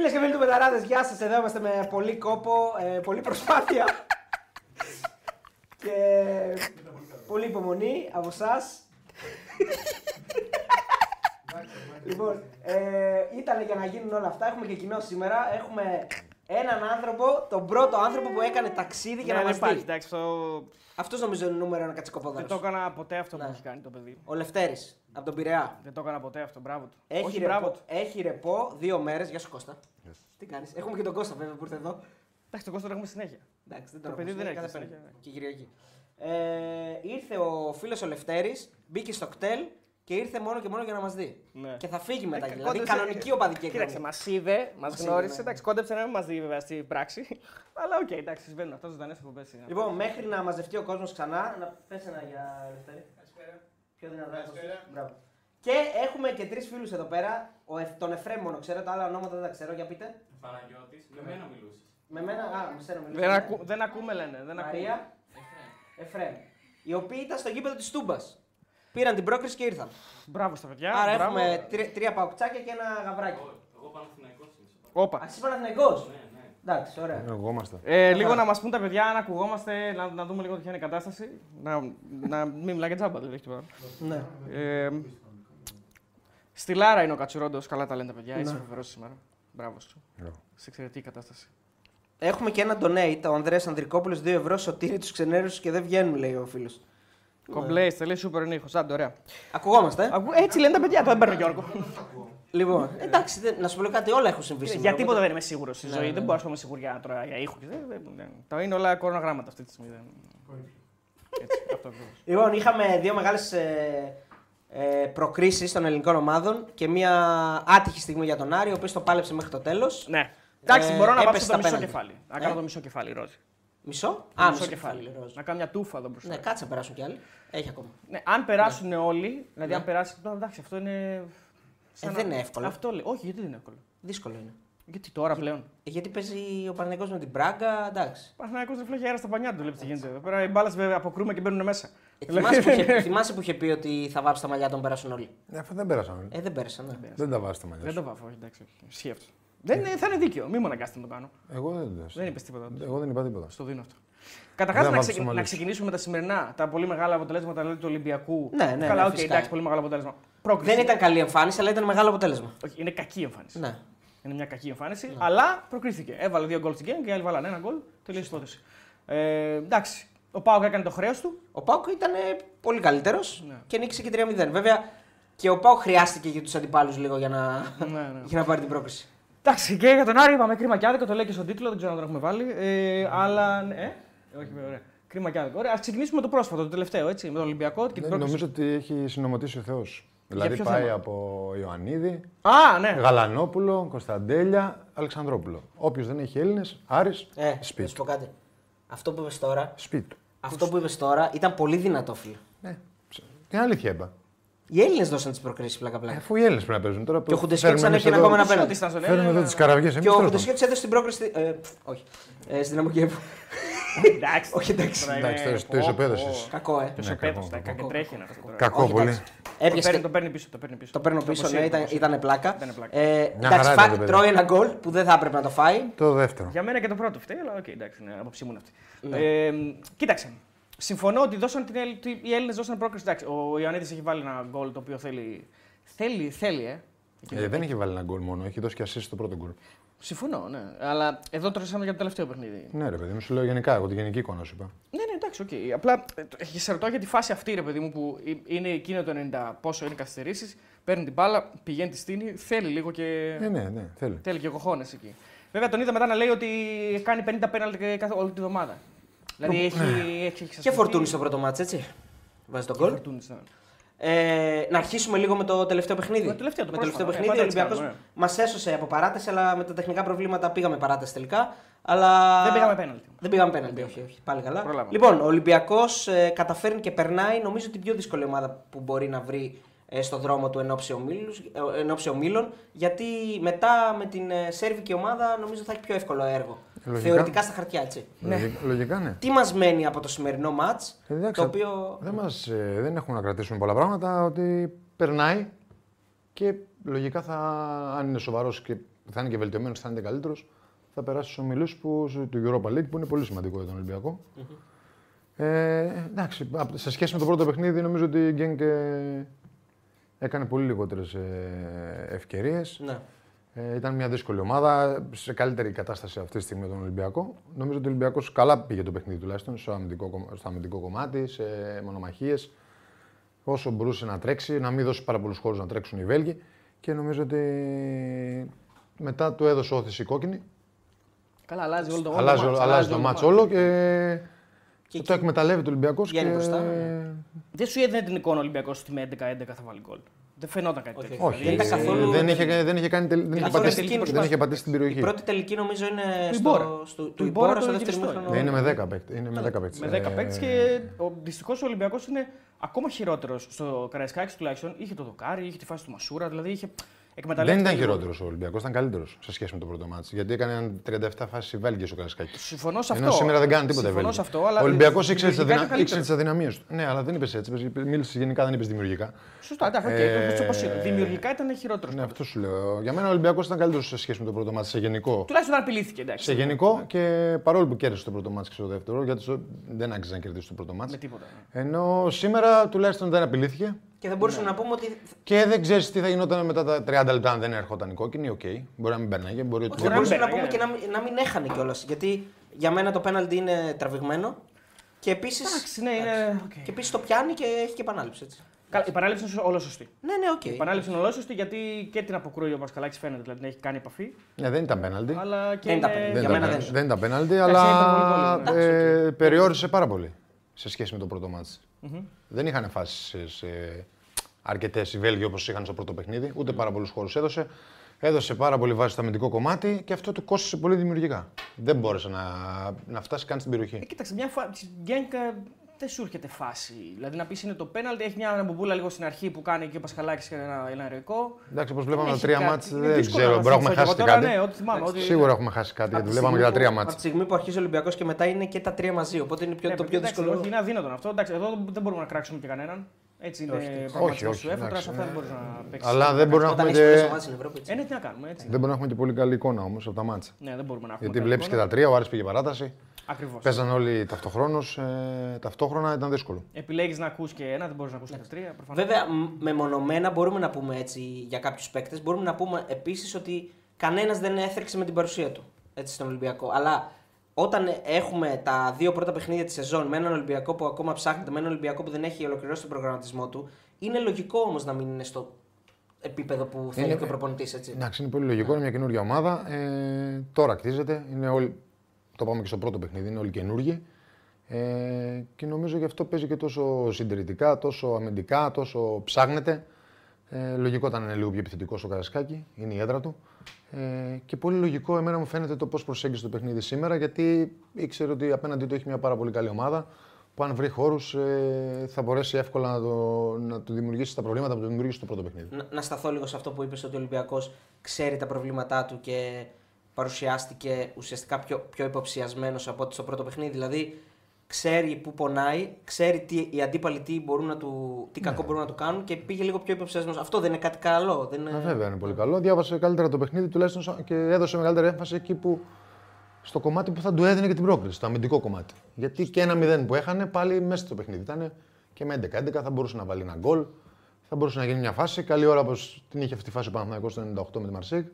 Φίλες και φίλοι του Μεταράδες, γεια σας. Εδώ είμαστε με πολύ κόπο, ε, πολύ προσπάθεια. και πολύ υπομονή από εσά. λοιπόν, ε, ήταν για να γίνουν όλα αυτά. Έχουμε και κοινό σήμερα. Έχουμε έναν άνθρωπο, τον πρώτο άνθρωπο που έκανε ταξίδι για Ναι, να δεν μας υπάρχει, δει. εντάξει, αυτό Αυτός νομίζω είναι νούμερο ένα δεν κατσικοπόδαρο. το έκανα ποτέ αυτό που Ναι. έχει κάνει το παιδί. Ο Λευτέρης από τον Πειραιά. Δεν το έκανα ποτέ αυτό, μπράβο του. Έχει, Όχι, ρεπό, μπράβο του. έχει ρεπό δύο μέρες. Γεια σου Κώστα. Τι κάνεις; Έχουμε και τον Κώστα βέβαια που ήρθε εδώ. Εντάξει, τον Κώστα τον έχουμε συνέχεια. Εντάξει, δεν Το τον παιδί έχουμε δεν συνέχεια, έρχεται κάθε συνέχεια, Πέμπτη Και Κυριακή. Ε, ήρθε ο φίλος ο Λευτέρης, μπήκε στο ΚΤΕΛ και ήρθε μόνο και μόνο για να μας δει. Ναι. Και θα φύγει μετά. Ε, δηλαδή κόντεψε- κανονική οπαδική εκδρομή. Κοίταξε, μας είδε, μας Μας γνώρισε. είδε, ναι. Εντάξει, κόντεψε να μην μας δει βέβαια στην πράξη. Αλλά οκ, εντάξει, συμβαίνουν αυτά ζωντανές εκπομπές. Λοιπόν, μέχρι να μαζευτεί ο κόσμος ξανά, να πες ένα για Λευτέρη. Πιο δυνατά. Μπράβο. Και έχουμε και τρεις φίλους εδώ πέρα. Ο, Εφ- τον Εφρέμ μόνο ξέρω, τα άλλα ονόματα δεν τα ξέρω. Για πείτε. Παναγιώτης, με μένα μιλούσες. Με μένα, α, με σένα μιλούσα. Δεν, ναι. ακού, δεν ακούμε, λένε. Δεν ακούμε. Μαρία, Εφρέμ. Οι οποίοι ήταν στο γήπεδο της Τούμπας. Πήραν την πρόκριση και ήρθαν. Μπράβο στα παιδιά. Άρα μπράβο. έχουμε τρι- τρία παουκτσάκια και ένα γαβράκι. Εγώ, εγώ Παναθηναϊκός είμαι. σε Όπα. Α, εσύ Παναθηναϊκός; Ναι, ναι. Εντάξει, ωραία. Εγώ είμαστε. Ε, λίγο Καλά. να μας πούν τα παιδιά, να ακουγόμαστε, να, να δούμε λίγο ποια είναι η κατάσταση. Να, να μην μιλάει για τζάμπα, δεν έχει τίποτα. Ναι. Ε, στη Λάρα είναι ο Κατσουρόντος, καλά τα λένε τα παιδιά. Είσαι Ναι. φοβερός σήμερα. Μπράβο σου. Μπράβο. Σε εξαιρετική κατάσταση. Έχουμε και ένα donate, ο Ανδρέας Ανδρικόπουλος, 2 ευρώ, σωτήρι τους ξενέρους και δεν βγαίνουν, λέει ο φίλος. Κομπλέ, τελείω σούπερ είναι ήχο. Άντε, ωραία. Ακουγόμαστε. ε; Ακού- Έτσι λένε τα παιδιά, το δεν παίρνω Γιώργο. Λοιπόν, εντάξει, δεν- να σου πω λίγο κάτι, όλα έχουν συμβεί σήμερα. Για τίποτα οπότε- δεν είμαι σίγουρος στη Ναι, ζωή. ναι, Δεν ναι. μπορώ να πούμε σιγουριά τώρα για ήχο. Δεν- δεν- δεν- Τα είναι όλα κορονογράμματα αυτή τη στιγμή. δεν- Έτσι, αυτό ακριβώς. Λοιπόν, είχαμε δύο μεγάλες ε, ε, προκρίσεις των ελληνικών ομάδων και μια άτυχη στιγμή για τον Άρη, ο οποίος το πάλεψε μέχρι το τέλος. Ναι. Εντάξει, Ε, μπορώ να έπεσε βάψω στα το μισό πέναλτι. κεφάλι. Να Ε; κάνω το μισό κεφάλι ρόζι. Μισό; Το Α, μισό μισό κεφάλι. κεφάλι. ροζ. Να κάνω μια τούφα εδώ μπροστά. Ναι, κάτσε να περάσουν κι άλλοι. Έχει ακόμα. Ναι, αν περάσουν όλοι, δηλαδή Ναι. αν περάσει. τώρα, Εντάξει, αυτό είναι. Σαν Ε, να- δεν είναι εύκολο. Αυτό λέει. Όχι, γιατί δεν είναι εύκολο. Δύσκολο είναι. Γιατί τώρα πλέον; Ε, Γιατί παίζει ο Παναθηναϊκός με την Μπράγκα, εντάξει. Παναθηναϊκό δεν φλέγει αέρα στα πανιά του, βλέπει τι γίνεται εδώ πέρα. Οι μπάλες βέβαια αποκρούμε και μπαίνουν μέσα. Ε, θυμάσαι, που είχε, θυμάσαι που είχε πει ότι θα βάψει τα μαλλιά των περάσουν όλοι; Ναι, αυτά δεν πέρασαν. Ε, δεν πέρασαν. Ναι. Δεν τα βάζει τα μαλλιά Δεν σου. το βάφω, όχι, εντάξει. όχι. Ισχύει αυτό. Δεν είναι, θα είναι δίκαιο, μην με αναγκάσετε να το κάνω. Εγώ δεν το Δεν είπες τίποτα. Εγώ δεν είπα τίποτα. Στο δίνω αυτό. Καταρχάς, Δεν να, βάφεις ξεκι- το μαλλί να σου. ξεκινήσουμε με τα σημερινά, τα πολύ μεγάλα αποτελέσματα δηλαδή, του Ολυμπιακού. Ναι, ναι, Καλά, ναι, οκ, φυσικά. εντάξει, πολύ μεγάλο αποτέλεσμα. Πρόκριση. Δεν ήταν καλή εμφάνιση, αλλά ήταν μεγάλο αποτέλεσμα. Όχι, είναι κακή εμφάνιση. Ναι. Είναι μια κακή εμφάνιση, αλλά προκρίθηκε. Έβαλε δύο γκολ στην game και οι άλλοι βάλανε ένα γκολ. Τελείωσε η υπόθεση. Ε, εντάξει, ο Πάουκ έκανε το χρέος του. Ο Πάουκ ήταν ε, πολύ καλύτερος Ναι. και νίκησε και 3-0. Βέβαια και ο Πάουκ χρειάστηκε για τους αντιπάλους λίγο για να, ναι, ναι. για να πάρει την πρόκριση. Εντάξει, και για τον Άρη είπαμε κρίμα και άδικο, το λέει και στον τίτλο, δεν ξέρω αν τον έχουμε βάλει. Ε, αλλά. ναι, Ε, όχι, ωραία. Κρίμα και άδικο. Ωραία, ας ξεκινήσουμε με το πρόσφατο, το τελευταίο, έτσι, με τον Ολυμπιακό και την Ναι, πρόκριση. νομίζω ότι έχει συνομωτήσει ο Θεός. Δηλαδή ποιο πάει θέμα; από Ιωαννίδη, Α, ναι. Γαλανόπουλο, Κωνσταντέλια, Αλεξανδρόπουλο. Όποιος δεν έχει Έλληνες, Άρης, Ε, να σπίτι σου του. πω κάτι. Αυτό που είπες τώρα, Σπίτι του. αυτό που είπες τώρα ήταν πολύ δυνατό, φίλε. Ναι. Την αλήθεια είπα. Οι Έλληνες δώσαν τις προκρίσεις Ε, πλάκα-πλάκα. Αφού οι Έλληνες πρέπει να παίζουν τώρα. Και ο Χουντεσιώτης φέρνουμε ανέφερε εμείς ακόμα εδώ- ένα Ό,τι ήταν στον Φέρνουμε Έλληνα, εδώ τις καραβιές. Και ο Χουντεσιώτης έδωσε την πρόκριση. Ε, πφ, όχι. Ε, στην Αμμοκιέβου. Εντάξει. Όχι, εντάξει. Τώρα Εντάξει, είναι- το- το ισοπέδωσες. Κακό, ε. Το Ναι, ισοπέδωσε, κακό, τα κακό. τρέχει ένα αυτό τώρα. Κακό Όχι, πολύ. εντάξει. Το Έπιασε παίρνει, και- το παίρνει πίσω. Το παίρνει πίσω. Το παίρνω πίσω, ναι, αποσύρει, ήταν, το αποσύρει. ήταν πλάκα. Ήταν πλάκα. Ε, Μια εντάξει, χαρά φά- ήταν το παιδί. τρώει ένα γκολ που δεν θα έπρεπε να το φάει. Το δεύτερο. Για μένα και το πρώτο φταίει, αλλά οκ, εντάξει, είναι άποψή μου είναι αυτή. Ναι. Ε, κοίταξε. Συμφωνώ ότι δώσαν την, Ελλ- ότι οι Έλληνες δώσαν πρόκριση. Εντάξει, ο Ιωαννίδης έχει βάλει ένα γκολ το οποίο θέλει. Θέλει, θέλει, ε. Ε, δεν είχε βάλει ένα γκολ μόνο, έχει δώσει και assist το πρώτο γκολ. Συμφωνώ, ναι. Αλλά εδώ τρώσαμε για το τελευταίο παιχνίδι. Ναι, ρε παιδί μου, σου λέω γενικά, εγώ τη γενική εικόνα σου είπα. Ναι, ναι, εντάξει, οκ. Απλά ε, το- και σε ρωτάω για τη φάση αυτή, ρε παιδί μου, που ε- είναι εκείνο το 90 πόσο είναι καθυστερήσεις. Παίρνει την μπάλα, πηγαίνει τη στήνει, θέλει λίγο και. Ναι, ναι, ναι, θέλει. Θέλει και cojones εκεί. Βέβαια τον είδα μετά να λέει ότι κάνει 50 πέναλτι κάθε όλη τη βδομάδα. Δηλαδή έχει, έχει, έχει Και εξασφαλιστεί- Φορτούνη στο πρώτο ματς, έτσι. Βάζει τον Και γκολ. Φορτούνης, ναι. Ε, να αρχίσουμε λίγο με το τελευταίο παιχνίδι. Με το τελευταίο, το με το τελευταίο πρόσφατο, παιχνίδι. ε, Ο πάντα έτσι Ολυμπιακός κάνουμε, μας έσωσε από παράταση, αλλά με τα τεχνικά προβλήματα πήγαμε παράταση τελικά. Αλλά... Δεν πήγαμε πέναλτι. Δεν πήγαμε πέναλτι, όχι, όχι. Πάλι καλά. Προλάβαμε. Λοιπόν, ο Ολυμπιακός ε, καταφέρνει και περνάει, νομίζω, την πιο δύσκολη ομάδα που μπορεί να βρει ε, στο δρόμο του ενόψει ομίλους- ε, ενόψει ομίλων. Γιατί μετά με την ε, σέρβικη ομάδα νομίζω θα έχει πιο εύκολο έργο. Λογικά. Θεωρητικά στα χαρτιά, έτσι. Λογικά, λογικά ναι. Τι μας μένει από το σημερινό ματ, Ε, εντάξει, το οποίο. Δεν, μας, ε, δεν έχουμε να κρατήσουμε πολλά πράγματα, ότι περνάει και λογικά θα, αν είναι σοβαρός και θα είναι και βελτιωμένος, θα είναι καλύτερος, θα περάσει στους ομιλούς του Europa League που είναι πολύ σημαντικό για τον ολυμπιακο Ε, εντάξει, απ- σε σχέση με το πρώτο παιχνίδι, νομίζω ότι η Γκένκ ε, έκανε πολύ λιγότερες ευκαιρίες. Ναι. Ε, ήταν μια δύσκολη ομάδα, σε καλύτερη κατάσταση αυτή τη στιγμή με τον Ολυμπιακό. Νομίζω ότι ο Ολυμπιακός καλά πήγε το παιχνίδι τουλάχιστον στο αμυντικό, κομμα- στο αμυντικό κομμάτι, σε μονομαχίες. Όσο μπορούσε να τρέξει, να μην δώσει πάρα πολλούς χώρους να τρέξουν οι Βέλγοι. Και νομίζω ότι μετά του έδωσε όθηση η κόκκινη. Καλά, αλλάζει όλο το όλο αλλάζει, μάτς, αλλάζει το όλο μάτς μάτς. όλο και, Και το εκμεταλλεύεται ο Ολυμπιακός. Βγαίνει Και... μπροστά, ναι. Δεν σου έδινε την εικόνα ο Ολυμπιακός ότι με 11-11 θα βάλει γκολ. Δεν φαινόταν κάτι Όχι, τέτοιο. Όχι, Δεν ήταν καθόλου- δεν, είχε, δεν είχε κάνει τελ- δεν είχε καθόλου πατήσει, τελική δεν είχε πατήσει την Η περιοχή. πρώτη τελική νομίζω είναι Του στο, Ιμπόρα. στο, Του του Ιμπόρα Ιμπόρα στο το δεύτερο διαχειριστό μήχρονο. Ναι, είναι με 10 παίκτες. Είναι με 10 παίκτες. Με 10 Ε, παίκτες και δυστυχώς ο Ολυμπιακός είναι ακόμα χειρότερος. Στο Καραϊσκάκης τουλάχιστον είχε το δοκάρι, είχε τη φάση του Μασούρα, δηλαδή είχε Δεν εκμεταλλεύτηκε. ήταν λίγο. χειρότερος ο Ολυμπιακός, ήταν καλύτερος σε σχέση με το πρώτο ματς. Γιατί έκανε 37 φάσεις οι Βέλγοι στο Καραϊσκάκη. Συμφωνώ σε αυτό. Ενώ σήμερα δεν κάνει τίποτα οι Συμφωνώ Βέλγοι. σε αυτό, αλλά Ο Ολυμπιακός ήξερε τις δημιουργικά ήταν αδυνα... καλύτερος. αδυναμίες του. Ναι, αλλά δεν είπες έτσι. Μίλησες γενικά, δεν είπες δημιουργικά. Σωστά, εντάξει, οκ, Ε, το όπως είπα. Δημιουργικά ήταν χειρότερος. Ναι, αυτό σου λέω. Για μένα ο Ολυμπιακός ήταν καλύτερος σε σχέση με το πρώτο ματς σε γενικό. Τουλάχιστον δεν απειλήθηκε, εντάξει. Σε γενικό και παρόλο που κέρδισε το πρώτο ματς και στο δεύτερο, γιατί στο- δεν άξιζε να κερδίσει το πρώτο Με ματς. τίποτα. ναι. Ενώ σήμερα τουλάχιστον δεν απειλήθηκε. Και θα μπορούσαμε να πούμε ότι. Και δεν ξέρεις τι θα γινόταν μετά τα 30 λεπτά αν δεν ερχόταν η κόκκινη. Οκ, μπορεί να μην περνάγε. Μπορεί ότι Όχι, δεν θα μπορούσαμε να μπαίναγε, πούμε ναι. και να, μην- να μην έχανε κιόλας. Γιατί για μένα το πέναλτι είναι τραβηγμένο. Και επίση. Εντάξει, ναι, είναι. οκ. Και επίσης το πιάνει και έχει και επανάληψη. Έτσι. Καλά, η επανάληψη είναι όλο σωστή. Ναι, ναι, οκ. Η επανάληψη είναι όλο σωστή γιατί και την αποκρούει ο Πασκαλάκη φαίνεται, δηλαδή την έχει κάνει επαφή. Ναι, δεν ήταν πέναλτι. Αλλά και Δεν ήταν είναι- πέναλτι. Δεν για ήταν, μένα πέναλτι. δεν. δεν ήταν πέναλτι, Εντάξει, αλλά ήταν πολύ γκολ, ε, περιόρισε πάρα πολύ σε σχέση με το πρώτο μάτς. Δεν είχαν φάσει σε, σε αρκετές οι Βέλγοι όπως είχαν στο πρώτο παιχνίδι, ούτε πάρα πολλούς χώρους έδωσε. Έδωσε πάρα πολύ βάση στο αμυντικό κομμάτι και αυτό του κόστησε πολύ δημιουργικά. Δεν μπόρεσε να, να φτάσει καν στην περιοχή. Ε, κοίταξε, μια φάση. Στην Γκένκα δεν σου έρχεται φάση. Δηλαδή να πεις είναι το πέναλτι, έχει μια μπουμπούλα λίγο στην αρχή που κάνει και ο Πασχαλάκης ένα, ένα ερωικό. Εντάξει, όπως βλέπαμε τα Έχει τρία κάτι. μάτς, Είναι δεν δύσκολο ξέρω, να μπορεί να έχουμε θυμηθώ χάσει και εγώ κάτι. τώρα, Ναι, ό,τι θυμάμαι. Ότι... Σίγουρα έχουμε χάσει κάτι, γιατί Από τη βλέπαμε και τα στιγμή τρία που- μάτς. Από τη στιγμή που αρχίζει ο Ολυμπιακός και μετά είναι και τα τρία μαζί. Οπότε είναι πιο, Ναι, το πιο εντάξει, δύσκολο. όχι, Είναι αδύνατον αυτό. Εντάξει, εδώ δεν μπορούμε να κράξουμε και κανέναν. Έτσι είναι Όχι, προγραμματισμό όχι, σου έφερα, εντάξει, αυτά ναι. δεν μπορείς να παίξεις. Αλλά δεν μπορούμε να Όταν έχουμε έχει πολλέ και, ομάδε στην Ευρώπη. έτσι. Ε, ναι, τι να κάνουμε έτσι. δεν μπορούμε να έχουμε και πολύ καλή εικόνα όμως από τα μάτσα. Ναι, δεν μπορούμε να έχουμε. Γιατί βλέπεις και τα τρία, ο Άρης πήγε παράταση. Ακριβώς. Παίζαν όλοι ταυτοχρόνως. Ε, ταυτόχρονα ήταν δύσκολο. Επιλέγεις να ακούς και ένα, δεν μπορείς να ακούς και τα τρία. προφανώς. Βέβαια, μ- μεμονωμένα μπορούμε να πούμε έτσι για κάποιους παίκτες. Μπορούμε να πούμε επίσης ότι κανένας δεν έθρεξε με την παρουσία του έτσι, στον Ολυμπιακό. Αλλά όταν έχουμε τα δύο πρώτα παιχνίδια της σεζόν με έναν Ολυμπιακό που ακόμα ψάχνεται, με έναν Ολυμπιακό που δεν έχει ολοκληρώσει τον προγραμματισμό του, είναι λογικό όμως να μην είναι στο επίπεδο που θέλει Είναι- και ο προπονητής. Έτσι. Εντάξει, είναι πολύ λογικό, είναι μια καινούργια ομάδα. Ε, τώρα κτίζεται. Είναι όλοι, το πάμε και στο πρώτο παιχνίδι, είναι όλοι καινούργοι. Ε, και νομίζω γι' αυτό παίζει και τόσο συντηρητικά, τόσο αμυντικά, τόσο ψάχνεται. Ε, λογικό ήταν να είναι λίγο πιο επιθετικός στο Καρασκάκι, είναι η έδρα του. Ε, και πολύ λογικό εμένα μου φαίνεται το πώς προσέγγισε το παιχνίδι σήμερα, γιατί ήξερε ότι απέναντί του έχει μια πάρα πολύ καλή ομάδα που αν βρει χώρους ε, θα μπορέσει εύκολα να, το, να του δημιουργήσει τα προβλήματα που του δημιουργήσει το πρώτο παιχνίδι. Να, να σταθώ λίγο σε αυτό που είπες ότι ο Ολυμπιακός ξέρει τα προβλήματά του και παρουσιάστηκε ουσιαστικά πιο, πιο υποψιασμένος από ό,τι στο πρώτο παιχνίδι. Δηλαδή ξέρει που πονάει, ξέρει τι, οι αντίπαλοι τι, μπορούν να του, τι κακό μπορούν να του κάνουν και πήγε λίγο πιο υποψιασμένος. Αυτό δεν είναι κάτι καλό. Δεν είναι... Ε, βέβαια είναι πολύ καλό. Διάβασε καλύτερα το παιχνίδι τουλάχιστον σα- και έδωσε μεγαλύτερη έμφαση εκεί που στο κομμάτι που θα του έδινε και την πρόκριση, στο αμυντικό κομμάτι. Γιατί και ένα 0 που έχανε πάλι μέσα στο παιχνίδι ήταν και με 11-11 θα μπορούσε να βάλει ένα γκολ, θα μπορούσε να γίνει μια φάση. Καλή ώρα όπως την είχε αυτή τη φάση ο Παναθηναϊκός το 98 με τη Μαρσέγ.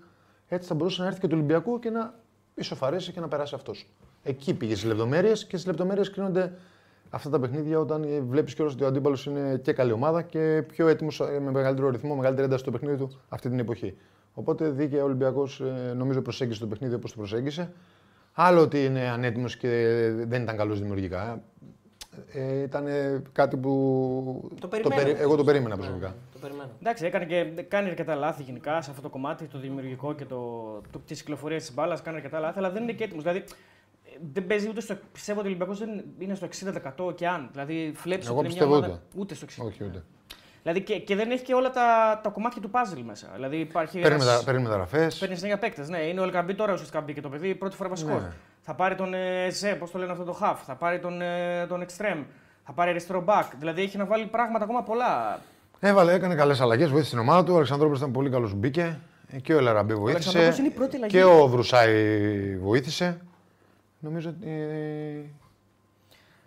Έτσι θα μπορούσε να έρθει και του Ολυμπιακού και να ισοφαρέσει και να περάσει αυτός. Εκεί πήγε στις λεπτομέρειες και στις λεπτομέρειες κρίνονται αυτά τα παιχνίδια όταν βλέπεις κιόλας ότι ο αντίπαλος είναι και καλή ομάδα και πιο έτοιμος με μεγαλύτερο ρυθμό, μεγαλύτερη ένταση στο παιχνίδι του αυτή την εποχή. Οπότε δίκαια ο Ολυμπιακός νομίζω προσέγγισε το παιχνίδι όπως το προσέγγισε. Άλλο ότι είναι ανέτοιμος και δεν ήταν καλός δημιουργικά. Ε, ήταν κάτι που Το περιμένω. περι- εγώ το περίμενα προσωπικά. Το περιμένω. Εντάξει, έκανε και κάνει αρκετά λάθη γενικά σε αυτό το κομμάτι, το δημιουργικό και το, το, τη κυκλοφορία της μπάλας. Κάνει αρκετά λάθη, αλλά δεν είναι και έτοιμος. Δηλαδή, ε, δεν παίζει ούτε στο. Πιστεύω ότι ο Ολυμπιακός δεν είναι στο 60% και αν. Δηλαδή, βλέπει Εγώ ότι είναι μια πιστεύω ομάδα. Ούτε στο 60%. Όχι ούτε. Δηλαδή, και, και δεν έχει και όλα τα, τα κομμάτια του puzzle μέσα. Δηλαδή, υπάρχει. Παίρνει, ένας- μετα, παίρνει μεταγραφέ. Παίρνεις συνέχεια παίκτες. Ναι, είναι ο Ελκαμπή τώρα ουσιαστικά μπήκε το παιδί, πρώτη φορά βασικό. Ναι. Θα πάρει τον ε, Ζε, πώς το λένε αυτό το Χαφ. Θα πάρει τον, ε, τον Extreme. Θα πάρει αριστερό back. Δηλαδή έχει να βάλει πράγματα ακόμα πολλά. Έβαλε, έκανε καλές αλλαγές, βοήθησε την ομάδα του. Ο Αλεξανδρόπουλος ήταν πολύ καλός που μπήκε. Ε, Και ο Ελαραμπή βοήθησε. Αλεξανδρόπουλος είναι η πρώτη αλλαγή. Και ο Βρουσάη βοήθησε. Νομίζω ότι. ε,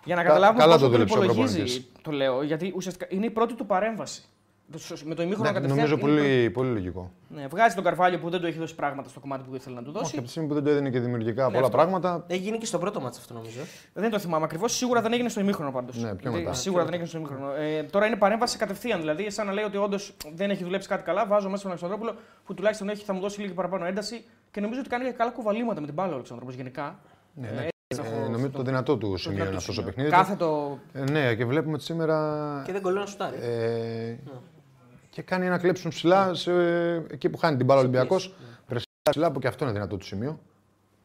Για να Κα- καταλάβουμε καλά πόσο το το δούλεψε ο υπολογίζει, προπονητής. Το λέω, γιατί ουσιαστικά είναι η πρώτη του παρέμβαση. Το- Με το ημίχρονο ναι, κατευθείαν. νομίζω είναι η πολύ, πολύ λογικό. πρώτη. Ναι, βγάζει τον Καρβάλιο που δεν του έχει δώσει πράγματα στο κομμάτι που ήθελε να του δώσει. Όχι, από τη στιγμή που δεν το έδινε και δημιουργικά πολλά Ναι, αυτό. πράγματα. Έχει γίνει και στο πρώτο μάτσο αυτό νομίζω. Δεν το θυμάμαι ακριβώς. Σίγουρα δεν έγινε στο ημίχρονο πάντως. Ναι, πιο μετά. Σίγουρα δεν έγινε στο ημίχρονο. Ε, τώρα είναι παρέμβαση κατευθείαν. Δηλαδή, σαν να λέει ότι όντως δεν έχει δουλέψει κάτι καλά. Βάζω μέσα τον Αλεξανδρόπουλο που τουλάχιστον έχει, θα μου δώσει λίγο παραπάνω ένταση και νομίζω ότι κάνει και καλά κουβαλήματα με την μπάλα ο Αλεξανδρόπουλος γενικά. Ναι, Ε, ναι. έτσι Ε, έχω- νομίζω το δυνατό του σημείο δυνατό είναι αυτός στο σημείο. παιχνίδι. Κάθε του. το. Ε, ναι, και βλέπουμε ότι σήμερα. Και δεν κολλάει να σουτάρει. Ε, και κάνει ένα κλέψιμο ψηλά σε, εκεί που χάνει την μπάλα ο Ολυμπιακός. Πρεσιά ψηλά, που και αυτό είναι δυνατό του σημείο.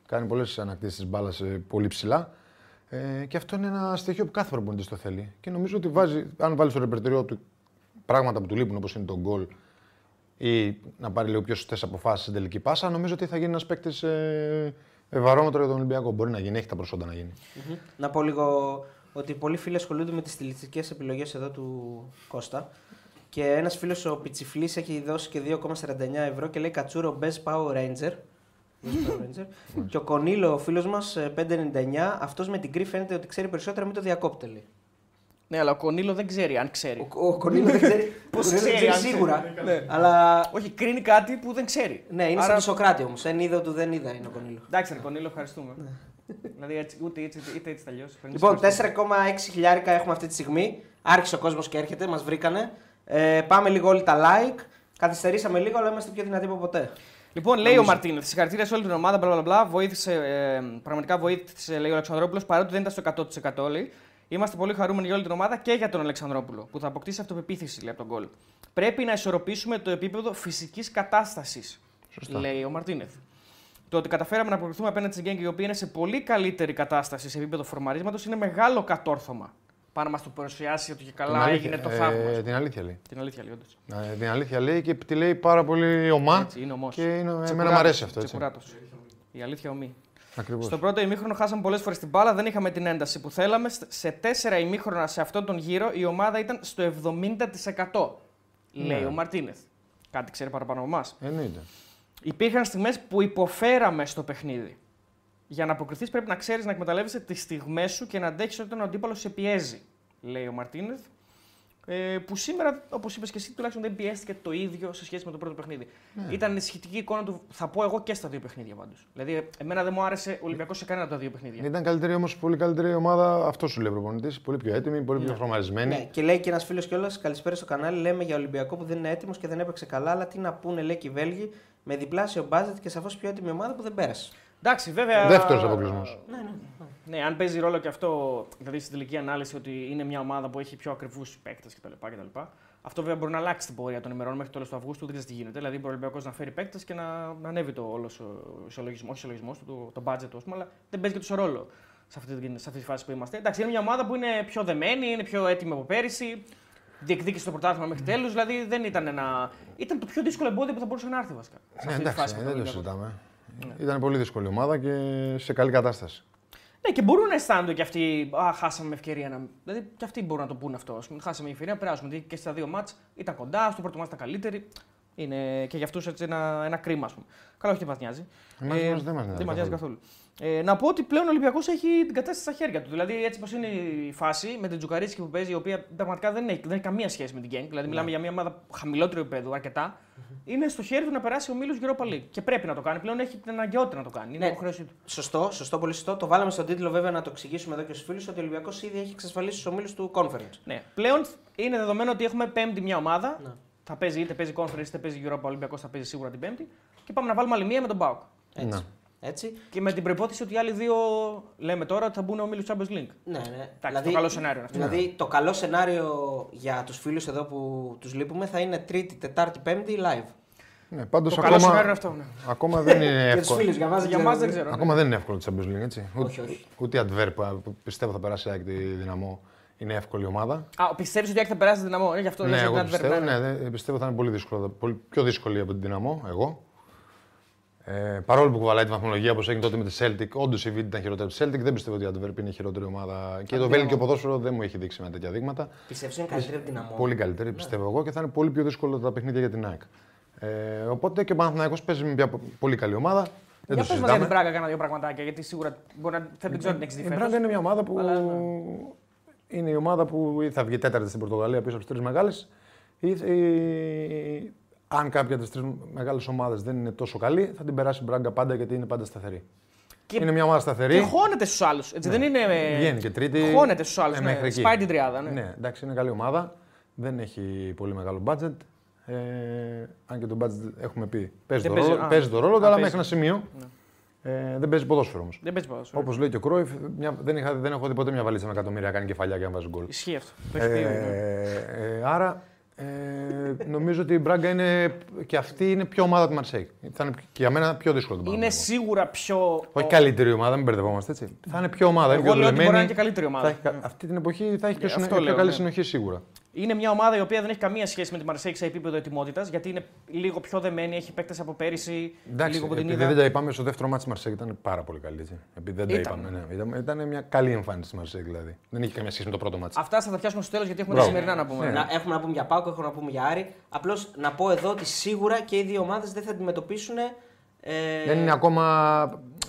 Κάνει πολλές ανακτήσεις της μπάλας πολύ ψηλά. Ε, και αυτό είναι ένα στοιχείο που κάθε προπονητής το θέλει. Και νομίζω ότι βάζει, αν βάλει στο ρεπερτοριό του πράγματα που του λείπουν, όπως είναι το γκολ ή να πάρει λίγο πιο σωστές αποφάσεις στην τελική πάσα, νομίζω ότι θα γίνει ένας παίκτης ε, ε, βαρόμετρο για τον Ολυμπιακό. Μπορεί να γίνει, έχει τα προσόντα να γίνει. Μμμ. Να πω λίγο ότι πολλοί φίλοι ασχολούνται με τις στιλιστικές επιλογές εδώ του Κώστα. Και ένας φίλος ο Πιτσιφλής έχει δώσει και 2,49 ευρώ και λέει Κατσούρο Best Power Ranger. Best Power Ranger. και ο Κονίλο, ο φίλος μας, 5,99. Αυτός με την κρύ φαίνεται ότι ξέρει περισσότερα, μην το διακόπτε. Λέει. Ναι, αλλά ο Κονίλο δεν ξέρει αν ξέρει. Ο, ο Κονίλο δεν ξέρει. Πώς ο Κονίλο δεν ξέρει, αν σίγουρα. Ναι. Αλλά. Όχι, κρίνει κάτι που δεν ξέρει. Ναι, είναι σαν το Σοκράτη όμως. Εν είδα του δεν είδα είναι ο Κονίλο. Εντάξει, ρε Κονίλο, ευχαριστούμε. δηλαδή έτσι, ούτε έτσι, είτε έτσι τελειώσει. Λοιπόν, 4,6 χιλιάρικα έχουμε αυτή τη στιγμή. Άρχισε ο κόσμος και έρχεται, μας βρήκανε. Ε, πάμε λίγο όλοι τα like. Καθυστερήσαμε λίγο, αλλά είμαστε πιο δυνατοί από ποτέ. Λοιπόν, λέει ο Μαρτίνεθ, συγχαρητήρια σε όλη την ομάδα, μπλα, μπλα, μπλα, βοήθησε, ε, πραγματικά βοήθησε, λέει ο Αλεξανδρόπουλος, παρότι δεν ήταν στο 100% λέει. Είμαστε πολύ χαρούμενοι για όλη την ομάδα και για τον Αλεξανδρόπουλο, που θα αποκτήσει αυτοπεποίθηση λέει, από τον γκολ. Πρέπει να ισορροπήσουμε το επίπεδο φυσικής κατάστασης, λέει ο Μαρτίνεθ. Το ότι καταφέραμε να αποκριθούμε απέναντι στην Γκέγκ, η οποία είναι σε πολύ καλύτερη κατάσταση σε επίπεδο φορμαρίσματος, είναι μεγάλο κατόρθωμα. Πάνω να μας το παρουσιάσει ότι και καλά Την έγινε το ε, θαύμα. την αλήθεια λέει. Την αλήθεια λέει, όντως. Ε, την αλήθεια λέει και τη λέει πάρα πολύ ομά. Έτσι, είναι ομός. Και είναι, εμένα Τσεκουράτος, μου αρέσει αυτό. Έτσι. τσεκουράτος. Η αλήθεια ομή. Ακριβώς. Στο πρώτο ημίχρονο χάσαμε πολλές φορές την μπάλα, δεν είχαμε την ένταση που θέλαμε. Σε τέσσερα ημίχρονα σε αυτόν τον γύρο η ομάδα ήταν στο 70%. Λέει Ναι. ο Μαρτίνεθ. Κάτι ξέρει παραπάνω από εμάς. Εννοείται. Υπήρχαν στιγμές που υποφέραμε στο παιχνίδι. Για να αποκριθείς πρέπει να ξέρεις να εκμεταλλεύεσαι τις στιγμές σου και να αντέχεις όταν ο αντίπαλος σε πιέζει. Λέει ο Μαρτίνεθ. Ε, που σήμερα, όπως είπες και εσύ, τουλάχιστον δεν πιέστηκε το ίδιο σε σχέση με το πρώτο παιχνίδι. Ναι. Ήταν ενισχυτική εικόνα του, θα πω εγώ και στα δύο παιχνίδια πάντως. Δηλαδή, εμένα δεν μου άρεσε ο Ολυμπιακός σε κανένα από τα δύο παιχνίδια. Ήταν καλύτερη όμως, πολύ καλύτερη ομάδα. Αυτό σου λέει ο προπονητής. Πολύ πιο έτοιμη, πολύ πιο φορμαρισμένη. Ναι, και λέει και ένας φίλος κιόλας: Καλησπέρα στο κανάλι. Λέμε για Ολυμπιακό που δεν είναι έτοιμος και δεν έπαιξε καλά. Αλλά τι να πούνε, λέει και οι Βέλγοι, με διπλάσιο μπάζετ και σαφώς πιο έτοιμη ομάδα που δεν πέρασε. Εντάξει, βέβαια. Δεύτερος αποκλεισμός. Ναι, ναι. Ναι, αν παίζει ρόλο και αυτό, δηλαδή στην τελική ανάλυση ότι είναι μια ομάδα που έχει πιο ακριβούς παίκτες κτλ, κτλ. Αυτό βέβαια μπορεί να αλλάξει την πορεία των ημερών μέχρι το τέλος του Αυγούστου, δεν ξέρεις τι γίνεται. Δηλαδή μπορεί ο Ολυμπιακός να φέρει παίκτες και να, να ανέβει το όλο ο ισολογισμό, όχι ο ισολογισμός του, το, το budget του, ας πούμε, αλλά δεν παίζει και τόσο ρόλο σε αυτή, την- σε αυτή τη φάση που είμαστε. Εντάξει, είναι μια ομάδα που είναι πιο δεμένη, είναι πιο έτοιμη από πέρυσι. Διεκδίκησε το πρωτάθλημα μέχρι τέλους. Δηλαδή δεν ήταν ένα. ήταν το πιο δύσκολο εμπόδιο που θα μπορούσε να έρθει βασικά. Σε Ναι, αυτή τη εντάξει, φάση με τον δεν το Ολυμπιακό. συζητάμε. Ήταν πολύ δύσκολη ομάδα και σε καλή κατάσταση. Ναι, και μπορούν να αισθάνονται και αυτοί. Α, χάσαμε ευκαιρία να. Δηλαδή και αυτοί μπορούν να το πούνε αυτό. Ας πούμε, χάσαμε ευκαιρία να περάσουμε. Δηλαδή και στα δύο μάτς ήταν κοντά, στο πρώτο μάτς ήταν καλύτερη. Είναι και για αυτούς ένα, ένα κρίμα, ας πούμε. Καλά, όχι, δεν μας νοιάζει. Εμάς μας δεν μας νοιάζει δεν μας νοιάζει καθόλου. καθόλου. Ε, να πω ότι πλέον ο Ολυμπιακός έχει την κατάσταση στα χέρια του. Δηλαδή, έτσι όπως είναι η φάση με την Τζουκαρίσκη που παίζει, η οποία πραγματικά δεν έχει, δεν έχει καμία σχέση με την Γκένγκ. Δηλαδή, μιλάμε για μια ομάδα χαμηλότερου επίπεδου, αρκετά. Είναι στο χέρι του να περάσει ο Μίλος Europa League. Και πρέπει να το κάνει. Πλέον έχει την αναγκαιότητα να το κάνει. Είναι Ναι. υποχρέωσή του. Σωστό, σωστό, πολύ σωστό. Το βάλαμε στον τίτλο βέβαια να το εξηγήσουμε εδώ και στους φίλους ότι ο Ολυμπιακός ήδη έχει εξασφαλίσει του ομίλους του Conference. Ναι. Πλέον είναι δεδομένο ότι έχουμε πέμπτη μια ομάδα. Ναι. Θα παίζει είτε παίζει conference είτε παίζει Europa Ολυμπιακός, θα παίζει σίγουρα την πέμπτη. Και πάμε να βάλουμε άλλη μία με τον Μπάουκ. Έτσι. Ναι. Έτσι. Και με την προπόθεση ότι οι άλλοι δύο λέμε τώρα ότι θα μπουν ο Μίλου Champions League. Ναι, ναι. το καλό σενάριο είναι αυτό. Δηλαδή, το καλό σενάριο για τους φίλους εδώ που τους λείπουμε θα είναι Τρίτη, Τετάρτη, Πέμπτη live. Ναι, πάντως Το καλό ακόμα, σενάριο είναι αυτό. Ναι. ακόμα δεν είναι Για τους εύκολο. φίλους, για μα Για μα δεν ξέρω. ναι. Ακόμα δεν είναι εύκολο το Champions League, έτσι. Όχι, όχι. Ούτε η Adverb που πιστεύω θα περάσει ΑΕΚ τη δυναμό είναι εύκολη ομάδα. Α, πιστεύεις ότι θα περάσει τη δυναμό. Ε, γι' αυτό Ναι, λες εγώ ότι πιστεύω, ναι, ναι. ναι, δεν- πιστεύω θα είναι πολύ δύσκολο. Πολύ πιο δύσκολη από την δυναμό, εγώ. Ε, παρόλο που κουβαλάει τη βαθμολογία όπως έγινε τότε με τη Celtic, όντως η Β ήταν χειρότερη από τη Celtic. Δεν πιστεύω ότι η Adverb είναι η χειρότερη ομάδα. Και το Βέλγιο ποδόσφαιρο δεν μου έχει δείξει με τέτοια δείγματα. Πιστεύω είναι καλύτερη από την δυναμό. Πολύ καλύτερη, πιστεύω εγώ, και θα είναι πολύ πιο δύσκολο τα παιχνίδια για την ΑΕΚ. Ε, οπότε και ο Παναθηναϊκός παίζει με μια πο- πολύ καλή ομάδα. Δεν Για το πες μας για την συζητάμε. Μπράγκα κάνα δύο πραγματάκια, γιατί σίγουρα μπορεί να, δεν ξέρω την έχεις δει Η φέτος. Μπράγκα είναι μια ομάδα που Αλλά, ναι. είναι η ομάδα που ή θα βγει τέταρτη στην Πορτογαλία πίσω από τις τρεις μεγάλες. Ή, ή- αν κάποια από τις τρεις μεγάλες ομάδες δεν είναι τόσο καλή, θα την περάσει η Μπράγκα πάντα γιατί είναι πάντα σταθερή. Και- Είναι μια ομάδα σταθερή. Και χώνεται στους άλλους. Δεν είναι. ε, Βγαίνει και τρίτη. Χώνεται στους άλλους. Ε, Ναι, μέχρι εκεί. Σπάει την τριάδα. Ναι. Ναι, εντάξει, είναι καλή ομάδα. Δεν έχει πολύ μεγάλο budget. Ε, αν και το budget έχουμε πει παίζει, Δεν το, παίζει- ρόλο, α, παίζει το ρόλο του, α, αλλά παίζει. μέχρι ένα σημείο. Ε, δεν παίζει ποδόσφαιρο όμως. Δεν παίζει ποδόσφαιρο. Όπως λέει και ο Κρόιφ, μια, δεν, είχα, δεν έχω δει ποτέ μια βαλίτσα με εκατομμύρια να κάνει κεφαλιά και να βάζει γκολ. Ισχύει αυτό. Το έχει πει, ναι. Ε, ε, άρα ε, νομίζω ότι η Μπράγκα είναι και αυτή είναι πιο ομάδα του Μαρσέιγ. Θα είναι και για μένα πιο δύσκολο το Είναι Παναθηναϊκό. σίγουρα πιο. Όχι καλύτερη ομάδα, μην μπερδευόμαστε έτσι. Θα είναι πιο ομάδα. είναι Εγώ πιο λέω ότι μπορεί να είναι δουλεμένη. και καλύτερη ομάδα. Θα έχει κα- αυτή την εποχή θα έχει πιο, Ε, συνο- αυτό πιο λέω, καλή ναι. συνοχή σίγουρα. Είναι μια ομάδα η οποία δεν έχει καμία σχέση με τη Μαρσέιγ σε επίπεδο ετοιμότητας, γιατί είναι λίγο πιο δεμένη, έχει παίκτες από πέρυσι. Εντάξει, λίγο που την επειδή είδα. δεν τα είπαμε, στο δεύτερο ματς της Μαρσέιγ ήταν πάρα πολύ καλή. Έτσι. Επειδή δεν τα Ήταν. είπαμε. Ναι. Ήταν, ήταν μια καλή εμφάνιση της Μαρσέιγ δηλαδή. Δεν είχε καμία σχέση με το πρώτο ματς. Αυτά θα τα πιάσουμε στο τέλος γιατί έχουμε τα Μπράβο. σημερινά να πούμε. Ναι. Να, έχουμε να πούμε για ΠΑΟΚ, έχουμε να πούμε για Άρη. Απλώς να πω εδώ ότι σίγουρα και οι δύο ομάδες δεν θα αντιμετωπίσουν. Ε, Δεν είναι ακόμα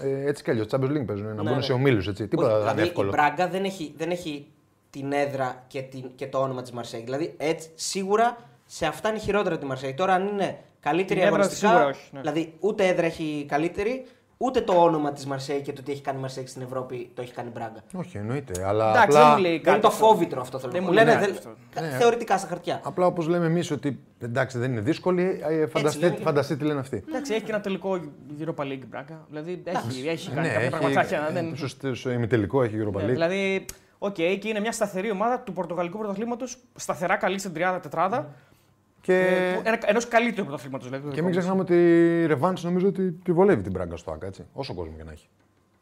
ε, έτσι κι αλλιώς. Champions League παίζουν. να Ναι, μπουν ναι. σε ομίλους. Τίποτα δεν δηλαδή είναι εύκολο. η Μπράγκα δεν έχει, δεν έχει την έδρα και, την, και το όνομα της Μαρσέιγ. Δηλαδή έτσι σίγουρα σε αυτά είναι χειρότερα τη Μαρσέη. Τώρα αν είναι καλύτερη Την έδρα αγωνιστικά. σίγουρα όχι, ναι. Δηλαδή ούτε έδρα έχει καλύτερη, ούτε το όνομα της Μαρσέη και το τι έχει κάνει η Μαρσέη στην Ευρώπη το έχει κάνει η Μπράγκα. Όχι, εννοείται. Αλλά Εντάξει, απλά, δεν μου λέει Δεν είναι κάτι. το αυτό. φόβητρο αυτό θέλω Δεν να μου πω. λέει Λένε, κάτι δεν- αυτό. κα- Θεωρητικά στα χαρτιά. απλά όπως λέμε εμείς ότι εντάξει δεν είναι δύσκολη, ε, φανταστείτε, λέμε και- φανταστείτε τι λένε αυτοί. Εντάξει, έχει και ένα τελικό Europa League Μπράγκα. Δηλαδή έχει, έχει κάνει ναι, κάποια πραγματάκια. έχει, δεν- ε, στο, στο ημιτελικό έχει Europa Ναι, League. δηλαδή, οκ, και είναι μια σταθερή ομάδα του Πορτογαλικού πρωταθλήματος, σταθερά καλή στην τριάδα τετράδα. Και, Ε, Ενός καλύτερου πρωταθλήματος. Δηλαδή, και μην ξεχνάμε ότι η ρεβάνς νομίζω ότι τη βολεύει την Μπράγκα στο ΟΑΚΑ, έτσι. Όσο κόσμο και να έχει.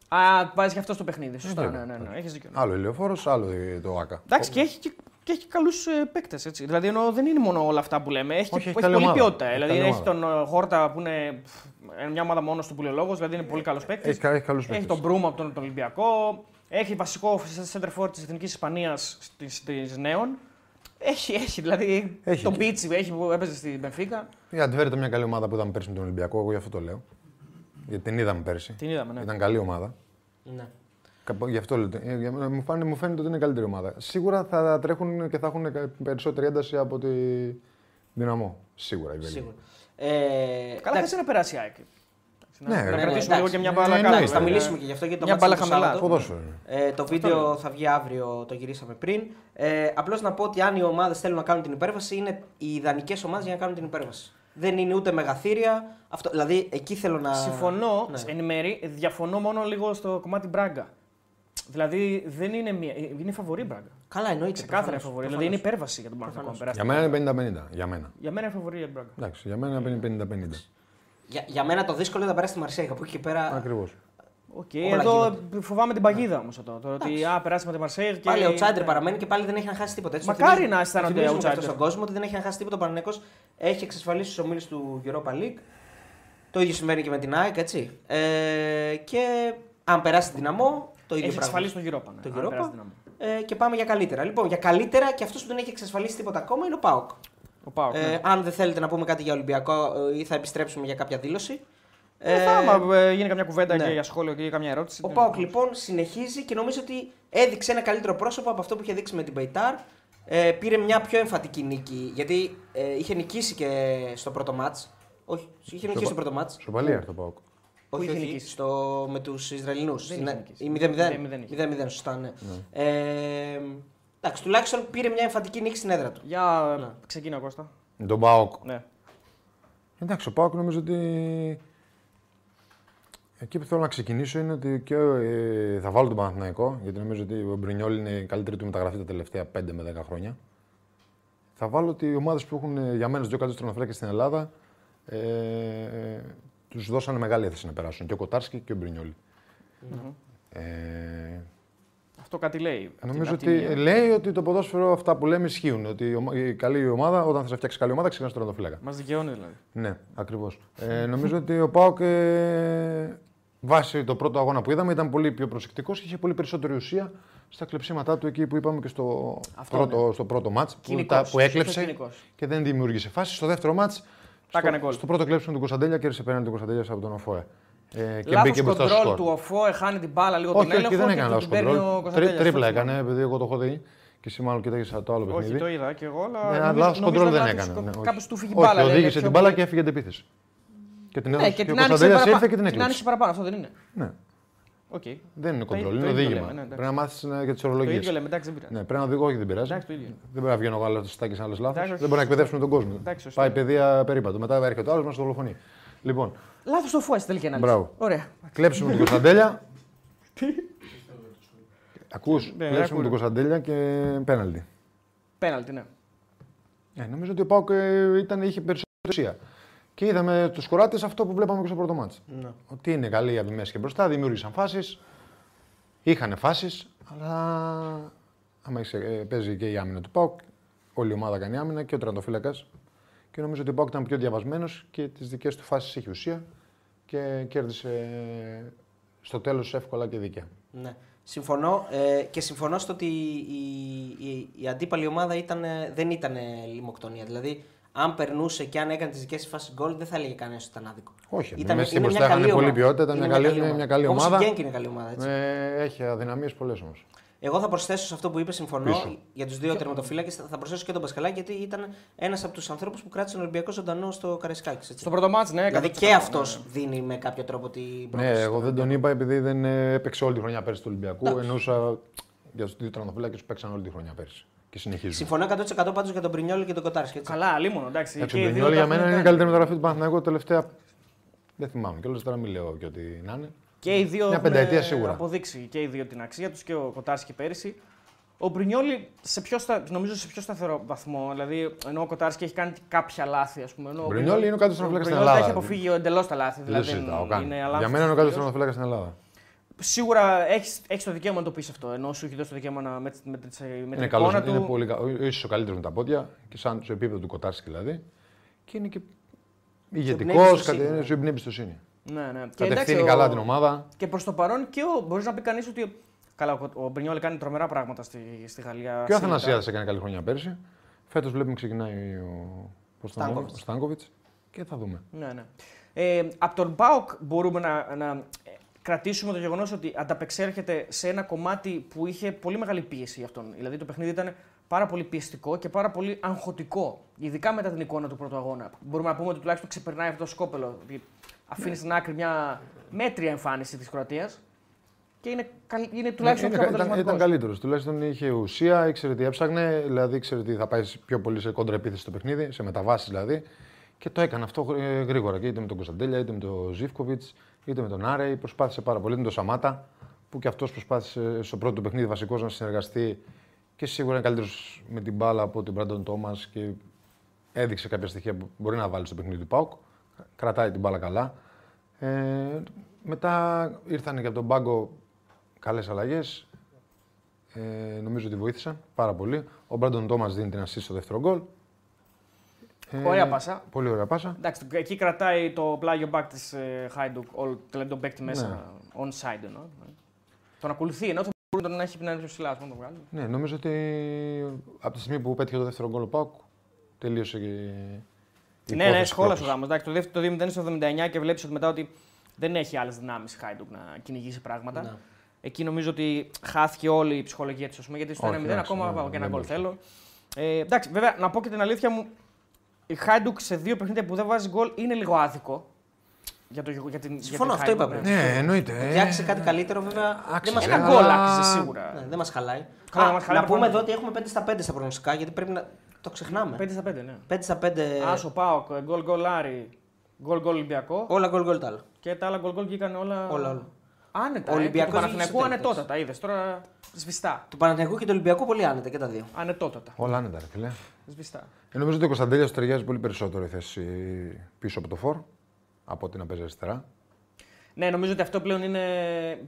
Α, βάζει και αυτό στο παιχνίδι. Σωστά, Ε, ναι, βέβαια. ναι, ναι, έχεις δίκιο. Άλλο Λεωφόρος, άλλο το ΟΑΚΑ. Εντάξει, και έχει και, και έχει καλούς παίκτες. Δηλαδή, ενώ δεν είναι μόνο όλα αυτά που λέμε. Έχει, Όχι, και, έχει έχει καλή πολλή ομάδα. ποιότητα. Έχει δηλαδή, καλή έχει τον ομάδα. ε, Χόρτα που είναι πφ, ε, μια ομάδα μόνος του που λέει ο λόγος, δηλαδή είναι πολύ καλός παίκτης. Έχει, κα- έχει καλούς Έχει παίκτες. τον Μπρούμα από τον, τον Ολυμπιακό. Έχει βασικό center forward της Εθνικής Ισπανίας τη Νέων. Έχει, έχει, δηλαδή Έχει τον και- Πίτσι έχει που έπαιζε στην Μπενφίκα. Η Αντβέρ ήταν μια καλή ομάδα που είδαμε πέρσι με τον Ολυμπιακό, εγώ γι' αυτό το λέω. Γιατί την είδαμε πέρσι. Την είδαμε, ναι. Ήταν καλή ομάδα. Ναι. Κάπου- Γι' αυτό λέω. ε, για μένα Μου φαίνεται, μου φαίνεται ότι είναι η καλύτερη ομάδα. Σίγουρα θα τρέχουν και θα έχουν κα- περισσότερη ένταση από τη δυναμό. Σίγουρα. οι Βέλγοι. Σίγουρα. Ε, Καλά, εντάξει, θα να περάσει η ΑΕΚ. Ναι, να ναι, κρατήσουμε εντάξει. λίγο και μια Ναι, μπάλα ναι, κάτω. εντάξει, εντάξει, θα βέβαια. μιλήσουμε και γι' αυτό γιατί το Μια μάτς είναι μπάλα το χαμηλά. Σάββατο. Ποδόσφαιρο είναι. Ε, το βίντεο θα βγει αύριο, το γυρίσαμε πριν. Ε, Απλώς να πω ότι αν οι ομάδες θέλουν να κάνουν την υπέρβαση, είναι οι ιδανικές ομάδες για να κάνουν την υπέρβαση. Δεν είναι ούτε μεγαθύρια. Αυτό, δηλαδή εκεί θέλω να. Συμφωνώ Ναι. εν μέρη, διαφωνώ μόνο λίγο στο κομμάτι Μπράγκα. Δηλαδή δεν είναι μία. Είναι φαβορή Μπράγκα. Καλά, εννοείται. Ξεκάθαρα προφανώς, φαβορή. προφανώς. Δηλαδή είναι υπέρβαση για τον Παναθηναϊκό. να περάσει. Για μένα είναι 50-50. Για μένα. Για μένα είναι φαβορί η Μπράγκα. Εντάξει, για μένα είναι 50-50. Για, για μένα το δύσκολο είναι να περάσει τη Μαρσέιγ. Από εκεί και πέρα. Ακριβώς. Οκ, Όλα εδώ φοβάμαι την παγίδα όμως εδώ. Το ότι Εντάξει. α, περάσαμε τη Μαρσέιγ. Πάλι outsider παραμένει και πάλι δεν έχει να χάσει τίποτα. Έτσι, το Μακάρι θυμίζουμε- να αισθάνονται το θυμίζουμε και outsider. αυτό στον κόσμο ότι δεν έχει να χάσει τίποτα. Ο Παναθηναϊκός έχει εξασφαλίσει τους ομίλους του Europa League. Το ίδιο συμβαίνει και με την ΑΕΚ, έτσι. Ε, και αν περάσει την Ντιναμό, το ίδιο Έχει πράγμα. εξασφαλίσει τον Europa. Το ναι, αν περάσει Europa. Ντιναμό. Ε, και πάμε για καλύτερα. Λοιπόν, για καλύτερα και αυτός που δεν έχει εξασφαλίσει τίποτα ακόμα είναι ο Πάοκ. Ο Πάοκ. Ε, ναι. αν δεν θέλετε να πούμε κάτι για Ολυμπιακό ε, ή θα επιστρέψουμε για κάποια δήλωση. Ε, θα, άμα ε, γίνει καμιά κουβέντα ναι. και για σχόλιο και για καμιά ερώτηση. Ο ναι. Πάοκ λοιπόν συνεχίζει και νομίζω ότι έδειξε ένα καλύτερο πρόσωπο από αυτό που είχε δείξει με την Πεϊτάρ. Ε, πήρε μια πιο εμφατική νίκη γιατί ε, είχε νικήσει και στο πρώτο μάτς. Όχι, είχε νικήσει στο πρώτο μάτς. Σοπαλία έρθει το Πάοκ. Όχι, είχε όχι, νικήσει; στο, με τους Ισραηλινούς. Δεν είχε νικήσει. Η 0-0. 0-0 0-0, σωστά, ναι. Ε, εντάξει, τουλάχιστον πήρε μια εμφαντική νίκη στην έδρα του. Για Ναι. ξεκίνα Κώστα. Τον Πάοκ. Ναι. Εντάξει, ο Πάοκ νομίζω ότι. Εκεί που θέλω να ξεκινήσω είναι ότι και ε, θα βάλω τον Παναθηναϊκό, γιατί νομίζω ότι ο Μπρινιόλ είναι η καλύτερη του μεταγραφή τα τελευταία 5 με 10 χρόνια. Θα βάλω ότι οι ομάδες που έχουν ε, για μένα τους δύο καλύτερους τερματοφύλακε στην Ελλάδα ε, τους δώσανε μεγάλη έθεση να περάσουν. Και ο Κοτάρσκι και ο μπρινιολ Ε, Αυτό κάτι λέει. Απ' την- νομίζω απ' την ότι μία. λέει ότι το ποδόσφαιρο αυτά που λέμε ισχύουν. Ότι η, ομα- η καλή ομάδα, όταν θα φτιάξει καλή ομάδα, ξεκινάς στον τερματοφύλακα. Μας δικαιώνει δηλαδή. Ναι, ακριβώς. Ε, νομίζω ότι ο Πάοκ ε, βάσει το πρώτο αγώνα που είδαμε ήταν πολύ πιο προσεκτικός και είχε πολύ περισσότερη ουσία στα κλεψίματά του εκεί που είπαμε και στο, Αυτό, πρώτο, στο πρώτο μάτς που, Κοινικός, τα, που έκλεψε σωστός κοινικός. και δεν δημιούργησε φάση. Στο δεύτερο μάτς Τα έκανε γκολ. Στο πρώτο κλέψιμο του Κωνσταντέλια κέρδισε πέναντι του Κωνσταντέλιας από τον Οφόε. Ε, και Λάθος μπήκε μπροστά στο κοντρόλ σκορ. του Οφόε, χάνει την μπάλα λίγο Όχι, τον έλεγχο όχι, δεν και έκανε του λάθος την παίρνει ο κοντρόλ. Κωνσταντέλιας. Τρίπλα Αυτό έκανε, επειδή εγώ το έχω δει. Και εσύ μάλλον κοίταγε το άλλο Όχι, παιχνίδι. το είδα και εγώ, αλλά. Ναι, νομίζω- λάθος νομίζω κοντρόλ δεν λάθος, έκανε. ναι, όχι. Κάπως του φύγει η Όχι, μπάλα. λέει, οδήγησε πιο την μπάλα πολύ. και έφυγε αντεπίθεση. Και την Ναι, έδωσε και και ο την άνοιξε Κωνσταντέλιας ήρθε παραπάνω. και την Την έκλεισε. άνοιξε παραπάνω, αυτό δεν είναι. Ναι, Οκ. δεν είναι Το κοντρόλ, ίδιο- είναι το ίδιο οδήγημα. λέμε, ναι, εντάξει. Πρέπει να μάθεις για τις Το ορολογίες. ίδιο λέμε, εντάξει, δεν πειράζει. Ναι, πρέπει να οδηγώ, όχι δεν πειράζει. Εντάξει, το ίδιο. Δεν πρέπει να βγαίνω εγώ, αλλά το στάκι σαν άλλε λάθος. Εντάξει, Δεν όχι. μπορεί να εκπαιδεύσουμε τον κόσμο. Εντάξει, σωστό. Πάει παιδεία περίπατο. Μετά έρχεται ο άλλος, μας δολοφονεί. Λοιπόν, Λάθος το Φουέ στην τελική ανάλυση. Μπράβο. Ωραία. κλέψουμε τον Κωνσταντέλια. Ακούς, Ναι, κλέψουμε ακούω. τον Κωνσταντέλια και πέναλτι. Πέναλτι, ναι. Ε, νομίζω ότι ο Πάουκ ε, ήταν, είχε περισσότερη ουσία. Και είδαμε τους κοράτες αυτό που βλέπαμε και στο πρώτο μάτς. Ναι. Ότι είναι καλοί από τη μέσης και μπροστά, δημιούργησαν φάσεις. Είχαν φάσεις, αλλά άμα είσαι, ε, παίζει και η άμυνα του Πάουκ, όλη η ομάδα κάνει άμυνα και ο τερματοφύλακα. Και νομίζω ότι ο Πάουκ ήταν πιο διαβασμένος και τις δικές του φάσεις είχε ουσία και κέρδισε ε, στο τέλος εύκολα και δίκαια. Ναι. Συμφωνώ ε, και συμφωνώ στο ότι η, η, η αντίπαλη ομάδα ήταν, ε, δεν ήταν λιμοκτονία. Δηλαδή, αν περνούσε και αν έκανε τις δικές της φάσεις γκολ, δεν θα έλεγε κανένας ότι ήταν άδικο. Όχι, ήταν, μέσα και είναι μπροστά μια είχαν καλή πολύ ομάδα. ποιότητα, ήταν Είναι μια καλή- είναι μια καλή Όπως ομάδα. η Γκένκ είναι καλή ομάδα. Έτσι. Ε, έχει αδυναμίες πολλές όμως. Εγώ θα προσθέσω σε αυτό που είπες, συμφωνώ Πίσω. για τους δύο τερματοφύλακες. Θα προσθέσω και τον Πασχαλάκη γιατί ήταν ένας από τους ανθρώπους που κράτησε τον Ολυμπιακό ζωντανό στο Καραϊσκάκης. Στο πρώτο μάτς, ναι. Δηλαδή 100%, και αυτός ναι. δίνει με κάποιο τρόπο την Ναι, πρόκληση. εγώ δεν τον είπα επειδή δεν ε, έπαιξε όλη τη χρονιά πέρσι του Ολυμπιακού. Εντάξει. Εννοούσα για τους δύο τραυματοφύλακε που παίξαν όλη τη χρονιά πέρσι. Και συνεχίζουν. Συμφωνώ 100% πάντως για τον Πρινιόλη και τον Κοτάρσκι. έτσι. Καλά, λίμωνο, εντάξει. Εντάξει, και ο οι δύο Μπρινιόλ τα για έχουν μένα είναι η κάνει. καλύτερη μεταγραφή του Παναθηναϊκού τελευταία. Δεν θυμάμαι κιόλα τώρα μην λέω και ότι να είναι. Και οι δύο Μια έχουν πενταετία σίγουρα. αποδείξει και οι δύο την αξία τους και ο Κοτάρσκι πέρυσι. Ο Μπρινιόλη σε πιο στα... νομίζω σε πιο σταθερό βαθμό. Δηλαδή, ενώ ο Κοτάρσκι έχει κάνει κάποια λάθη, ας πούμε. Ενώ Ο Μπρινιόλη είναι ο καλύτερο ο τραυματοφύλακα στην Μπρινιόλη τα Ελλάδα. έχει αποφύγει εντελώς τα λάθη. Δεν Δηλαδή, το συζητάω καν. είναι Για αλάνθαστος μένα είναι ο καλύτερο τελείως. τραυματοφύλακα στην Ελλάδα. Σίγουρα έχεις έχεις το δικαίωμα να το πεις αυτό. Ενώ σου έχει δώσει το δικαίωμα να, με, με, με, την Είναι εικόνα καλός, του. είναι πολύ καλό. ίσως ο καλύτερος με τα πόδια και σαν στο επίπεδο του Κοτάρσκι δηλαδή. Και είναι και ηγετικός, εμπνεύστοσύνη, ναι. σου εμπνέει εμπιστοσύνη. Ναι, ναι. Και Κατευθύνει εντάξει, καλά ο- την ομάδα. Και προς το παρόν και ο, μπορείς να πει κανείς ότι. Καλά, ο, ο Μπρινιόλη κάνει τρομερά πράγματα στη, στη Γαλλία. Και ο σήμερα. Αθανασιάδης έκανε καλή χρονιά πέρσι. Φέτος βλέπουμε ξεκινάει ο, πώς τον λένε, Στάνκοβιτς. ο Στάνκοβιτς και θα δούμε. Ναι, ναι. Ε, από τον Μπάουκ μπορούμε να, να ε, κρατήσουμε το γεγονός ότι ανταπεξέρχεται σε ένα κομμάτι που είχε πολύ μεγάλη πίεση για αυτόν. Δηλαδή το παιχνίδι ήταν πάρα πολύ πιεστικό και πάρα πολύ αγχωτικό. Ειδικά μετά την εικόνα του πρώτου αγώνα. Μπορούμε να πούμε ότι τουλάχιστον ξεπερνάει αυτό το σκόπελο. Ότι Αφήνεις στην άκρη μια μέτρια εμφάνιση της Κροατίας και είναι, καλ- είναι τουλάχιστον Είναι- πιο ήταν, ήταν αποτελεσματικό. καλύτερος. Τουλάχιστον είχε ουσία, ήξερε τι έψαχνε, δηλαδή ήξερε ότι θα πάει πιο πολύ σε κόντρα επίθεση στο παιχνίδι, σε μεταβάσεις δηλαδή. Και το έκανε αυτό ε, γρήγορα. Και είτε με τον Κωνσταντέλια, είτε με τον Ζήφκοβιτς, είτε με τον Άρεϊ. Προσπάθησε πάρα πολύ. Με τον Σαμάτα, που και αυτός προσπάθησε στο πρώτο του παιχνίδι βασικός να συνεργαστεί. Και σίγουρα είναι καλύτερος με την μπάλα από τον Μπραντον Τόμας και έδειξε κάποια στοιχεία που μπορεί να βάλει στο παιχνίδι του Πάουκ. Κρατάει την μπάλα καλά. Ε, μετά ήρθαν και από τον πάγκο καλές αλλαγές. Ε, νομίζω ότι βοήθησαν πάρα πολύ. Ο Μπράντον Τόμας δίνει την assist στο δεύτερο γκολ. Ε, Ωραία πάσα. Πολύ ωραία πάσα. Εντάξει, εκεί κρατάει το πλάγιο back της Χάιντουκ, δηλαδή τον παίκτη μέσα, Ναι. on side εννοώ. Τον ακολουθεί, ενώ θα μπορούσε να τον έχει πει να είναι πιο ψηλά, ας πούμε, να το βγάλει. Ναι, νομίζω ότι από τη στιγμή που πέτυχε το δεύτερο γκολ ο Πάουκ, τελείωσε και. Η Ναι, ναι, υπόθεση σχόλα ο πρώτης. γάμος. Το δεύτερο το 2-0 στο 79 και βλέπεις ότι μετά ότι δεν έχει άλλες δυνάμεις η Χάιντουκ να κυνηγήσει πράγματα. Ναι. Εκεί νομίζω ότι χάθηκε όλη η ψυχολογία της, γιατί στο 1-0 Όχι, εντάξει, ακόμα ναι, πάω και ένα δεν γκολ μπορούσε. θέλω. Ε, εντάξει, βέβαια, να πω και την αλήθεια μου, η Χάιντουκ σε δύο παιχνίδια που δεν βάζει γκολ είναι λίγο άδικο. Για, το, για την, Συμφωνώ, για την αυτό Hajduk, είπα ναι. Ναι, εννοείται. ε. Φτιάξει κάτι καλύτερο βέβαια. Δεν άξιζε. μας Ένα Αλλά- γκολ άξιζε σίγουρα. Ναι, δεν μας χαλάει. Καλά, Α, να μας χαλάει να πούμε προφανώς. εδώ ότι έχουμε 5 στα 5 στα προγνωστικά γιατί πρέπει να το ξεχνάμε. 5 στα 5, ναι. 5 στα 5. Άσο Πάοκ, γκολ γκολ Άρη, γκολ γκολ Ολυμπιακό. Όλα γκολ γκολ τα άλλα. Και τα άλλα γκολ γκολ βγήκαν όλα. Όλα, όλα. Άνετα. Ο Ο Ολυμπιακός Ολυμπιακό βγήκε στο Παναθηναϊκού τέλος. ανετότατα. Είδες τώρα σβηστά. Του Παναθηναϊκού και του Ολυμπιακού πολύ άνετα και τα δύο. Ανετότατα. Όλα άνετα, ρε φίλε. Σβηστά. Ε, νομίζω ότι ο Κωνσταντέλια ταιριάζει πολύ περισσότερο η θέση πίσω από το φόρ από ότι να παίζει αριστερά. Ναι, νομίζω ότι αυτό πλέον είναι...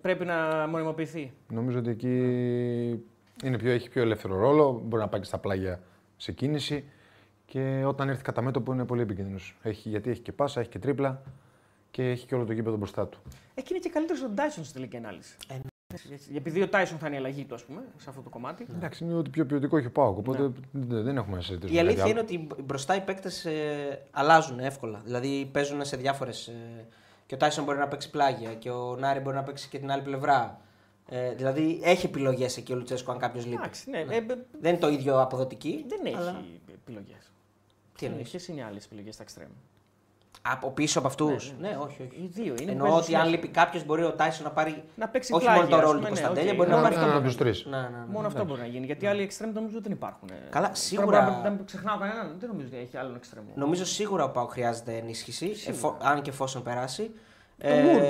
πρέπει να μονιμοποιηθεί. Νομίζω ότι εκεί είναι πιο, έχει πιο ελεύθερο ρόλο, μπορεί να πάει και στα πλάγια σε κίνηση και όταν έρθει κατά μέτωπο είναι πολύ επικίνδυνος. Γιατί έχει και πάσα, έχει και τρίπλα και έχει και όλο το γήπεδο μπροστά του. Εκεί είναι και καλύτερος ο Ντάισον στη τελική ανάλυση. Επειδή ο Τάισον θα είναι η αλλαγή του, ας πούμε, σε αυτό το κομμάτι. Εντάξει, είναι ότι πιο ποιοτικό έχει ο Πάοκ. Οπότε δεν δεν έχουμε να συζητήσουμε. Η αλήθεια κάτι είναι ότι μπροστά οι παίκτες αλλάζουν εύκολα. Δηλαδή παίζουν σε διάφορες. και ο Τάισον μπορεί να παίξει πλάγια και ο Νάρεϊ μπορεί να παίξει και την άλλη πλευρά. Ε, δηλαδή έχει επιλογές εκεί ο Λουτσέσκο αν κάποιος λείπει. Εντάξει, ναι, ε, ε, Δεν είναι το ίδιο αποδοτική. δεν έχει αλλά- επιλογές. Τι εννοείς; Ποιες είναι οι άλλες επιλογές στα εξτρέμ. Από πίσω από αυτούς; Ναι, Ναι, ναι. όχι, όχι. Οι δύο είναι. που Εννοώ παίζουν ότι αν συνέχεια. λείπει κάποιος μπορεί ο Τάισον να πάρει. Να παίξει όχι πλάγια, μόνο το ας ρόλο πούμε, του ναι, Κωνσταντέλια, οκ. μπορεί να να πάρει πάρει έναν και από τους τρεις. Ναι, ναι, ναι. Μόνο αυτό μπορεί να γίνει. Γιατί άλλοι εξτρέμ νομίζω δεν υπάρχουν. ε. Καλά, Τώρα σίγουρα- μπορεί να μην ξεχνάω κανέναν. Δεν νομίζω ότι έχει άλλον εξτρέμ. Νομίζω σίγουρα ο Πάο χρειάζεται ενίσχυση, εφο- αν και εφόσον περάσει. Το Μούργκ.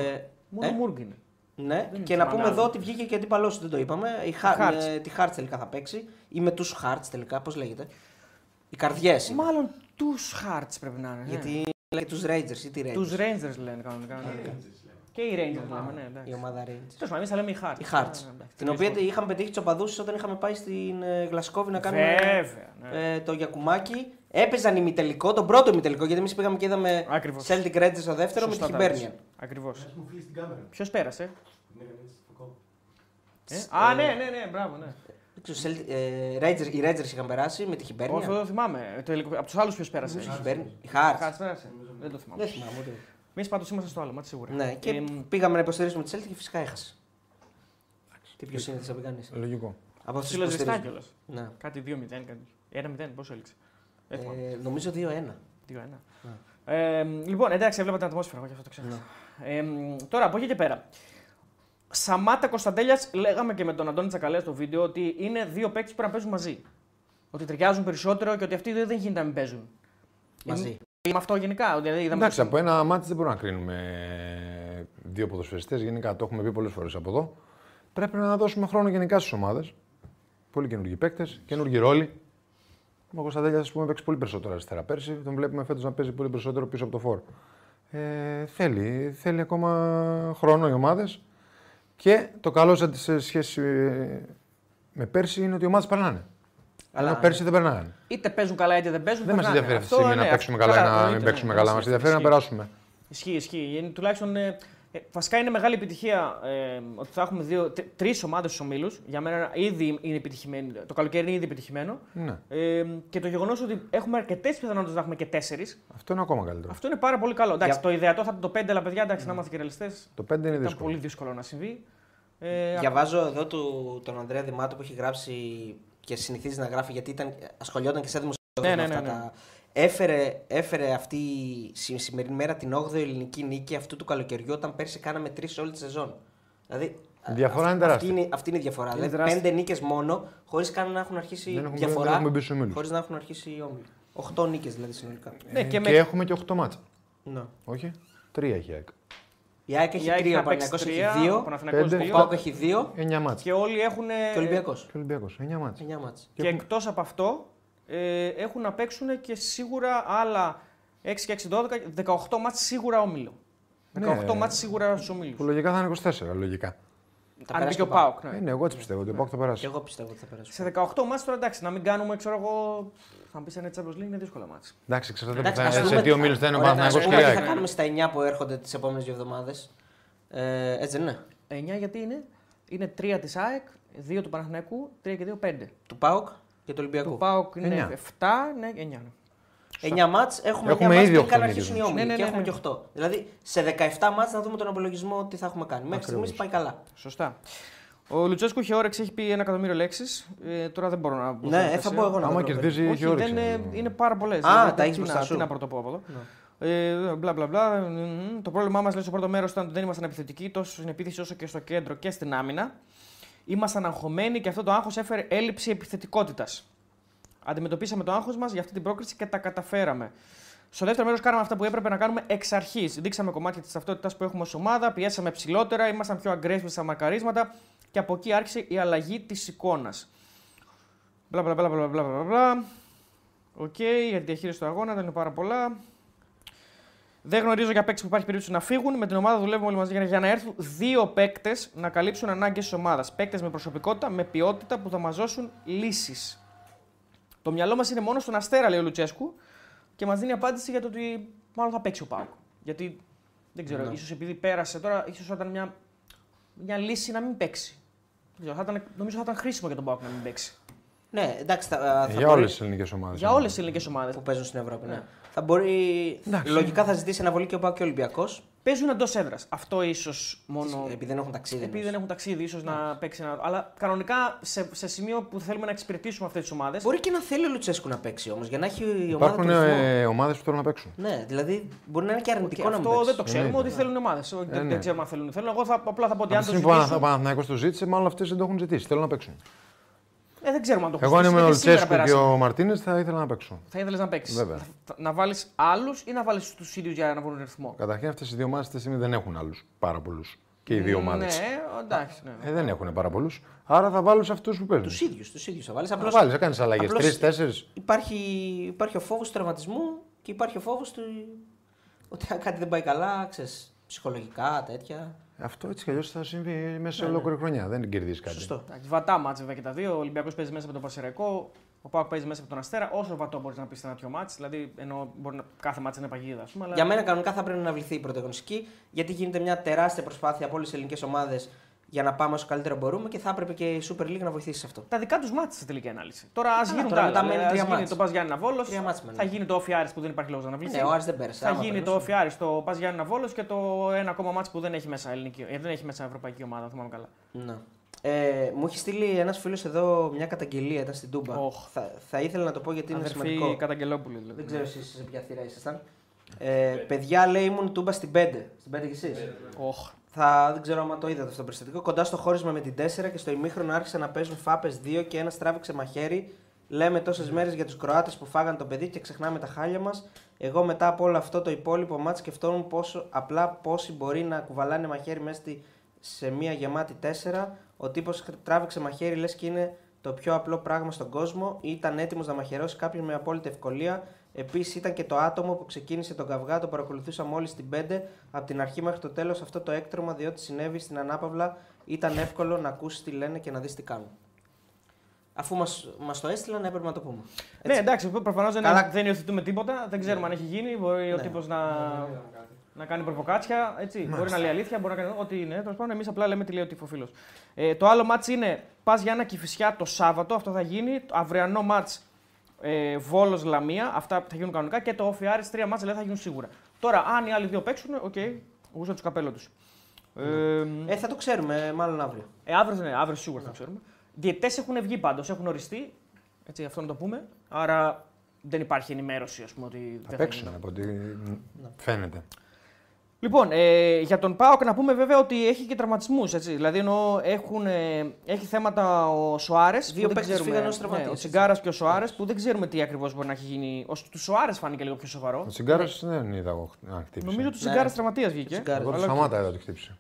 Μόνο ε, Μούργκ είναι. Ναι, Δεν και να θυμάμαι πούμε άλλο. εδώ ότι βγήκε και αντίπαλό σου, δεν το είπαμε. Η Χα... Hearts. με τη Χάρτ τελικά θα παίξει. Ή με τους Χάρτ τελικά, πώς λέγεται. Οι καρδιές. Μάλλον τους Χάρτ πρέπει να είναι. Γιατί λέει τους Rangers ή τη Rangers. Τους Rangers λένε κανονικά. ναι. Και οι Rangers λέμε, ναι. εντάξει. Η ομάδα Rangers. Τέλος πάντων, εμείς θα λέμε οι Hearts. Η Hearts. Ναι, εντάξει. Την οποία είχαμε πετύχει τους οπαδούς όταν είχαμε πάει στην ε, Γλασκόβη να κάνουμε Βέβαια. ναι. ε, το Γιακουμάκι. Έπαιζαν ημιτελικό, τον πρώτο ημιτελικό, γιατί εμείς πήγαμε και είδαμε Ακριβώς. Celtic Rangers στο δεύτερο με τη Hibernian. Ακριβώς. Μου φίλη στην κάμερα. Ποιος πέρασε; Ναι, ναι, στο κόμμα. Ε; Α, ναι, ναι, ναι, μπράβο, ναι. Δεν ξέρω, Celtic- ε, Rangers- οι Rangers είχαν περάσει με τη Όχι, Hibernian. δεν το θυμάμαι. Το υλικό- Από τους άλλους ποιος πέρασε; Νομίζω η Hibernian. Η Οι Hearts. Hearts πέρασε. Δεν το θυμάμαι. Δεν θυμάμαι ούτε. Εμείς πάντως είμαστε στο άλλο, μάτι σίγουρα. Ναι, και Εμ, πήγαμε να υποστηρίζουμε τη Celtic και φυσικά έχασε. Τι πιο σύνθεση από κανείς. Λογικό. Από αυτούς του Ψιλο ζεστά υποστηρίζουμε. κιόλας. Ναι. Κάτι 2-0, κάτι. 1-0, πόσο έληξε. Δεν θυμάμαι. Ε, νομίζω 2-1. 2-1. Ναι. Ε, λοιπόν, εντάξει, έβλεπα την ατμόσφαιρα, εγώ και αυτό το ξέρω. Ναι. Ε, τώρα, από εκεί και πέρα. Σαμάτα Κωνσταντέλιας, λέγαμε και με τον Αντώνη Τσακαλέα στο βίντεο ότι είναι δύο παίκτες που πρέπει να παίζουν μαζί. Ότι ταιριάζουν περισσότερο και ότι αυτοί οι δύο δεν γίνεται να μην παίζουν. Μαζί. Με αυτό γενικά. Δηλαδή, είδαμε Εντάξει, το- από ένα μάτι δεν μπορούμε να κρίνουμε δύο ποδοσφαιριστές. Γενικά το έχουμε πει πολλές φορές από εδώ. Πρέπει να δώσουμε χρόνο γενικά στις ομάδες. Πολύ καινούργιοι παίκτες, καινούργιοι ρόλοι. Ο Κωνσταντέλιας, ας πούμε, παίξει πολύ περισσότερο αριστερά πέρσι. Τον βλέπουμε φέτος να παίζει πολύ περισσότερο πίσω από το φόρ. Ε, θέλει, θέλει ακόμα χρόνο οι ομάδες. Και το καλό σε- σε σχέση ε, με πέρσι είναι ότι οι ομάδες περνάνε. Αλλά ναι. πέρσι δεν περνάγανε. Είτε παίζουν καλά είτε δεν παίζουν. Δεν μας περνάνε. ενδιαφέρει αυτή τη Αυτό, στιγμή να ναι, παίξουμε αυτό- καλά ή να μην εννοείται, παίξουμε ναι, καλά. Μας ισχύει, ενδιαφέρει να ισχύει. περάσουμε. Ισχύει, ισχύει. Είναι, τουλάχιστον, ε, ε, βασικά είναι μεγάλη επιτυχία ε, ότι θα έχουμε δύο, τρεις ομάδες στους ομίλους. Για μένα ήδη είναι επιτυχημένη. Το καλοκαίρι είναι ήδη επιτυχημένο. Ναι. Ε, και το γεγονός ότι έχουμε αρκετές πιθανότητες να έχουμε και τέσσερις. Αυτό είναι ακόμα καλύτερο. Αυτό είναι πάρα πολύ καλό. Εντάξει, Για- το ιδεατό θα ήταν το 5, αλλά παιδιά, εντάξει, να είμαστε και ρεαλιστές. Το 5 είναι Ήταν δύσκολο. πολύ δύσκολο να συμβεί. Ε, Διαβάζω εδώ του, τον Ανδρέα Δημάτο που έχει γράψει και συνηθίζει να γράφει γιατί ήταν, ασχολιόταν και σε δημοσιογραφία Ναι, με ναι, αυτά ναι, ναι. Τα. Έφερε, έφερε αυτή η συ- σημερινή μέρα την 8η ελληνική νίκη αυτού του καλοκαιριού όταν πέρσι κάναμε τρεις όλη τη σεζόν. Δηλαδή. Η διαφορά αυ- είναι τεράστια. Αυτή είναι, αυτή είναι η διαφορά. Είναι δηλαδή τεράστια. πέντε νίκες μόνο, χωρίς καν να έχουν αρχίσει Δεν έχουμε- διαφορά. δεν έχουμε μπει στους ομίλους. Χωρίς να έχουν αρχίσει οι όμιλοι. Οχτώ νίκες δηλαδή συνολικά. ναι, Ε, και και, με- έχουμε και 8 μάτσα. Ναι. Όχι. Τρία έχει η ΑΕΚ. Η ΑΕΚ η έχει ΑΕΚ τρία, ο θα παίξει Παναγιακός έχει τρία, ο δύο, Παναθηναϊκός πέντε, ο δύο. Πάοκ έχει δύο 9 μάτσα. Και όλοι έχουν. και ο Ολυμπιακός. Και ο Ολυμπιακός. 9 μάτσα. Εννιά μάτς. Και εκτός από αυτό, ε, έχουν να παίξουν και σίγουρα άλλα 6 και 6, 12, 18 μάτς σίγουρα όμιλο. 18 Ναι. μάτς σίγουρα στους ομίλους. Που λογικά θα είναι 24. Λογικά. Θα Αν μπει περάσει και ο το Πάοκ. Πάοκ. Ναι. Ε, ναι, εγώ έτσι πιστεύω ότι ο Πάοκ θα Και περάσει. εγώ πιστεύω ότι θα περάσει. Σε 18 μάτς τώρα εντάξει, να μην κάνουμε, ξέρω εγώ. Θα μου πει ένα Champions League είναι δύσκολο μάτς. Εντάξει, ξέρετε Εντάξει, που ας θα, πούμε- σε τι ομίλους θα είναι ο Ωραία, Παναθηναϊκός ας και πούμε η τι ΑΕΚ. θα κάνουμε στα 9 που έρχονται τις επόμενες δύο εβδομάδες. Ε, έτσι δεν είναι. 9 γιατί είναι; Είναι 3 της ΑΕΚ, 2 του Παναθηναϊκού, 3 και 2, 5. Του Πάοκ και του Του Ολυμπιακού. ΠΑΟΚ είναι Εννιά. 7, ναι, 9. Ναι. 9 μάτς, έχουμε, Έχουμε 9 μάτς ήδη πριν οχτώ καν αρχίσουν οι νίκες. όμιλοι Ναι, ναι, και ναι, έχουμε ναι. και 8. Δηλαδή σε 17 μάτς να δούμε τον απολογισμό τι θα έχουμε κάνει. Μέχρι Ακριβώς. στιγμής πάει καλά. Σωστά. Ο Λουτσέσκου είχε όρεξη, έχει πει ένα εκατομμύριο λέξεις. Ε, τώρα δεν μπορώ να μπω. Ναι, σε ε, θα διαδικασία. πω εγώ να Άμα το βρω. κερδίζει, Όχι, έχει όρεξη. δεν, είναι, είναι πάρα πολλές. τα έχεις μπροστά σου. Τι να πρωτοπώ από εδώ. Ε, μπλα, μπλα, μπλα. Μμμ. Το πρόβλημά μας στο πρώτο μέρος ήταν ότι δεν ήμασταν επιθετικοί τόσο στην επίθεση όσο και στο κέντρο και στην άμυνα. Ήμασταν αγχωμένοι και αυτό το άγχος έφερε έλλειψη επιθετικότητας. Αντιμετωπίσαμε το άγχος μας για αυτή την πρόκριση και τα καταφέραμε. Στο δεύτερο μέρος κάναμε αυτά που έπρεπε να κάνουμε εξ αρχής. Δείξαμε κομμάτια της ταυτότητας που έχουμε ως ομάδα, πιέσαμε ψηλότερα, ήμασταν πιο aggressive στα μαρκαρίσματα και από εκεί άρχισε η αλλαγή της εικόνας. Μπλα μπλα μπλα μπλα μπλα μπλα μπλα. Οκ, για τη διαχείριση του αγώνα δεν είναι πάρα πολλά. Δεν γνωρίζω για παίκτες που υπάρχει περίπτωση να φύγουν. Με την ομάδα δουλεύουμε όλοι μαζί για να- για να έρθουν δύο παίκτες να καλύψουν ανάγκες της ομάδας. Παίκτες με προσωπικότητα, με ποιότητα που θα μας δώσουν λύσεις. Το μυαλό μας είναι μόνο στον Αστέρα, λέει ο Λουτσέσκου, και μας δίνει απάντηση για το ότι μάλλον θα παίξει ο ΠΑΟΚ. Γιατί δεν ξέρω, Ναι. ίσως επειδή πέρασε τώρα, ίσως ήταν μια μια λύση να μην παίξει. Δεν ξέρω, θα ήταν, νομίζω θα ήταν χρήσιμο για τον Πάοκ να μην παίξει. Ναι, εντάξει. Θα, θα Για μπορεί- όλε τις ελληνικές ομάδες. Για όλες τις ελληνικές ομάδες. που παίζουν στην Ευρώπη. Ναι. Θα μπορεί. Εντάξει. Λογικά θα ζητήσει αναβολή και ο Πάο και ο Ολυμπιακός. Παίζουν εντός έδρας. Αυτό ίσως μόνο. Επειδή δεν έχουν ταξίδι. Επειδή εννοείς. δεν έχουν ταξίδι, ίσως να παίξει ένα. Αλλά κανονικά σε, σε σημείο που θέλουμε να εξυπηρετήσουμε αυτές τις ομάδε. Μπορεί και να θέλει ο Λουτσέσκου να παίξει όμως για να έχει η ομάδα Υπάρχουν του ρυθμό. ε, ομάδες που θέλουν να παίξουν. Ναι, δηλαδή μπορεί να είναι και αρνητικό να μην αυτό παίξει. δεν το ξέρουμε, Εννοείται. ότι θέλουν ομάδες. δεν, ναι. δεν ξέρουμε αν θέλουν. θέλουν. Εγώ θα, απλά θα πω ότι αν Από το τη στιγμή που ο ζητήσουν. Παναθηναϊκός το ζήτησε, μάλλον αυτές δεν το έχουν ζητήσει. Θέλουν να παίξουν. Ε, δεν ξέρουμε αν το Εγώ αν έχουν ήμουν ο ζητήσει, γιατί σήμερα Λουτσέσκου και περάσαμε. ο Μαρτίνες θα ήθελα να παίξω. Θα ήθελες να παίξεις. Βέβαια. Να βάλεις άλλους ή να βάλεις τους ίδιους για να βρουν ρυθμό; Καταρχήν αυτές οι δύο ομάδες αυτή τη στιγμή δεν έχουν άλλους πάρα πολλούς. Και οι δύο ομάδες. Ναι, εντάξει. Ναι. Ε, δεν έχουν πάρα πολλούς. Άρα θα βάλουν αυτούς που παίζουν. Τους ίδιους, τους ίδιους θα βάλεις. Θα Απλώ βάλεις, θα κάνει αλλαγές. απλώς- Τρει-τέσσερι. υπάρχει, υπάρχει ο φόβος του τραυματισμού και υπάρχει ο φόβος του ότι αν κάτι δεν πάει καλά, ξέρεις, ψυχολογικά, τέτοια. Αυτό έτσι κι αλλιώς θα συμβεί μέσα σε ολόκληρη χρονιά. Δεν κερδίζεις κάτι. Σωστό. Εντάξει, Βατά μάτς βέβαια και τα δύο. Ο Ολυμπιακός παίζει μέσα με τον Πασεραϊκό. Ο Πάοκ παίζει μέσα με τον Αστέρα. Όσο βατό μπορείς να πεις σε ένα τέτοιο μάτς, δηλαδή ενώ μπορεί να, κάθε μάτς είναι παγίδα. Ας πούμε, αλλά... Για μένα κανονικά θα πρέπει να βληθεί η πρωταγωνιστική, γιατί γίνεται μια τεράστια προσπάθεια από όλες τις ελληνικές ομάδες για να πάμε όσο καλύτερα μπορούμε και θα έπρεπε και η Super League να βοηθήσει σε αυτό. Τα δικά τους μάτς σε τελική ανάλυση. Τώρα ας Καλά, γίνουν τώρα τα μετά άλλα. μένει Ας τρία γίνει μάτς. το Πας Γιάννη Βόλος. Τρία μάτς μένουν. Θα γίνει το Όφι Άρης που δεν υπάρχει λόγος να βληθεί. Ναι, ο Άρης δεν πέρασε. Θα άμα γίνει το περνούσε. Όφι Άρης, το Πας Γιάννη Βόλος και το ένα ακόμα μάτς που δεν έχει μέσα, ελληνική, ε, δεν έχει μέσα ευρωπαϊκή ομάδα, αν θυμάμαι καλά. Ναι. Ε, μου έχει στείλει ένας φίλος εδώ μια καταγγελία, ήταν στην Τούμπα. Οχ. Θα, θα ήθελα να το πω γιατί είναι Αδερφή σημαντικό. Καταγγελόπουλη δηλαδή. Δεν ξέρω εσείς σε ποια θύρα ήσασταν. Ε, παιδιά, λέει ήμουν Τούμπα στην 5. Στην 5 κι εσείς; Οχ. Θα, δεν ξέρω αν το είδατε αυτό το περιστατικό. Κοντά στο χώρισμα με την 4 και στο ημίχρονο άρχισαν να παίζουν φάπες 2 και ένα τράβηξε μαχαίρι. Λέμε τόσες μέρες για τους Κροάτες που φάγαν το παιδί και ξεχνάμε τα χάλια μας. Εγώ μετά από όλο αυτό το υπόλοιπο μάτς σκεφτόμουν πόσο απλά πόσοι μπορεί να κουβαλάνε μαχαίρι μέσα στη, σε μια γεμάτη 4. Ο τύπος τράβηξε μαχαίρι λες και είναι το πιο απλό πράγμα στον κόσμο. Ήταν έτοιμος να μαχαιρώσει κάποιον με απόλυτη ευκολία. Επίσης ήταν και το άτομο που ξεκίνησε τον καυγά, το παρακολουθούσαμε όλοι στην 5 από την αρχή μέχρι το τέλος αυτό το έκτρωμα, διότι συνέβη στην ανάπαυλα. Ήταν εύκολο να ακούσεις τι λένε και να δεις τι κάνουν. Αφού μας μας το έστειλαν, έπρεπε να το πούμε. Ναι, εντάξει, προφανώς δεν, Καλά. δεν υιοθετούμε τίποτα. Δεν ξέρουμε αν έχει γίνει. Μπορεί ο Ναι. τύπος να, να κάνει προβοκάτσια. Έτσι. Μπορεί να λέει αλήθεια, μπορεί να κάνει ό,τι είναι. Τέλος πάντων, εμείς απλά λέμε τι λέει ο τυφοφίλο. Ε, το άλλο μάτς είναι ΠΑΣ Γιάννενα Κηφισιά το Σάββατο. Αυτό θα γίνει. Το αυριανό μάτς ε, Βόλος Λαμία. Αυτά θα γίνουν κανονικά. Και το ΟΦΗ Άρης, τρία μάτς δηλαδή θα γίνουν σίγουρα. Τώρα, αν οι άλλοι δύο παίξουν, ok, okay, γούσαν τους καπέλο τους. Ε, Ε, θα το ξέρουμε μάλλον αύριο. ε, αύριο, ναι, αύριο σίγουρα θα ξέρουμε. Διαιτέ έχουν βγει πάντως, έχουν οριστεί. Έτσι, αυτό να το πούμε. Άρα δεν υπάρχει ενημέρωση, ας πούμε, ότι Θα δεν παίξουν γίνει. από ό,τι φαίνεται. Λοιπόν, ε, για τον Πάοκ να πούμε βέβαια ότι έχει και τραυματισμούς. Δηλαδή ενώ έχουν, ε, έχει θέματα ο Σοάρες. Δύο παίκτες φύγανε ως τραυματίες, Ναι, ο έτσι. Τσιγκάρας και ο Σοάρες που δεν ξέρουμε τι ακριβώς μπορεί να έχει γίνει. Ο, του Σοάρες φάνηκε λίγο πιο σοβαρό. Ο Τσιγκάρας δεν είδα εγώ να χτύπησε. Νομίζω ότι ο Ναι. Τσιγκάρας τραυματίας βγήκε. Τσιγκάρας. Εγώ το Αλλά- Σαμάτα είδα ότι χτύπησε.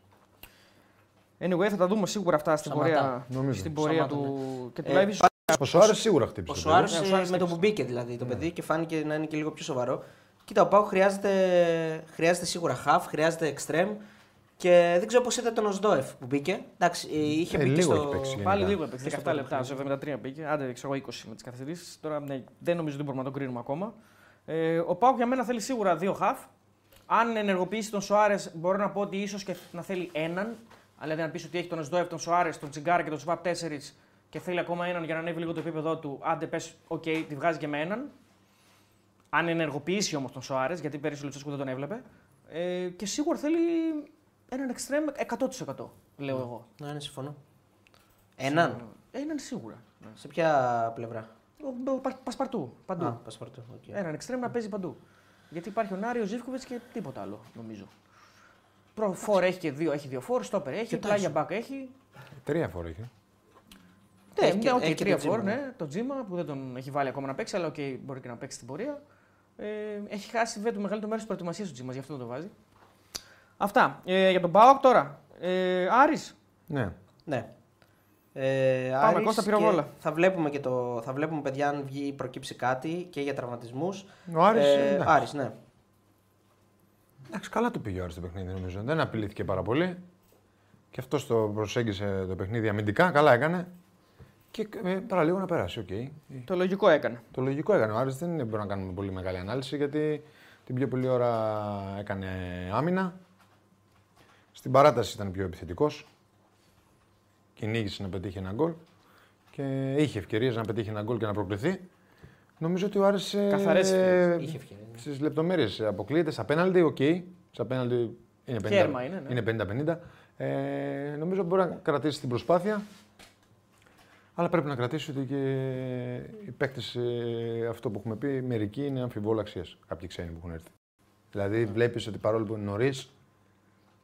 Anyway, θα τα δούμε σίγουρα αυτά στην Σαμάτα, πορεία, νομίζω. στην πορεία Σαμάτα, του. Και του Ε, live ίσως- Ο Σοάρες σίγουρα χτύπησε. Ο το Σουάρε Ναι, ο Σουάρες με το χτύπησε. που μπήκε δηλαδή το παιδί και φάνηκε να είναι και λίγο πιο σοβαρό. Κοίτα, ο Πάου χρειάζεται, χρειάζεται σίγουρα half, χρειάζεται extreme και δεν ξέρω πώς ήταν τον Οσδόεφ που μπήκε. Εντάξει, ε, είχε Ε, μπει και λίγο στο. έχει παίξει. Πάλι γενικά. λίγο έπαιξε. Και στο 17 πρώτο λεπτά, στο 73 πήγε. Άντε, ξέρω εγώ 20 με τις καθυστερήσεις. Τώρα ναι, δεν νομίζω ότι μπορούμε να το κρίνουμε ακόμα. Ε, ο ΠΑΟΚ για μένα θέλει σίγουρα δύο χαφ. Αν ενεργοποιήσει τον Σοάρε, μπορώ να πω ότι ίσως και να θέλει έναν. Δηλαδή, αν πει ότι έχει τον Οζντόεφ, τον Σοάρε, τον Τσιγκάρα και τον Σβαμπ, 4 και θέλει ακόμα έναν για να ανέβει λίγο το επίπεδό του, άντε πες, οκ, τη βγάζει και με έναν. Αν ενεργοποιήσει όμως τον Σοάρε, γιατί πέρυσι ο Λουτσέσκου δεν τον έβλεπε. Ε, και σίγουρα θέλει έναν εξτρέμ 100%. Λέω εγώ. Ναι, ναι, συμφωνώ. Έναν; Ε, έναν σίγουρα. Ναι. Σε ποια πλευρά; Ο- ο Πα- Πασπαρτού. Παντού. Α, πασπορτού. οκ. Έναν εξτρέμ να παίζει παντού. Γιατί υπάρχει ο Νάριος Ζίβκοβιτς και τίποτα άλλο, νομίζω. Από φορ έχει και δύο, έχει δύο φόρ, στόπερ έχει, Και πλάγια Τάισον. μπακ έχει. Τρία φορ έχει. Ναι, Έχει και- ναι, οκ, έχει και τρία το φορ, Τζίμα. ναι. Το Τζίμα που δεν τον έχει βάλει ακόμα να παίξει, αλλά οκ, μπορεί και να παίξει στην πορεία. Ε, έχει χάσει βέβαια το μεγαλύτερο μέρος της προετοιμασίας του Τζίμα, γι' αυτό δεν το βάζει. Αυτά. Ε, για τον ΠΑΟΚ τώρα. Ε, Άρης. Ναι. Ναι. Ε, Πάμε, Άρης Κώστα, και πυροβόλα. Θα βλέπουμε και το, θα βλέπουμε παιδιά αν βγει, προκύψει κάτι και για τραυματισμούς. Ο Άρης, ε, εντάξει. Άρης, ναι. Εντάξει, καλά το πήγε ο Άρης το παιχνίδι νομίζω. Δεν απειλήθηκε πάρα πολύ. Και αυτός το προσέγγισε το παιχνίδι αμυντικά. Καλά έκανε. Και ε, παραλίγο να περάσει. οκ. Το λογικό έκανε. Το λογικό έκανε. Ο Άρης δεν μπορούμε να κάνουμε πολύ μεγάλη ανάλυση γιατί την πιο πολλή ώρα έκανε άμυνα. Στην παράταση ήταν πιο επιθετικός. κυνήγησε να πετύχει ένα γκολ και είχε ευκαιρίες να πετύχει ένα γκολ και να προκριθεί. Νομίζω ότι ο Άρης ε, Καθαρές ευκαιρίες. Είχε ευκαιρία. ναι. στις λεπτομέρειες αποκλείεται. Στα πέναλτι, οκ. Στα πέναλτι είναι 50, Κέρμα είναι, ναι. είναι 50-50. Ε, νομίζω μπορεί να κρατήσει την προσπάθεια. Αλλά πρέπει να κρατήσει ότι και οι παίκτες, αυτό που έχουμε πει, μερικοί είναι αμφιβόλα αξίας. Κάποιοι ξένοι που έχουν έρθει. Δηλαδή, βλέπεις ότι παρόλο που είναι νωρίς,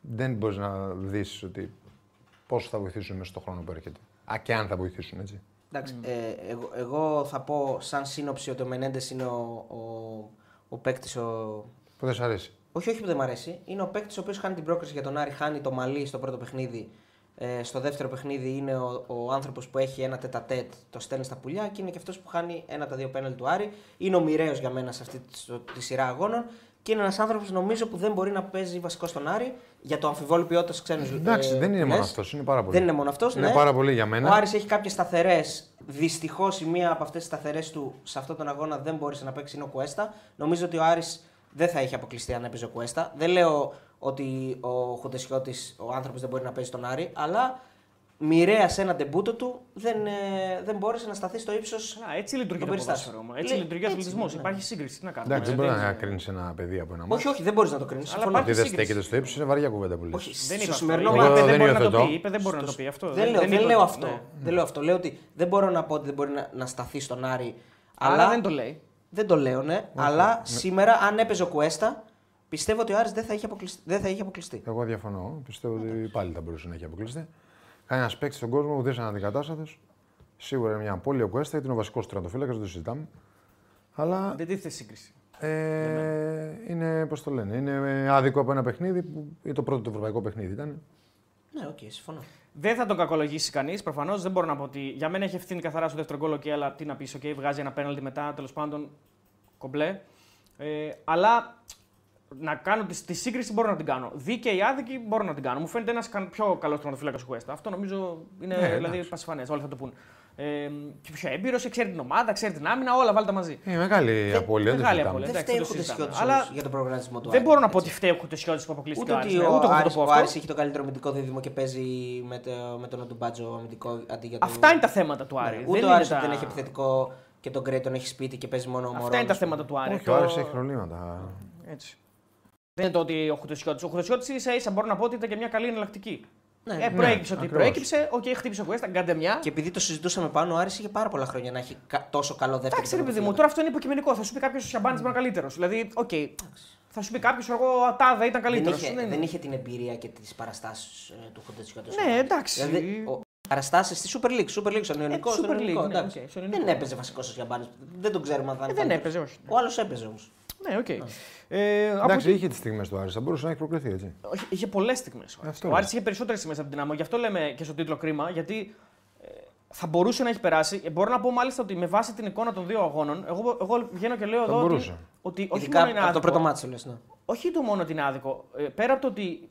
δεν μπορείς να δεις ότι πόσο θα βοηθήσουν μέσα στον χρόνο που έρχεται. Α, και αν θα βοηθήσουν, έτσι. Εντάξει, ε, εγώ, εγώ θα πω σαν σύνοψη ότι ο Μενέντες είναι ο, ο, ο παίκτης. Ο... Που δεν σ' αρέσει. Όχι, όχι που δεν μ' αρέσει. Είναι ο παίκτης ο οποίος χάνει την πρόκριση για τον Άρη, χάνει το μαλλί στο πρώτο παιχνίδι. Ε, στο δεύτερο παιχνίδι είναι ο, ο άνθρωπος που έχει ένα τετατέτ, το στέλνει στα πουλιά και είναι και αυτός που χάνει ένα από τα δύο πέναλ του Άρη. Είναι ο μοιραίος για μένα σε αυτή τη, τη σειρά αγώνων και είναι ένας άνθρωπος νομίζω που δεν μπορεί να παίζει βασικό στον Άρη για το αμφιβόλου ποιότητας ξένου. Εντάξει, δεν είναι μόνο αυτός, είναι πάρα πολύ. Δεν είναι μόνο αυτός. Είναι ναι. πάρα πολύ για μένα. Ο Άρης έχει κάποιες σταθερές. Δυστυχώς η μία από αυτές τις σταθερές του σε αυτόν τον αγώνα δεν μπόρεσε να παίξει είναι ο Κουέστα. Νομίζω ότι ο Άρης δεν θα είχε αποκλειστεί αν έπαιζε ο Κουέστα. Δεν λέω ότι ο Χουντεσιώτη, ο άνθρωπος δεν μπορεί να παίζει τον Άρη, αλλά μοιραία σε ένα τεμπούτο του δεν, ε, δεν μπόρεσε να σταθεί στο ύψος. Α, έτσι λειτουργεί των το περιστάσεων. ποδόσφαιρο. όμως. Έτσι Λέ- λειτουργεί ο έτσι αθλητισμός. είναι, ναι. Υπάρχει σύγκριση. Τι να κάνουμε. Εντάξει, δεν Ε, μπορεί δεν- να κρίνεις ένα παιδί από ένα μάτι. Όχι, όχι, δεν μπορείς να το κρίνεις. Αλλά Συμφωνώ. υπάρχει Ότι δεν σύγκριση. στέκεται στο ύψος είναι βαριά κουβέντα που λες. Όχι, Δεν στο είπα σημερινό αυτό. Εγώ Είπε, μάτι. δεν μπορεί να το υιοθετώ. πει. Είπε, δεν μπορεί να το πει αυτό. Δεν, λέω, δεν είπε λέω το. αυτό. Ναι. Δεν λέω αυτό. Λέω ότι δεν μπορώ να πω ότι δεν μπορεί να, να σταθεί στον Άρη. Αλλά Αλλά δεν το λέει. Δεν το λέω, ναι. Αλλά σήμερα, αν έπαιζε ο Κουέστα, πιστεύω ότι ο Άρης δεν θα είχε αποκλειστεί. Δεν θα είχε αποκλειστεί. Εγώ διαφωνώ. Πιστεύω ότι πάλι θα μπορούσε να έχει αποκλειστεί. Κανένας παίκτης στον κόσμο που δεν είναι αντικατάστατος. Σίγουρα είναι μια απώλεια ο Κουέστα γιατί είναι ο βασικός τερματοφύλακα, δεν το συζητάμε. Αλλά Δεν τίθεται σύγκριση. ε, είναι, πώς το λένε, είναι άδικο από ένα παιχνίδι που είναι το πρώτο του ευρωπαϊκό παιχνίδι ήταν. Ναι, οκ, συμφωνώ. Δεν θα τον κακολογήσει κανείς. Προφανώς δεν μπορώ να πω ότι για μένα έχει ευθύνη καθαρά στο δεύτερο γκολ. Okay, αλλά τι να πεις, okay, βγάζει ένα πέναλτι μετά, τέλος πάντων κομπλέ. Ε, αλλά να κάνω τη, τη σύγκριση μπορώ να την κάνω. Δίκαιη άδικη μπορώ να την κάνω. Μου φαίνεται ένας πιο καλός τερματοφύλακα του Κουέστα. Αυτό νομίζω είναι Ναι, δηλαδή, εντάξει. πασιφανές. Όλοι θα το πούν. Ε, και πιο έμπειρος, ξέρει την ομάδα, ξέρει την άμυνα, όλα βάλτε μαζί. Είναι μεγάλη απώλεια. δεν το μεγάλη συζητάμε. απώλεια. Δεν εντάξει, φταίει ο δεν το συζητάμε. Χουντεσιώτη Αλλά για τον προγραμματισμό του Δεν Άρη, μπορώ να πω έτσι. ότι φταίει ο Χουτεσιώτης που αποκλείστηκε Ούτε ο ότι Άρης. ο, Ούτε εγώ θα το Άρης, πω ο αυτό. Άρης έχει το καλύτερο αμυντικό δίδυμο και παίζει με, το, με τον Αντουμπάτζο αμυντικό αντί για τον. Αυτά είναι τα θέματα του Άρη. Ναι, Δεν Ούτε ο είναι Άρης τα- δεν έχει επιθετικό και τον Γκρέι τον έχει σπίτι και παίζει μόνο ο Αυτά Μωρόνος. είναι τα θέματα του Άρη. Όχι, Το- ο Άρης έχει προβλήματα. Έτσι. Δεν είναι το ότι ο Χουτεσιώτη. Ο Χουτεσιώτη ίσα ίσα μπορώ να πω ότι ήταν και μια καλή εναλλακτική. Ναι, ε, προέκυψε ότι ακριβώς. προέκυψε, οκ, χτύπησε ο Κουέστα, κάντε μια. Και επειδή το συζητούσαμε πάνω, ο Άρης είχε πάρα πολλά χρόνια να έχει κα- τόσο καλό δεύτερο. Εντάξει, ρε παιδί μου, τερματοφύλακα. τώρα αυτό είναι υποκειμενικό. Θα σου πει κάποιος ο Σιαμπάνη ήταν καλύτερος. Δηλαδή, οκ. Θα σου πει κάποιος, εγώ ο Ατάδα ήταν δεν καλύτερος. είχε, δεν είχε την εμπειρία και τις παραστάσεις του Χοντετσιώτη. Ναι, εντάξει. Δηλαδή, παραστάσεις στη Super League, Super League, στον Ιωνικό. Super στον Ιωνικό, League, ναι, εντάξει. οκ, στον Ιωνικό. Δεν έπαιζε βασικό ο Γιαμπάνη. Δεν τον ξέρουμε αν θα Ε, είναι. δεν καλύτερος. έπαιζε, όχι. Ο άλλος έπαιζε όμως. Ναι, οκ. Ε, από Εντάξει, τη- είχε τις στιγμές του Άρης, θα μπορούσε να έχει προκριθεί έτσι. Όχι, είχε πολλές στιγμές. Αυτό Ο λέω. Άρης είχε περισσότερες στιγμές από την Δυναμό. Γι' αυτό λέμε και στο τίτλο κρίμα, γιατί ε, θα μπορούσε να έχει περάσει. Ε, μπορώ να πω μάλιστα ότι με βάση την εικόνα των δύο αγώνων, εγώ, εγώ βγαίνω και λέω Θα εδώ ότι, μπορούσε. ότι όχι Ειδικά μόνο είναι από το άδικο, πρώτο μάτσο λες. Ναι. όχι το μόνο ότι είναι άδικο. Ε, πέρα από το ότι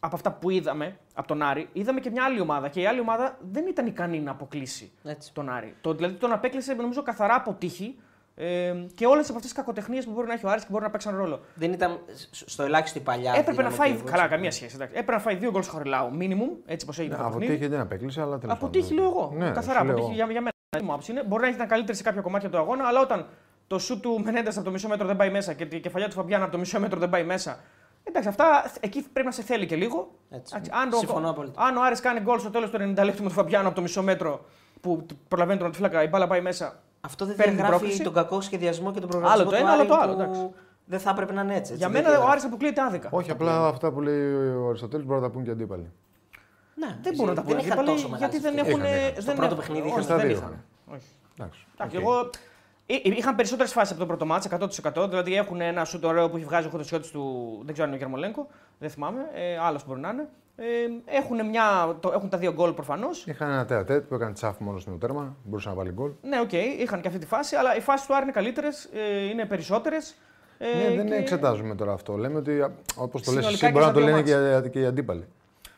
από αυτά που είδαμε από τον Άρη, είδαμε και μια άλλη ομάδα και η άλλη ομάδα δεν ήταν ικανή να αποκλείσει Έτσι. τον Άρη. Το, δηλαδή τον απέκλεισε νομίζω καθαρά από τύχη ε, και όλες από αυτές τις κακοτεχνίες που μπορεί να έχει ο Άρης και μπορεί να παίξουν ρόλο. Δεν ήταν στο ελάχιστο η παλιά. Έπρεπε να δύναμη φάει. του Καλά, έτσι. καμία σχέση. Εντάξει. Έπρεπε να φάει δύο γκολ χωριλάου, minimum, έτσι πως έγινε το Από παιχνίδι. τύχη δεν απέκλεισε, αλλά τέλος Από τύχη λέω εγώ. Ναι, Καθαρά σου λέω από τύχη εγώ. για, για μένα. Η μου άποψη είναι. Μπορεί να ήταν καλύτερη σε κάποια κομμάτια του αγώνα, αλλά όταν το σου του Μενέντες από το μισό μέτρο δεν πάει μέσα και η κεφαλιά του Φαμπιάν από το μισό μέτρο δεν πάει μέσα. Εντάξει, αυτά εκεί πρέπει να σε θέλει και λίγο. Έτσι. Εντάξει, αν, Συμφωνώ ο, απόλυτα. αν ο Άρης κάνει γκολ στο τέλος του 90 λεπτού με τον Φαμπιάν από το μισό μέτρο που προλαβαίνει τον αντιφλάκα, η μπάλα πάει μέσα. Αυτό δεν Παίρνει την διαγράφει πρόκληση. τον κακό σχεδιασμό και τον προγραμματισμό. Άλλο το του ένα, άλλο Άρη το άλλο, που εντάξει. Δεν θα έπρεπε να είναι έτσι. έτσι. Για δεν μένα ο διαγράφει. Άρης αποκλείεται άδικα. Όχι, απλά αυτά που λέει ο Αριστοτέλης μπορεί να τα πούν και οι αντίπαλοι. Ναι, Δεν μπορούν να τα δεν πούνε είχαν αντίπαλοι, τόσο γιατί δεν μεγάλες έχουν. ευκαιρίες. Στο δεν πρώτο έχουν- παιχνίδι όχι, είχαν στα δεν δύο είχαν. είχαν. Όχι. Εντάξει. Εντάξει, οκ. εγώ... Εί- Είχαν περισσότερες φάσεις από το πρώτο μάτς, 100%. Δηλαδή έχουν ένα σουτ ωραίο που έχει βγάζει ο Χωτοσιώτη του. Δεν ξέρω αν είναι ο Γερμολέγκο, δεν θυμάμαι. Ε, Άλλος μπορεί να είναι. Ε, έχουν, μια, το, έχουν τα δύο γκολ προφανώς. Είχαν ένα τέταρτο που έκανε τσάφ μόνος στο τέρμα, μπορούσε να βάλει γκολ. Ναι, οκ, είχαν και αυτή τη φάση, αλλά οι φάσεις του Άρη είναι καλύτερες, ε, είναι περισσότερες. Ε, Ναι, δεν και- εξετάζουμε τώρα αυτό. Λέμε ότι όπως το λες Συνολικά εσύ, και μπορεί να στα το δύο λένε μάτς. και, και οι αντίπαλοι.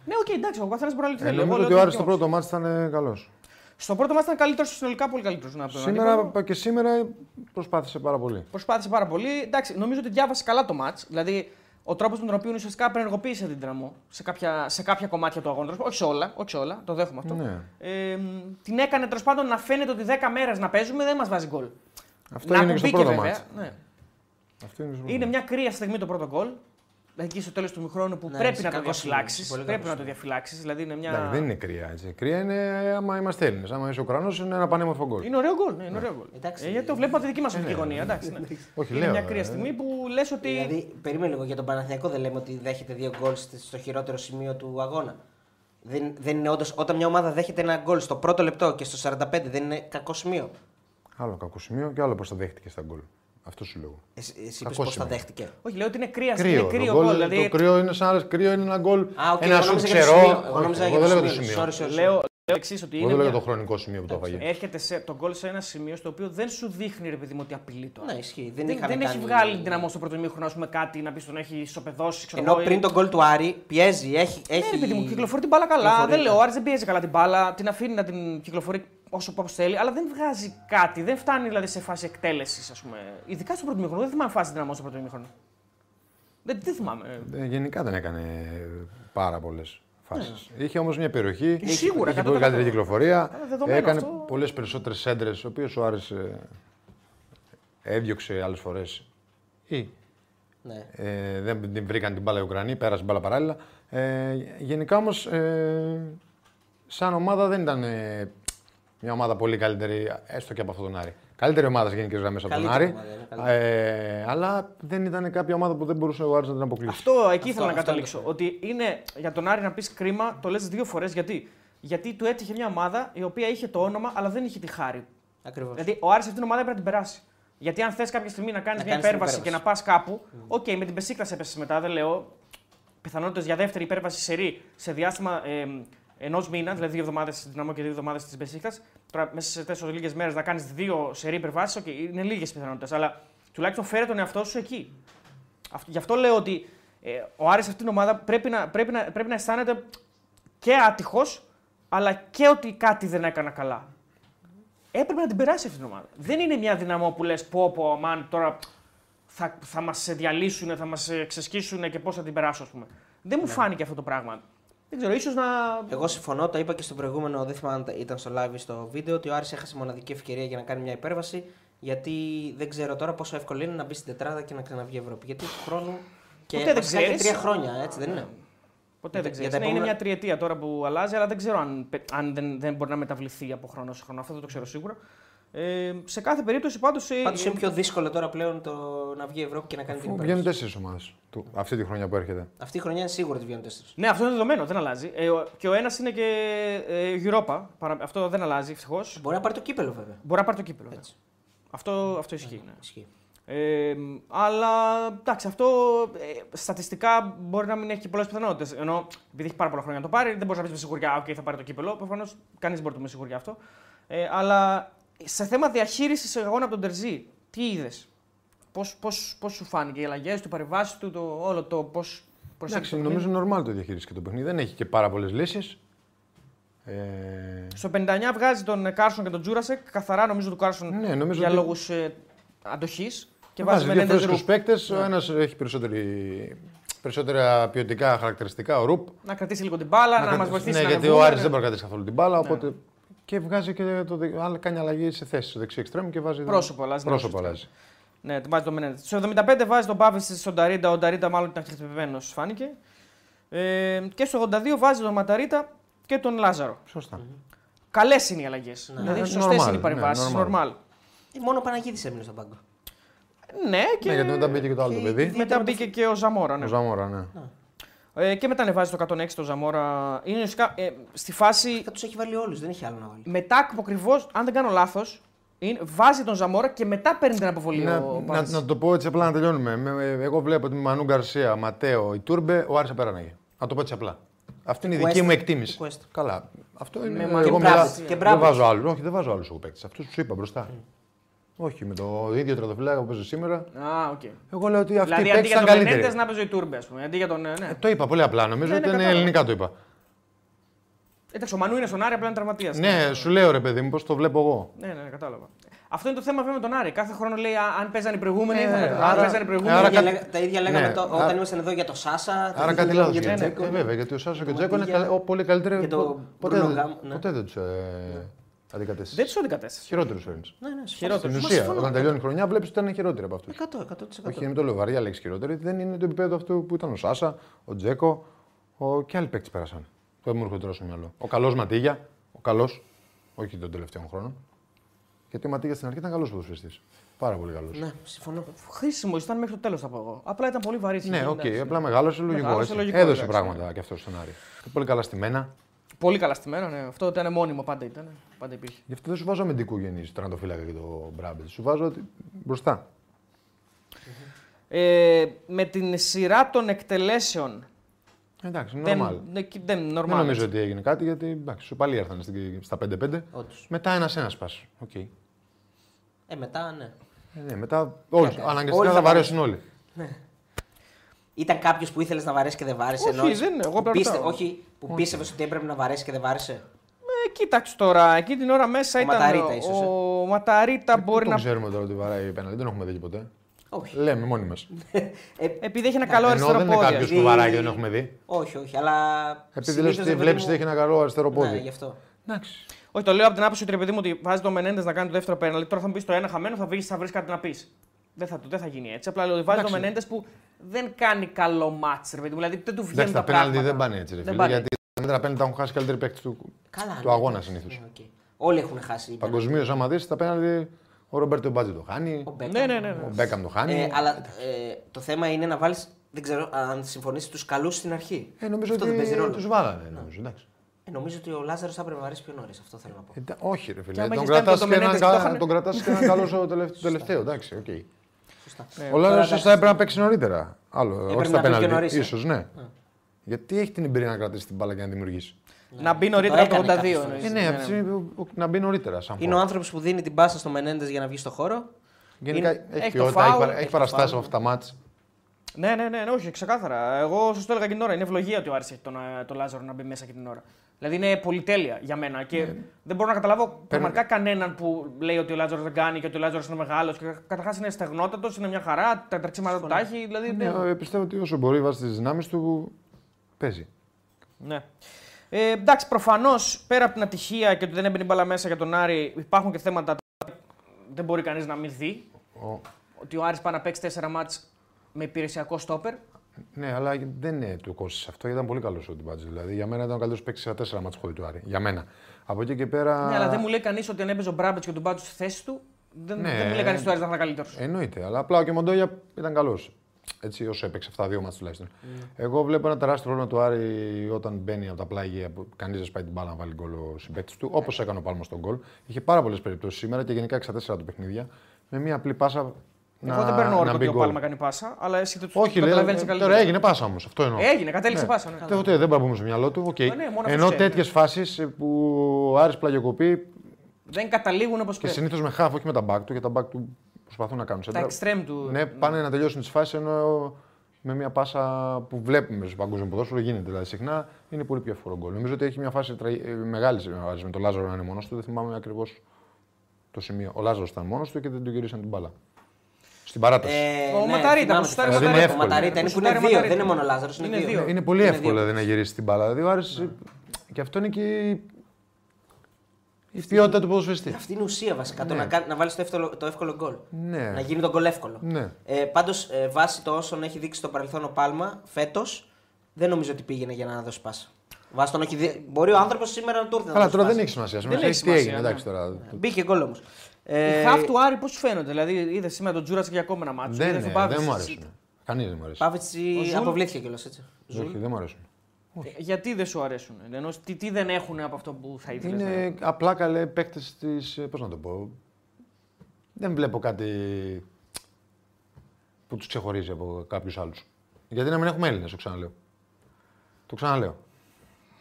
Ναι, οκ, εντάξει, ο καθένας μπορεί να λέει τι Ε, θέλει. Εγώ νομίζω λέω ότι ο το Άρης στο δικαίωμα. πρώτο ματς ήταν καλός. Στο πρώτο ματς ήταν καλύτερος, συνολικά πολύ καλύτερος. Να πω τον Σήμερα αντίπαλο. και σήμερα προσπάθησε πάρα πολύ. Προσπάθησε πάρα πολύ. Εντάξει, νομίζω ότι διάβασε καλά το μάτς. Δηλαδή, ο τρόπος με τον οποίο ουσιαστικά απενεργοποίησε την δυναμό σε κάποια, σε κάποια κομμάτια του αγώνα. Όχι σε όλα, όχι σε όλα, το δέχομαι αυτό. Ναι. Ε, μ, την έκανε τέλος πάντων να φαίνεται ότι 10 μέρες να παίζουμε δεν μας βάζει γκολ. Αυτό να είναι που και στο μπήκε πρώτο βέβαια. μάτς. Ναι. Αυτό είναι, στο πρώτο Είναι μάτς. μια κρύα στιγμή το πρώτο γκολ. Εκεί στο τέλος του μηχρόνου που Ναι, πρέπει σε να το κακός σημείο, διαφυλάξεις. σε πολύ Πρέπει κακός να το σημείο. διαφυλάξεις. Δηλαδή είναι μια. Εντάξει, δεν είναι κρύα έτσι. Κρύα είναι άμα είμαστε Έλληνες. Άμα είσαι Ουκρανός είναι ένα πανέμορφο γκολ. Είναι ωραίο γκολ. Ναι, είναι ωραίο γκολ. Εντάξει. Ε, γιατί το βλέπουμε από τη δική μας οπτική γωνία. Εντάξει, ναι. Όχι, είναι λέω, μια ε. κρύα στιγμή που λες ότι. Δηλαδή, περίμενε λίγο για τον Παναθηναϊκό δεν λέμε ότι δέχεται δύο γκολ στη- στο χειρότερο σημείο του αγώνα. Δεν, δεν είναι όντως, όταν μια ομάδα δέχεται ένα γκολ στο πρώτο λεπτό και στο 45 δεν είναι κακό σημείο. Άλλο κακό σημείο και άλλο πώς τα δέχτηκε στα γκολ. Αυτό σου λέω. Εσύ, εσύ Κακό είπες πώς τα σημείο. δέχτηκε. Όχι, λέω ότι είναι κρύα Κρύο. είναι κρύο το, γκολ, γκολ. Δηλαδή, το κρύο είναι σαν άλλες- κρύο είναι ένα γκολ. Α, οκ, ένα εγώ σου νόμιζα για το ξερό. σημείο. Εγώ Όχι, νόμιζα εγώ για δεν το λέω το σημείο. σημείο. Sorry, sorry, sorry. λέω, λέω εξής ότι Εγώ είναι δεν λέω μια- το χρονικό σημείο που το έφαγε. έρχεται σε, το γκολ σε ένα σημείο στο οποίο δεν σου δείχνει ρε παιδί μου ότι απειλεί το. Ναι, ισχύει. Δεν, Δεν, είχαν δεν έχει κάνει- βγάλει δυναμό στο πρώτο ημίχρονο, ας πούμε, κάτι να πεις τον έχει ισοπεδώσει. Ξέρω Ενώ εγώ, πριν ή- τον γκολ του Άρη πιέζει, έχει. Ναι, έχει... ρε παιδί μου, κυκλοφορεί την μπάλα καλά. Κυκλοφορεί, Δεν ναι. λέω, ο Άρης δεν πιέζει καλά την μπάλα, την αφήνει να την κυκλοφορεί όσο πώ θέλει, αλλά δεν βγάζει κάτι. Δεν φτάνει δηλαδή σε φάση εκτέλεσης, ας πούμε. Ειδικά στο πρώτο ημίχρονο. Δεν θυμάμαι φάση δυναμός στο πρώτο ημίχρονο. Δεν, δεν θυμάμαι. Ε, Γενικά δεν έκανε πάρα πολλές φάσει. Είχε όμως μια περιοχή. Ε, σίγουρα, Είχε 100%. πολύ καλύτερη κυκλοφορία. Άρα, δεδομένο Έκανε αυτό. πολλές περισσότερες έντρε, οι οποίε ο Άρης ε, έδιωξε άλλες φορές. Ή Ναι. ε, δεν την βρήκαν την μπάλα οι Ουκρανοί, πέρασε την μπάλα παράλληλα. Ε, γενικά όμως, ε, σαν ομάδα δεν ήταν ε, μια ομάδα πολύ καλύτερη, έστω και από αυτόν τον Άρη. Καλύτερη ομάδα σε γενικές γραμμές από τον Καλύτερη Άρη. ομάδα, είναι καλύτερη. Ε, αλλά δεν ήταν κάποια ομάδα που δεν μπορούσε ο Άρης να την αποκλείσει. Αυτό εκεί ήθελα να αυτό καταλήξω. είναι το Ότι είναι για τον Άρη να πεις κρίμα, το λες δύο φορές. Γιατί; Γιατί του έτυχε μια ομάδα η οποία είχε το όνομα, αλλά δεν είχε τη χάρη. Ακριβώς. Δηλαδή, ο Άρης αυτήν την ομάδα έπρεπε να την περάσει. Γιατί αν θες κάποια στιγμή να κάνεις Να μια κάνεις την υπέρβαση και να πας υπέρβαση. κάπου, οκ, με την Μπεσίκτας έπεσες μετά, δεν λέω. Πιθανότητες για δεύτερη υπέρβαση σερί σε διάστημα ε, ενός μήνας, δηλαδή δύο εβδομάδες στην Δυναμό και δύο εβδομάδες τη Μπεσίκτας. Τώρα μέσα σε τέσσερις λίγες μέρες να κάνεις δύο σε ρί υπερβάσει, οκ, είναι λίγες πιθανότητες. Αλλά τουλάχιστον φέρε τον εαυτό σου εκεί. Αυτό- Γι' αυτό λέω ότι ε, ο Άρης αυτήν την ομάδα πρέπει να, πρέπει να, πρέπει να αισθάνεται και άτυχος, αλλά και ότι κάτι δεν έκανα καλά. Έπρεπε να την περάσει αυτή την ομάδα. Δεν είναι μια δυναμό που λες: Πω, πω, αμάν, τώρα θα, θα μας διαλύσουν, θα μας ξεσκίσουν και πώς θα την περάσω, ας πούμε. Δεν μου φάνηκε αυτό το πράγμα. Δεν ξέρω, ίσως να. Εγώ συμφωνώ, το είπα και στο προηγούμενο, δεν θυμάμαι αν ήταν στο live ή στο βίντεο, ότι ο Άρης έχασε μοναδική ευκαιρία για να κάνει μια υπέρβαση. Γιατί δεν ξέρω τώρα πόσο εύκολο είναι να μπει στην τετράδα και να ξαναβγεί η Ευρώπη. Γιατί του χρόνου. Και Ποτέ δεν βασικά και ξέρεις. τρία χρόνια, έτσι δεν είναι; Ποτέ δεν για ξέρεις. τα Ναι, είναι επόμενα- μια τριετία τώρα που αλλάζει, αλλά δεν ξέρω αν, αν δεν, δεν μπορεί να μεταβληθεί από χρόνο σε χρόνο. Αυτό δεν το ξέρω σίγουρα. Ε, σε κάθε περίπτωση πάντως. Πάντως είναι πιο δύσκολο τώρα πλέον το να βγει η Ευρώπη και να κάνει την Αφού υπέρβαση. Βγαίνουν τέσσερις ομάδες αυτή τη χρονιά που έρχεται. Αυτή η χρονιά είναι σίγουρο ότι βγαίνουν τέσσερις. Ναι, αυτό είναι δεδομένο, δεν αλλάζει. Ε, ο- και ο ένας είναι και ε, Europa. παρα- Αυτό δεν αλλάζει ευτυχώς. Μπορεί να πάρει το κύπελο βέβαια. Μπορεί να πάρει το κύπελο. ναι. Έτσι. Αυτό, αυτό ισχύει. Ναι. Ισχύει. Ε, αλλά εντάξει, αυτό ε, στατιστικά μπορεί να μην έχει και πολλές πιθανότητες. Ενώ επειδή έχει πάρα πολλά χρόνια να το πάρει, δεν μπορείς να πεις με σιγουριά, OK, θα πάρει το κύπελο. Προφανώς κανείς δεν μπορεί να το πει με σιγουριά αυτό. Ε, αλλά σε θέμα διαχείρισης αγώνα από τον Τερζή, τι είδες, πώς πώς, πώς σου φάνηκε οι αλλαγές του, οι παρεμβάσεις του, το, όλο το πώς Εντάξει, νομίζω νορμάλ το διαχείρισε και το παιχνίδι. Δεν έχει και πάρα πολλές λύσεις. Ε, Στο 59 βγάζει τον Κάρσον και τον Τζούρασεκ. Καθαρά νομίζω του Κάρσον Ναι, νομίζω για ότι- λόγους ε, αντοχής. Και βάζει βάζει δύο Μενέντε φρέσκου Ρουπ. παίκτες. Ο ένας έχει περισσότερη, περισσότερα ποιοτικά χαρακτηριστικά. Ο Ρουπ. Να κρατήσει λίγο την μπάλα, να, κρατήσει- μας βοηθήσει Ναι, να γιατί ο ανεβούμε, Άρης ναι. δεν μπορεί να κρατήσει καθόλου την μπάλα. Οπότε και βγάζει και το, δι- άλλα- κάνει αλλαγή σε θέση στο δεξί εξτρέμ και βάζει. Πρόσωπο αλλάζει, ναι, Πρόσωπο σωστά. αλλάζει. Ναι, την βάζει το Μενέντε. Στο 75 βάζει τον Πάβη στον Ταρίτα. Ο Ταρίτα μάλλον ήταν χτυπημένος, φάνηκε. Ε, και στο 82 βάζει τον Ματαρίτα και τον Λάζαρο. Σωστά. Καλές είναι οι αλλαγές. Δηλαδή Ναι, σωστές normal, είναι οι παρεμβάσεις. ναι, normal. normal. Ε, Μόνο ο Παναγίδης έμεινε στον πάγκο. Ναι, και Ναι, γιατί μετά μπήκε και το άλλο το και- παιδί. μετά μπήκε και ο Ζαμόρα. Ναι. Ο Ζαμόρα, ναι. Ε, και μετά ανεβάζει το 106 το Ζαμόρα. Είναι ουσιαστικά ε, στη φάση Θα τους έχει βάλει όλους, δεν έχει άλλο να βάλει. μετά ακριβώς, αν δεν κάνω λάθος, βάζει τον Ζαμόρα και μετά παίρνει την αποβολή Να, ο να, Πάβης. να το πω έτσι απλά να τελειώνουμε. Με- Εγώ βλέπω ότι με Μανού Γκαρσία, Ματέο, η Τούρμπε, ο Άρης απέραναγε. Να το πω έτσι απλά. Αυτή είναι η δική Quest. μου εκτίμηση. Quest. Καλά. Αυτό είναι. Με Μανού εγώ και μιλάω- Μπράβιτς. Και δεν Μπράβιτς. βάζω άλλους. Όχι, δεν βάζω άλλους εγώ παίκτες. Αυτούς τους είπα μπροστά. Όχι, με το ίδιο τρατοφυλάκα που παίζει σήμερα. Α, οκ. Εγώ λέω ότι αυτοί οι Δηλαδή αντί παίκτες για ήταν τον καλύτεροι. Μενέντε να παίζει η Τούρμπες, ας πούμε. Αντί για τον. ε, Ναι. Ε, το είπα πολύ απλά. Νομίζω Ναι, ότι ναι, είναι κατάλαβα. ελληνικά το είπα. Εντάξει, ο Μανού είναι στον Άρη, απλά είναι τραυματίας. Ναι, σου λέω ρε παιδί μου, πώς το βλέπω εγώ. ναι, ναι, κατάλαβα. Αυτό είναι το θέμα βέβαια με τον Άρη. Κάθε χρόνο λέει «Α, αν παίζανε οι προηγούμενοι. Ε, θα- άρα- αν παίζανε οι προηγούμενοι. άρα Τα ίδια κάτι- λέγα- Τα ίδια λέγαμε Ναι, το- άρα- όταν ήμασταν εδώ για το Σάσα. τα Άρα ίδια κάτι λέγαμε λάθος για τον γίνεται. Τζέκο. Ε, βέβαια, γιατί ο Σάσο και ο Τζέκο είναι Μαντίγια. καλε- ο- πολύ καλύτεροι. Και το πο- Ποτέ Bruno δεν- Gam, ναι. ποτέ δεν τους αντικατέστησε. Δεν τους αντικατέστησες. Χειρότερους φέρνεις. Ναι, ναι, συμφωνώ. Χειρότερο. Στην Μα ουσία, συμφωνώ. όταν τελειώνει η χρονιά, βλέπεις ότι ήταν χειρότεροι από αυτούς. 100, 100%. Όχι, μην το λέω βαριά λέξη χειρότερη, δεν είναι το επίπεδο αυτού που ήταν ο Σάσα, ο Τζέκο ο... και άλλοι παίκτες πέρασαν. Το μου έρχεται τώρα στο μυαλό. Ο καλός Ματίγια, ο καλός, όχι των τελευταίων χρόνων. Γιατί ο Ματίγια στην αρχή ήταν καλός ποδοσφαιριστής. Πάρα πολύ καλός. Ναι, συμφωνώ. Χρήσιμος ήταν μέχρι το τέλος, θα πω εγώ. Απλά ήταν πολύ βαρύ. Ναι, οκ, απλά μεγάλωσε λογικό. Μεγάλωσε, έτσι. λογικό, Έδωσε εντάξει, πράγματα και αυτό στον Άρη. Και πολύ καλά στημένα. Πολύ καλά στημένο, ναι. Αυτό ήταν μόνιμο πάντα ήταν. Πάντα υπήρχε. Γι' αυτό δεν σου βάζω αμυντικού γεννή τερματοφύλακα και το Μπράμπετ. Σου βάζω ότι- μπροστά. Ε, με την σειρά των εκτελέσεων. Εντάξει, Δεν, normal. ναι, και- δεν, normal, Δεν νομίζω έτσι. ότι έγινε κάτι γιατί εντάξει, σου πάλι ήρθαν στην- στα 5-5. Όντως. Μετά ένα-ένα πας. Οκ. Ε, μετά, ναι. Ε, ναι, μετά όλοι, κάνεις. αναγκαστικά Όλοι θα θα βαρέσουν όλοι. Ήταν κάποιος που ήθελες να βαρέσει και δεν βάρεσε. Όχι, εννοείς; δεν είναι, εγώ που απλά πίστε, ρωτάω. όχι, που πίστευες ότι έπρεπε να βαρέσει και δεν βάρεσε; Ε, κοίταξε τώρα, εκεί την ώρα μέσα Ο ήταν. Ματαρίτα ίσως, ε. ο Ματαρίτα μπορεί Δεν να. ξέρουμε τώρα ότι βαράει πέναλτι, δεν έχουμε δει και ποτέ. Όχι. Λέμε μόνοι μας. Ε, Επειδή έχει ένα καλό Ενώ αριστερό δεν είναι πόδι. κάποιος δηλαδή- που βαράει και δεν έχουμε δει. όχι, όχι, αλλά. Επειδή λες συνήθως, ότι ρε παιδί βλέπεις μου- ότι έχει ένα καλό αριστερό Ναι, πόδι. γι' αυτό. Εντάξει. Όχι, το λέω από την άποψη ότι ρε παιδί μου ότι βάζει το Μενέντες να κάνει το δεύτερο πέναλτι. Τώρα θα μου πεις το ένα χαμένο, θα βρεις θα βρεις κάτι να πεις. Δεν θα, δεν θα γίνει έτσι. Απλά λέω ότι βάζει το Εντάξει. Μενέντες που δεν κάνει καλό μάτς, ρε παιδί μου. Δηλαδή δεν του βγαίνουν Εντάξει, τα τα πέναλτι πράγματα. δεν πάνε έτσι. Ρε, Δεν φίλε, πάνε. γιατί τα καλύτερα πέναλτι τα έχουν χάσει οι καλύτεροι παίκτες του, Καλά. του ναι, αγώνα εντάξει, συνήθως. ναι, οκ. Όλοι έχουν χάσει. είπα. Παγκοσμίως, άμα δεις τα πέναλτι, ο Ρομπέρτο Μπάτζι το χάνει, Ο Μπέκαμ. Ναι, ναι, ναι. ο Μπέκαμ το χάνει. Ε, αλλά ε, το θέμα είναι να βάλεις. Δεν ξέρω αν συμφωνήσει τους καλούς στην αρχή. Ε, νομίζω Αυτό δεν παίζει ότι ρόλο. τους βάλανε. Νομίζω, εντάξει. Ε, νομίζω ότι ο Λάζαρος θα έπρεπε να βαρέσει πιο νωρίς. Αυτό θέλω να πω. Ε, τα- όχι, ρε φίλε. άμα Τον έχεις κάνει κρατάς το και, έναν Μενέντες και το κα- είχανε- τον κρατάς και έναν καλός στο τελευταίο- τελευταίο. Εντάξει, οκ. Σωστά. Ναι. Ο Τώρα, Λάζαρο εντάξει. θα έπρεπε να παίξει νωρίτερα. Άλλο, όχι να στα μπει πιο πέναλτι. νωρίς, ε. Ίσως, ναι. Γιατί έχει την εμπειρία να κρατήσει την μπάλα και να δημιουργήσει. Να μπει νωρίτερα από το έκανε 82. κάποιες εννοείς. Ε, ναι, από τη στιγμή που- που- να μπει νωρίτερα. Σαν Είναι ο άνθρωπος που δίνει την πάσα στο Μενέντες για να βγει στο χώρο. Γενικά είναι- έχει έχει το ποιότητα, έχει, φάουλ, παρα- έχει έχει το παραστάσεις φάουλ. από αυτά τα μάτς. Ναι, ναι, ναι, ναι, όχι, ξεκάθαρα. Εγώ σα το έλεγα και την ώρα. Είναι ευλογία ότι ο Άρης έχει τον, ε, τον Λάζαρο να μπει μέσα και την ώρα. Δηλαδή είναι πολυτέλεια για μένα και Ναι. δεν μπορώ να καταλάβω πραγματικά κανέναν που λέει ότι ο Λάζαρος δεν κάνει και ότι ο Λάζαρος είναι μεγάλος. Καταρχάς είναι στεγνότατος, είναι μια χαρά, τα τρεξίματα του τα έχει. Δηλαδή, Ναι, ε, πιστεύω ότι όσο μπορεί βάσει τις δυνάμεις του παίζει. Ναι. Ε, εντάξει, προφανώς πέρα από την ατυχία και ότι δεν έμπαινε η μπάλα μέσα για τον Άρη, υπάρχουν και θέματα τα οποία δεν μπορεί κανείς να μην δει. Ο- Ότι ο Άρης πάει να παίξει 4 μάτς με υπηρεσιακό στόπερ. Ναι, αλλά δεν είναι του κόστησε αυτό. Ήταν πολύ καλό ο Τιμπάτζη. Δηλαδή για μένα ήταν ο καλύτερος παίκτης σε τέσσερα μάτς χωρί του Άρη. Για μένα. Από εκεί και πέρα. Ναι, αλλά δεν μου λέει κανείς ότι αν έπαιζε ο Μπράμπετς και τον Μπάτσο στη θέση του, δεν, Ναι. δεν μου λέει κανείς ότι ο Άρης θα ήταν καλύτερος. Εννοείται. Αλλά απλά ο Κεμοντόγια ήταν καλός. Έτσι, όσο έπαιξε αυτά δύο μάτς τουλάχιστον. Εγώ βλέπω ένα τεράστιο ρόλο του Άρη όταν μπαίνει από τα πλάγια που κανείς δεν σπάει την μπάλα να βάλει γκολ ο συμπέκτη του, όπως έκανε ο Πάλμα στον γκολ. Είχε πάρα πολλές περιπτώσεις σήμερα και γενικά 64 του παιχνίδια με μία απλή πάσα. Εγώ δεν παίρνω όρκο να μπει ότι ο γκολ. Πάλμα κάνει πάσα, αλλά εσύ το Όχι, το λέω. καταλαβαίνεις ε, καλύτερα. Τώρα έγινε πάσα όμως. Αυτό εννοώ. Έγινε, κατέληξε πάσα. Ναι. Δεν, δεν, δεν πάμε να πούμε στο μυαλό του. οκ. ναι, μόνος αυτό Ενώ ξέρει, τέτοιες φάσεις που ο Άρης πλαγιοκοπεί Δεν καταλήγουν όπως και πρέπει. συνήθως με χάφ, όχι με τα back του, γιατί τα back του προσπαθούν να κάνουν Τα σέντρα. εξτρέμ του. Ναι, πάνε να τελειώσουν τις φάσεις ενώ με μια πάσα που βλέπουμε στο παγκόσμιο ποδόσφαιρο γίνεται δηλαδή συχνά είναι πολύ πιο εύκολο γκολ. Νομίζω ότι έχει μια φάση τραγ... ε, μεγάλη με τον Λάζαρο να είναι μόνος του. Δεν θυμάμαι ακριβώς το σημείο. Ο Λάζαρος ήταν μόνος του και δεν του γυρίσαν την μπάλα. Στην παράταση. Ε, Ο ναι, Ματαρίτα, θυμάμαι που τη σουτάρει φάση. ο Ματαρίτα. Ο Ματαρίτα είναι Που που είναι σουτάρει δύο, Ματαρίτα. δεν είναι μόνο ο Λάζαρος. Είναι, Είναι δύο. δύο. είναι πολύ Είναι εύκολο δύο. δηλαδή, να γυρίσεις την μπάλα. Δηλαδή ο Άρης, και αυτό είναι και η- η ποιότητα του ποδοσφαιριστή. Αυτή είναι η ουσία βασικά. Το Ναι. να, κάνει- να βάλεις το, εύκολο- το εύκολο γκολ. Ναι. Να γίνει τον γκολ εύκολο. Ναι. Ε, Πάντως, ε, βάσει το όσων έχει δείξει στο παρελθόν ο Πάλμα φέτος, δεν νομίζω ότι πήγαινε για να δώσει πάσα. Βάσει τον έχει δει... Μπορεί ο άνθρωπος σήμερα να του έρθει να Καλά, δώσει τώρα δεν πάσα. έχει σημασία. Δεν Σημασία έχει έχει τι έγινε. σημασία, Εντάξει ναι. τώρα. Μπήκε γκολ όμως. Οι Ε, χαφ του Άρη πώς σου φαίνονται. Δηλαδή, είδες σήμερα τον Τζούρας για ακόμα ένα μάτσο. Δεν, είδες ναι, τον Πάβιτς. δεν μου αρέσουν. Κανείς δεν μου αρέσει. Πάβετσι Ο Ζουλ. αποβλήθηκε κιόλας έτσι. Ζουλ. Όχι, δεν μου αρέσουν. Ε, Γιατί δεν σου αρέσουν. Ενώ τι, τι δεν έχουν από αυτό που θα ήθελες. Είναι απλά καλοί παίκτες της. Πώς να το πω. Δεν βλέπω κάτι που τους ξεχωρίζει από κάποιους άλλους. Γιατί να μην έχουμε Έλληνες, το ξαναλέω. Το ξαναλέω.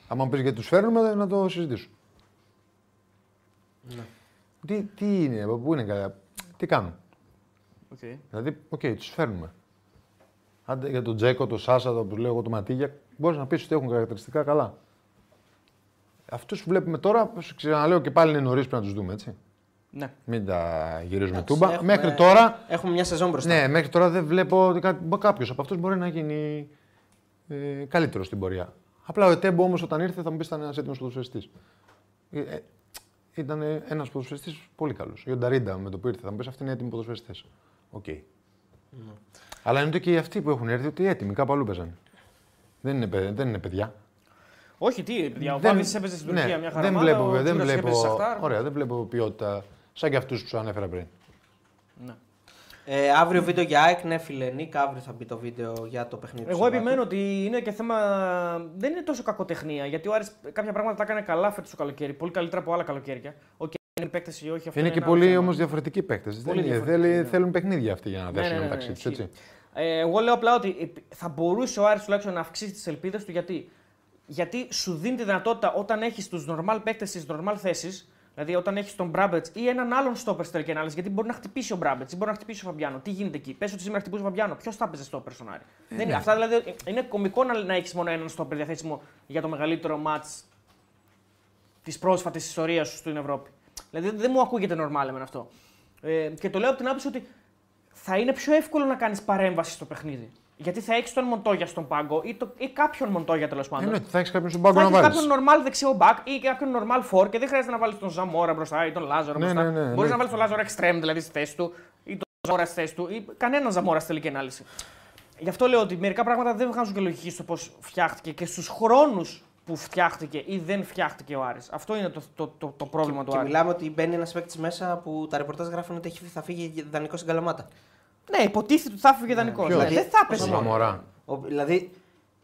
Αν πεις γιατί τους φέρνουμε, να το συζητήσω. Ναι. Τι, τι είναι, από πού είναι καλά, τι κάνουν; Okay. Δηλαδή, οκ, τους φέρνουμε. Άντε για τον Τζέκο, τον Σάσα, το που λέω εγώ, τον Ματίγια, μπορείς να πεις ότι έχουν χαρακτηριστικά καλά. αυτούς που βλέπουμε τώρα, σου ξαναλέω και πάλι είναι νωρίς πρέπει να τους δούμε έτσι. Ναι. Μην τα γυρίζουμε Εντάξει, τούμπα. έχουμε- Μέχρι τώρα, Έχουμε μια σεζόν μπροστά. ναι, μέχρι τώρα δεν βλέπω ότι κάποιος από αυτούς μπορεί να γίνει ε, καλύτερος στην πορεία. Απλά ο Ετέμπο όμως όταν ήρθε θα μου πει ήταν ένας έτοιμος ποδοσφαιριστή. Ε, ε, ήταν ένας ποδοσφαιριστής πολύ καλός. Η Ονταρίντα με το που ήρθε θα μου πεις αυτοί είναι έτοιμοι ποδοσφαιριστέ. Οκ. Αλλά είναι και οι αυτοί που έχουν έρθει ότι έτοιμοι κάπου αλλού παίζανε. Δεν είναι, παιδ- δεν είναι παιδιά. Όχι, τι, παιδιά, ο Δεν- Πάβης έπαιζε στην Τουρκία ναι, μια χαρά. δεν ομάδα, βλέπω, ο δεν Τζούρας βλέπω, έπαιζε στη Σαχτάρ. ωραία, δεν βλέπω ποιότητα σαν και αυτούς που σου ανέφερα πριν. Ναι. Ε, αύριο βίντεο για ΑΕΚ, ναι φίλε Νίκ, αύριο θα μπει το βίντεο για το παιχνίδι του Εγώ Σαββάτου. επιμένω ότι είναι και θέμα. Δεν είναι τόσο κακοτεχνία. Γιατί ο Άρης κάποια πράγματα τα έκανε καλά φέτος το καλοκαίρι. Πολύ καλύτερα από άλλα καλοκαίρια. Οκ, είναι παίκτες ή όχι. Αυτό Είναι και ένα άλλο πολύ θέμα. όμως διαφορετικοί παίκτες. Πολύ Δεν είναι, διαφορετικοί, θέλει- ναι. θέλουν παιχνίδια αυτοί για να Ναι, δέσουν ναι, ναι, μεταξύ ναι, τους. ισχύει. Ε, εγώ λέω απλά ότι ε, θα μπορούσε ο Άρης τουλάχιστον να αυξήσει τις ελπίδες του γιατί. Γιατί σου δίνει τη δυνατότητα όταν έχεις τους normal παίκτες στις normal θέσεις, δηλαδή όταν έχεις τον Μπράμπετς ή έναν άλλον στόπερ στην τελική ανάλυση, γιατί μπορεί να χτυπήσει ο Μπράμπετς ή μπορεί να χτυπήσει ο Φαμπιάνο. Τι γίνεται εκεί; Πες ότι σήμερα χτυπούσε ο Φαμπιάνο, ποιος θα παίζει στόπερ στον Άρη; Ε, Δεν ναι. είναι. Αυτά δηλαδή ε, είναι κωμικό να, να έχεις μόνο έναν στόπερ διαθέσιμο για το μεγαλύτερο μάτς της πρόσφατης ιστορίας σου στην Ευρώπη. Δηλαδή δεν μου ακούγεται normal εμένα αυτό. Ε, και το λέω από την άποψη ότι θα είναι πιο εύκολο να κάνεις παρέμβαση στο παιχνίδι. Γιατί θα έχεις τον Μοντόγια στον πάγκο ή, το, ή κάποιον Μοντόγια τέλος πάντων. Εννοείται, θα έχεις κάποιον στον πάγκο θα να έχεις βάλεις. κάποιον normal δεξιό back ή κάποιον normal for και δεν χρειάζεται να βάλεις τον Ζαμόρα μπροστά ή τον Λάζαρο Ναι, μπροστά. ναι, ναι, Μπορείς ναι. να βάλεις τον Λάζαρο extreme δηλαδή στη θέση του ή τον Ζαμόρα στη θέση του ή κανέναν Ζαμόρα στη τελική ανάλυση. Γι' αυτό λέω ότι μερικά πράγματα δεν βγάζουν και λογική στο πώς φτιάχτηκε και στους χρόνους που φτιάχτηκε ή δεν φτιάχτηκε ο Άρης. Αυτό είναι το, το, το, το πρόβλημα του Και Άρη. μιλάμε ότι μπαίνει ένας παίκτης μέσα που τα ρεπορτάζ γράφουν ότι έχει- θα φύγει δανεικός στην Καλαμάτα. Ναι, υποτίθεται ότι θα φύγει δανεικό. Ποιος; Δηλαδή, δεν θα Ο έπαιζε. Σαμορά. Ο, δηλαδή,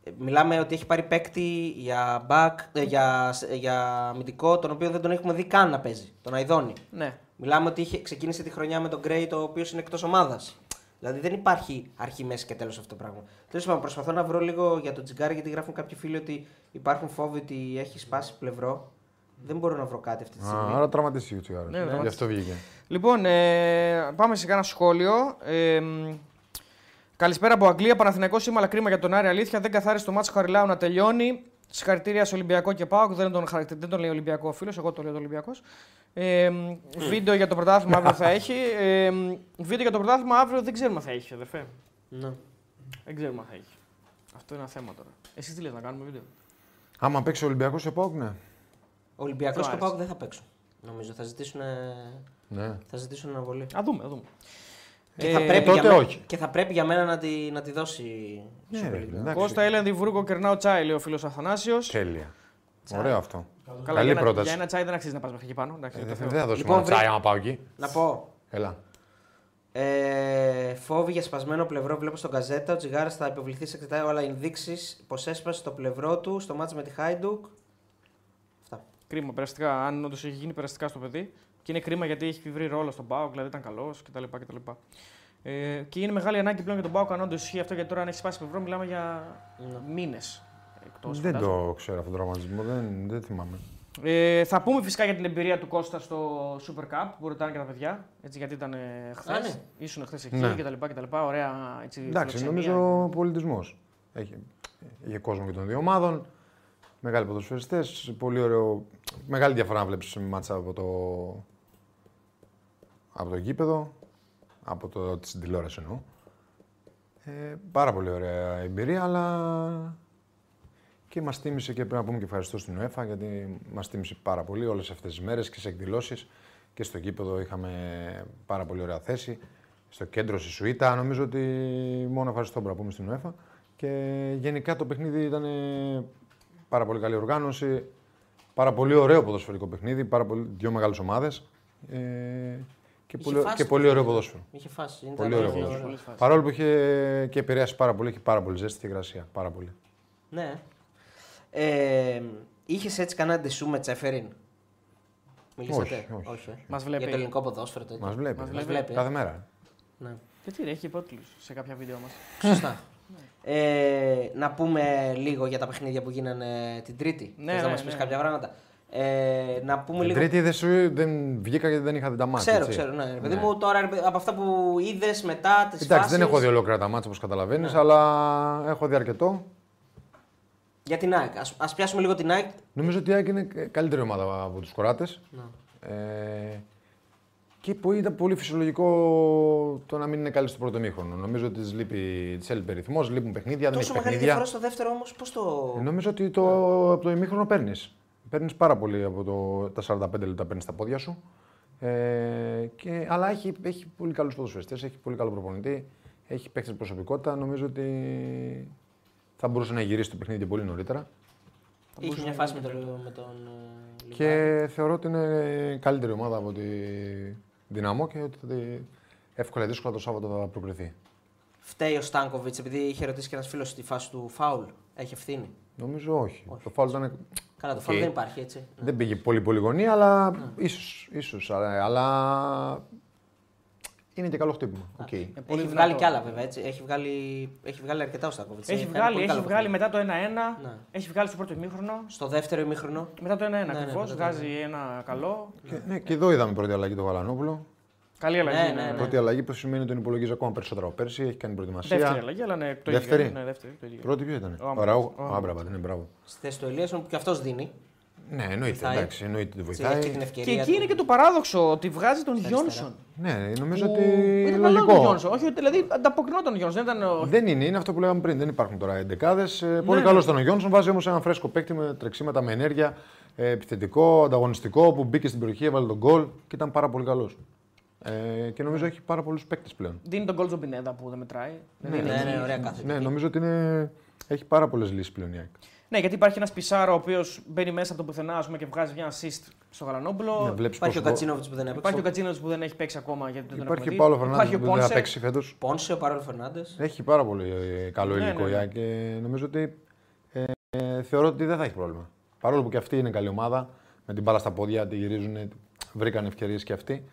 ε, μιλάμε ότι έχει πάρει παίκτη για back, ε, για, για αμυντικό, τον οποίο δεν τον έχουμε δει καν να παίζει. Τον Αϊδόνη. Ναι. Μιλάμε ότι είχε, ξεκίνησε τη χρονιά με τον Γκρέι, το οποίο είναι εκτός ομάδας. Δηλαδή δεν υπάρχει αρχή, μέση και τέλος αυτό το πράγμα. Τέλος πάντων, προσπαθώ να βρω λίγο για τον Τζιγκάρη, γιατί γράφουν κάποιοι φίλοι ότι υπάρχουν φόβοι ότι έχει σπάσει πλευρό. Δεν μπορώ να βρω κάτι αυτή τη στιγμή. Α, άρα τραυματίστηκε ο Τσιγάρο. Ναι, Γι' τραυματίστηκε. αυτό βγήκε. Λοιπόν, ε, πάμε σε κάνα σχόλιο. Ε, μ, καλησπέρα από Αγγλία. Παναθηναϊκός είμαι, αλλά κρίμα για τον Άρη. Αλήθεια, δεν καθάρισε το μάτσο Χαριλάου να τελειώνει. Συγχαρητήρια σε Ολυμπιακό και Πάοκ. Δεν τον, χαρακτη- δεν τον λέει Ολυμπιακό ο φίλος, εγώ το λέω το Ολυμπιακός. Ε, μ, βίντεο για το πρωτάθλημα αύριο θα έχει. Ε, μ, βίντεο για το πρωτάθλημα αύριο δεν ξέρουμε αν θα έχει, αδερφέ. Ναι. Δεν ξέρουμε αν θα έχει. Αυτό είναι ένα θέμα τώρα. Εσύ τι λες να κάνουμε βίντεο; Άμα παίξει ο Ολυμπιακός σε ΠΑΟΚ, ναι. Ο Ολυμπιακός Το και ο άρεσε. Πάοκ δεν θα παίξουν. Νομίζω θα ζητήσουν, ναι. θα ζητήσουν αναβολή. Α δούμε, α δούμε. Και, Ε, θα πρέπει τότε για μέ- όχι. και θα πρέπει για μένα να τη, να τη δώσει η Ναι, Super ρε, League. εντάξει. Κώστα Έλενδη Βούργο κερνάω τσάι, λέει ο φίλος Αθανάσιος. Τέλεια. Ωραίο αυτό. Καλά, Καλή για, ένα, πρόταση. για ένα τσάι δεν αξίζει να πας μέχρι εκεί πάνω. Εντάξει, Ε, το Δεν Θεό. δεν θα δώσουμε Λοιπόν, ένα τσάι βρε- άμα πάω εκεί. Να πω, Έλα. Ε, φόβοι για σπασμένο πλευρό βλέπω στον καζέτα. Ο Τζιγάρας θα επιβληθεί σε εξετάει όλα ενδείξεις πως έσπασε το πλευρό του στο μάτσο με τη Χάιντουκ. Αυτά. Κρίμα, περαστικά. Αν όντως έχει γίνει περαστικά στο παιδί. Και είναι κρίμα γιατί έχει βρει ρόλο στον Πάοκ, δηλαδή ήταν καλός κτλ. κτλ. Ε, και είναι μεγάλη ανάγκη πλέον για τον Πάοκ αν όντως ισχύει αυτό γιατί τώρα αν έχει σπάσει πλευρό μιλάμε για Ναι. μήνες. Εκτός, Δεν φαντάζομαι. το ξέρω αυτόν τον τραυματισμό, δεν, δεν θυμάμαι. Ε, θα πούμε φυσικά για την εμπειρία του Κώστα στο Super Cup που ρωτάνε και τα παιδιά. Έτσι, γιατί ήταν χθες. Α, ναι. Ήσουν χθες εκεί Ναι. κτλ. κτλ. Ωραία έτσι, Εντάξει, φιλοξενία. νομίζω ο πολιτισμός. Έχει, είχε κόσμο και των δύο ομάδων. Μεγάλοι ποδοσφαιριστές. Πολύ ωραίο. Μεγάλη διαφορά να βλέπεις μάτσα από το, από το γήπεδο. Από το, την τηλεόρασης εννοώ. Ε, πάρα πολύ ωραία εμπειρία, αλλά και μας τίμησε και πρέπει να πούμε και ευχαριστώ στην UEFA γιατί μας τίμησε πάρα πολύ όλες αυτές τις μέρες και σε εκδηλώσεις. Και στο γήπεδο είχαμε πάρα πολύ ωραία θέση. Στο κέντρο στη Σουήτα. Νομίζω ότι μόνο ευχαριστώ πρέπει να πούμε στην UEFA. Και γενικά το παιχνίδι ήταν πάρα πολύ καλή οργάνωση. Πάρα πολύ ωραίο ποδοσφαιρικό παιχνίδι. Πάρα πολύ, δύο μεγάλες ομάδες. Ε, και, Είχε πολύ, φάση και το πολύ ωραίο παιχνίδι. ποδόσφαιρο. Είχε φάση. Ήταν Πολύ ωραίο πολύ ποδόσφαιρο. Πολλές φάσεις. Παρόλο που είχε και επηρεάσει πάρα πολύ, είχε πάρα πολύ ζέστη και υγρασία. Πάρα πολύ. Ναι. Ε, Είχες έτσι κανένα ντεσού με Τσέφεριν; Μιλήσατε; Όχι, όχι. ε. Μας βλέπει. Για το ελληνικό ποδόσφαιρο. τέτοιο. Μας βλέπει. Μας βλέπει. βλέπει. Κάθε μέρα. Ναι. Γιατί ρε, έχει υπότιτλους σε κάποια βίντεο μας. Σωστά. Ε, να πούμε λίγο για τα παιχνίδια που γίνανε την Τρίτη. Ναι, Θες να ναι, μας πεις ναι. κάποια πράγματα. Ε, να πούμε Την λίγο. Τρίτη δεν, σου, δεν βγήκα γιατί δεν είχα δει τα μάτια. Ξέρω, έτσι. ξέρω. Ναι. Ρε Παιδί Ναι. μου, τώρα ρε παιδί, από αυτά που είδες μετά τις Εντάξει, δεν έχω δει ολόκληρα τα μάτια όπως καταλαβαίνεις, Ναι. αλλά έχω δει αρκετό. Για την ΑΕΚ. Ας, ας πιάσουμε λίγο την ΑΕΚ. Νομίζω ότι η ΑΕΚ είναι καλύτερη ομάδα από τους κοράτε. Ε, και που ήταν πολύ φυσιολογικό το να μην είναι καλή στο πρώτο μήχρονο. Νομίζω ότι της λείπει, της έλειπε ρυθμός, λείπουν παιχνίδια, δεν Τόσο έχει μεγάλη παιχνίδια. διαφορά στο δεύτερο όμως, πώς το. Ε, Νομίζω ότι το, από το ημίχρονο παίρνεις. Παίρνεις πάρα πολύ από το, τα 45 λεπτά παίρνεις στα πόδια σου. Ε, και, αλλά έχει, έχει πολύ καλούς ποδοσφαιριστές, έχει πολύ καλό προπονητή, έχει παίξει προσωπικότητα. Νομίζω ότι θα μπορούσε να γυρίσει το παιχνίδι πολύ νωρίτερα. Είχε μια φάση με τον, με τον ε, Λιβάδη. Και θεωρώ ότι είναι καλύτερη ομάδα από τη Δυναμό και ότι θα- εύκολα ή δύσκολα το Σάββατο θα προκριθεί. Φταίει ο Στάνκοβιτς επειδή είχε ρωτήσει και ένας φίλος στη φάση του φάουλ. Έχει ευθύνη; Νομίζω όχι. Το φάουλ ήταν Καλά, το Οκ. φάουλ δεν υπάρχει έτσι. Δεν πήγε πολύ πολύ γωνία, αλλά ίσως, ίσως, αλλά, αλλά είναι και καλό χτύπημα. Οκ. πολύ έχει δυνατό. βγάλει κι άλλα βέβαια. Έτσι. Έχει, βγάλει, έχει βγάλει αρκετά ο Στάνκοβιτς. Έχει βγάλει, έχει βγάλει μετά το 1-1, Ναι. έχει βγάλει στο πρώτο ημίχρονο. Στο δεύτερο ημίχρονο. Μετά το 1-1 ναι, ακριβώς, μετά το βγάζει ένα καλό. Και, ναι, και εδώ είδαμε πρώτη αλλαγή το Βαλανόπουλο. Καλή αλλαγή. Ναι, Ναι, ναι, ναι. Πρώτη αλλαγή που σημαίνει ότι τον υπολογίζει ακόμα περισσότερο από πέρσι, έχει κάνει προετοιμασία. Δεύτερη αλλαγή, αλλά ναι, το Δεύτερη. ίδιο. Ναι, δεύτερη, το ίδιο. Πρώτη ποιο ήταν; Ο Ο Άμπραμπατ. Ραού. Ο Ο Άμπραμπατ, ναι, μπράβο. Στη θέση του Ελίασον που και αυτός δίνει. Ναι, εννοείται. Βοηθάει. Εντάξει, εννοείται ότι Έτσι, Έχει και την βοηθάει. ευκαιρία. Και εκεί του. είναι και το παράδοξο ότι βγάζει τον Γιόνσον. Ναι, νομίζω που ότι ήταν καλό ο λογικό. Γιόνσον. Όχι, δηλαδή ανταποκρινόταν ο Γιόνσον. Δεν ήταν ο... Δεν είναι, είναι αυτό που λέγαμε πριν. Δεν υπάρχουν τώρα εντεκάδες. πολύ ναι. καλός ήταν ο Γιόνσον. Βάζει όμως ένα φρέσκο παίκτη με τρεξίματα, με ενέργεια, ε, επιθετικό, ανταγωνιστικό που μπήκε στην περιοχή, έβαλε τον γκολ και ήταν πάρα πολύ καλός. Ε, και νομίζω έχει πάρα πολλούς παίκτες πλέον. Δίνει τον γκολ στον Πινέδα που δεν μετράει. Δεν Ναι, είναι ναι, εκεί. ναι, ωραία κάθε. Ναι, νομίζω ότι είναι... έχει πάρα πολλές λύσεις πλέον η ΑΕΚ. Ναι, γιατί υπάρχει ένας Πισάρο ο οποίος μπαίνει μέσα από το πουθενά ας πούμε, και βγάζει μια assist στο Γαλανόπουλο. Ναι, βλέπεις Υπάρχει ο πόσο- Κατσίνοβιτς που δεν έπαιξε. Υπάρχει ο Κατσίνο που δεν έχει παίξει ακόμα γιατί δεν τον Υπάρχει έχουμε και ο δει. Παύλο Υπάρχει Φερνάνδη ο που δεν θα Πόνσε. παίξει φέτος. Πόνσε, ο Παρόλο Φερνάντες. Έχει πάρα πολύ ε, καλό Ναι, υλικό ναι, η ναι. ΑΕΚ και νομίζω ότι ε, ε, θεωρώ ότι δεν θα έχει πρόβλημα. Παρόλο που και αυτή είναι καλή ομάδα, με την μπάλα στα πόδια, τη γυρίζουν, βρήκαν ευκαιρίες και αυτοί.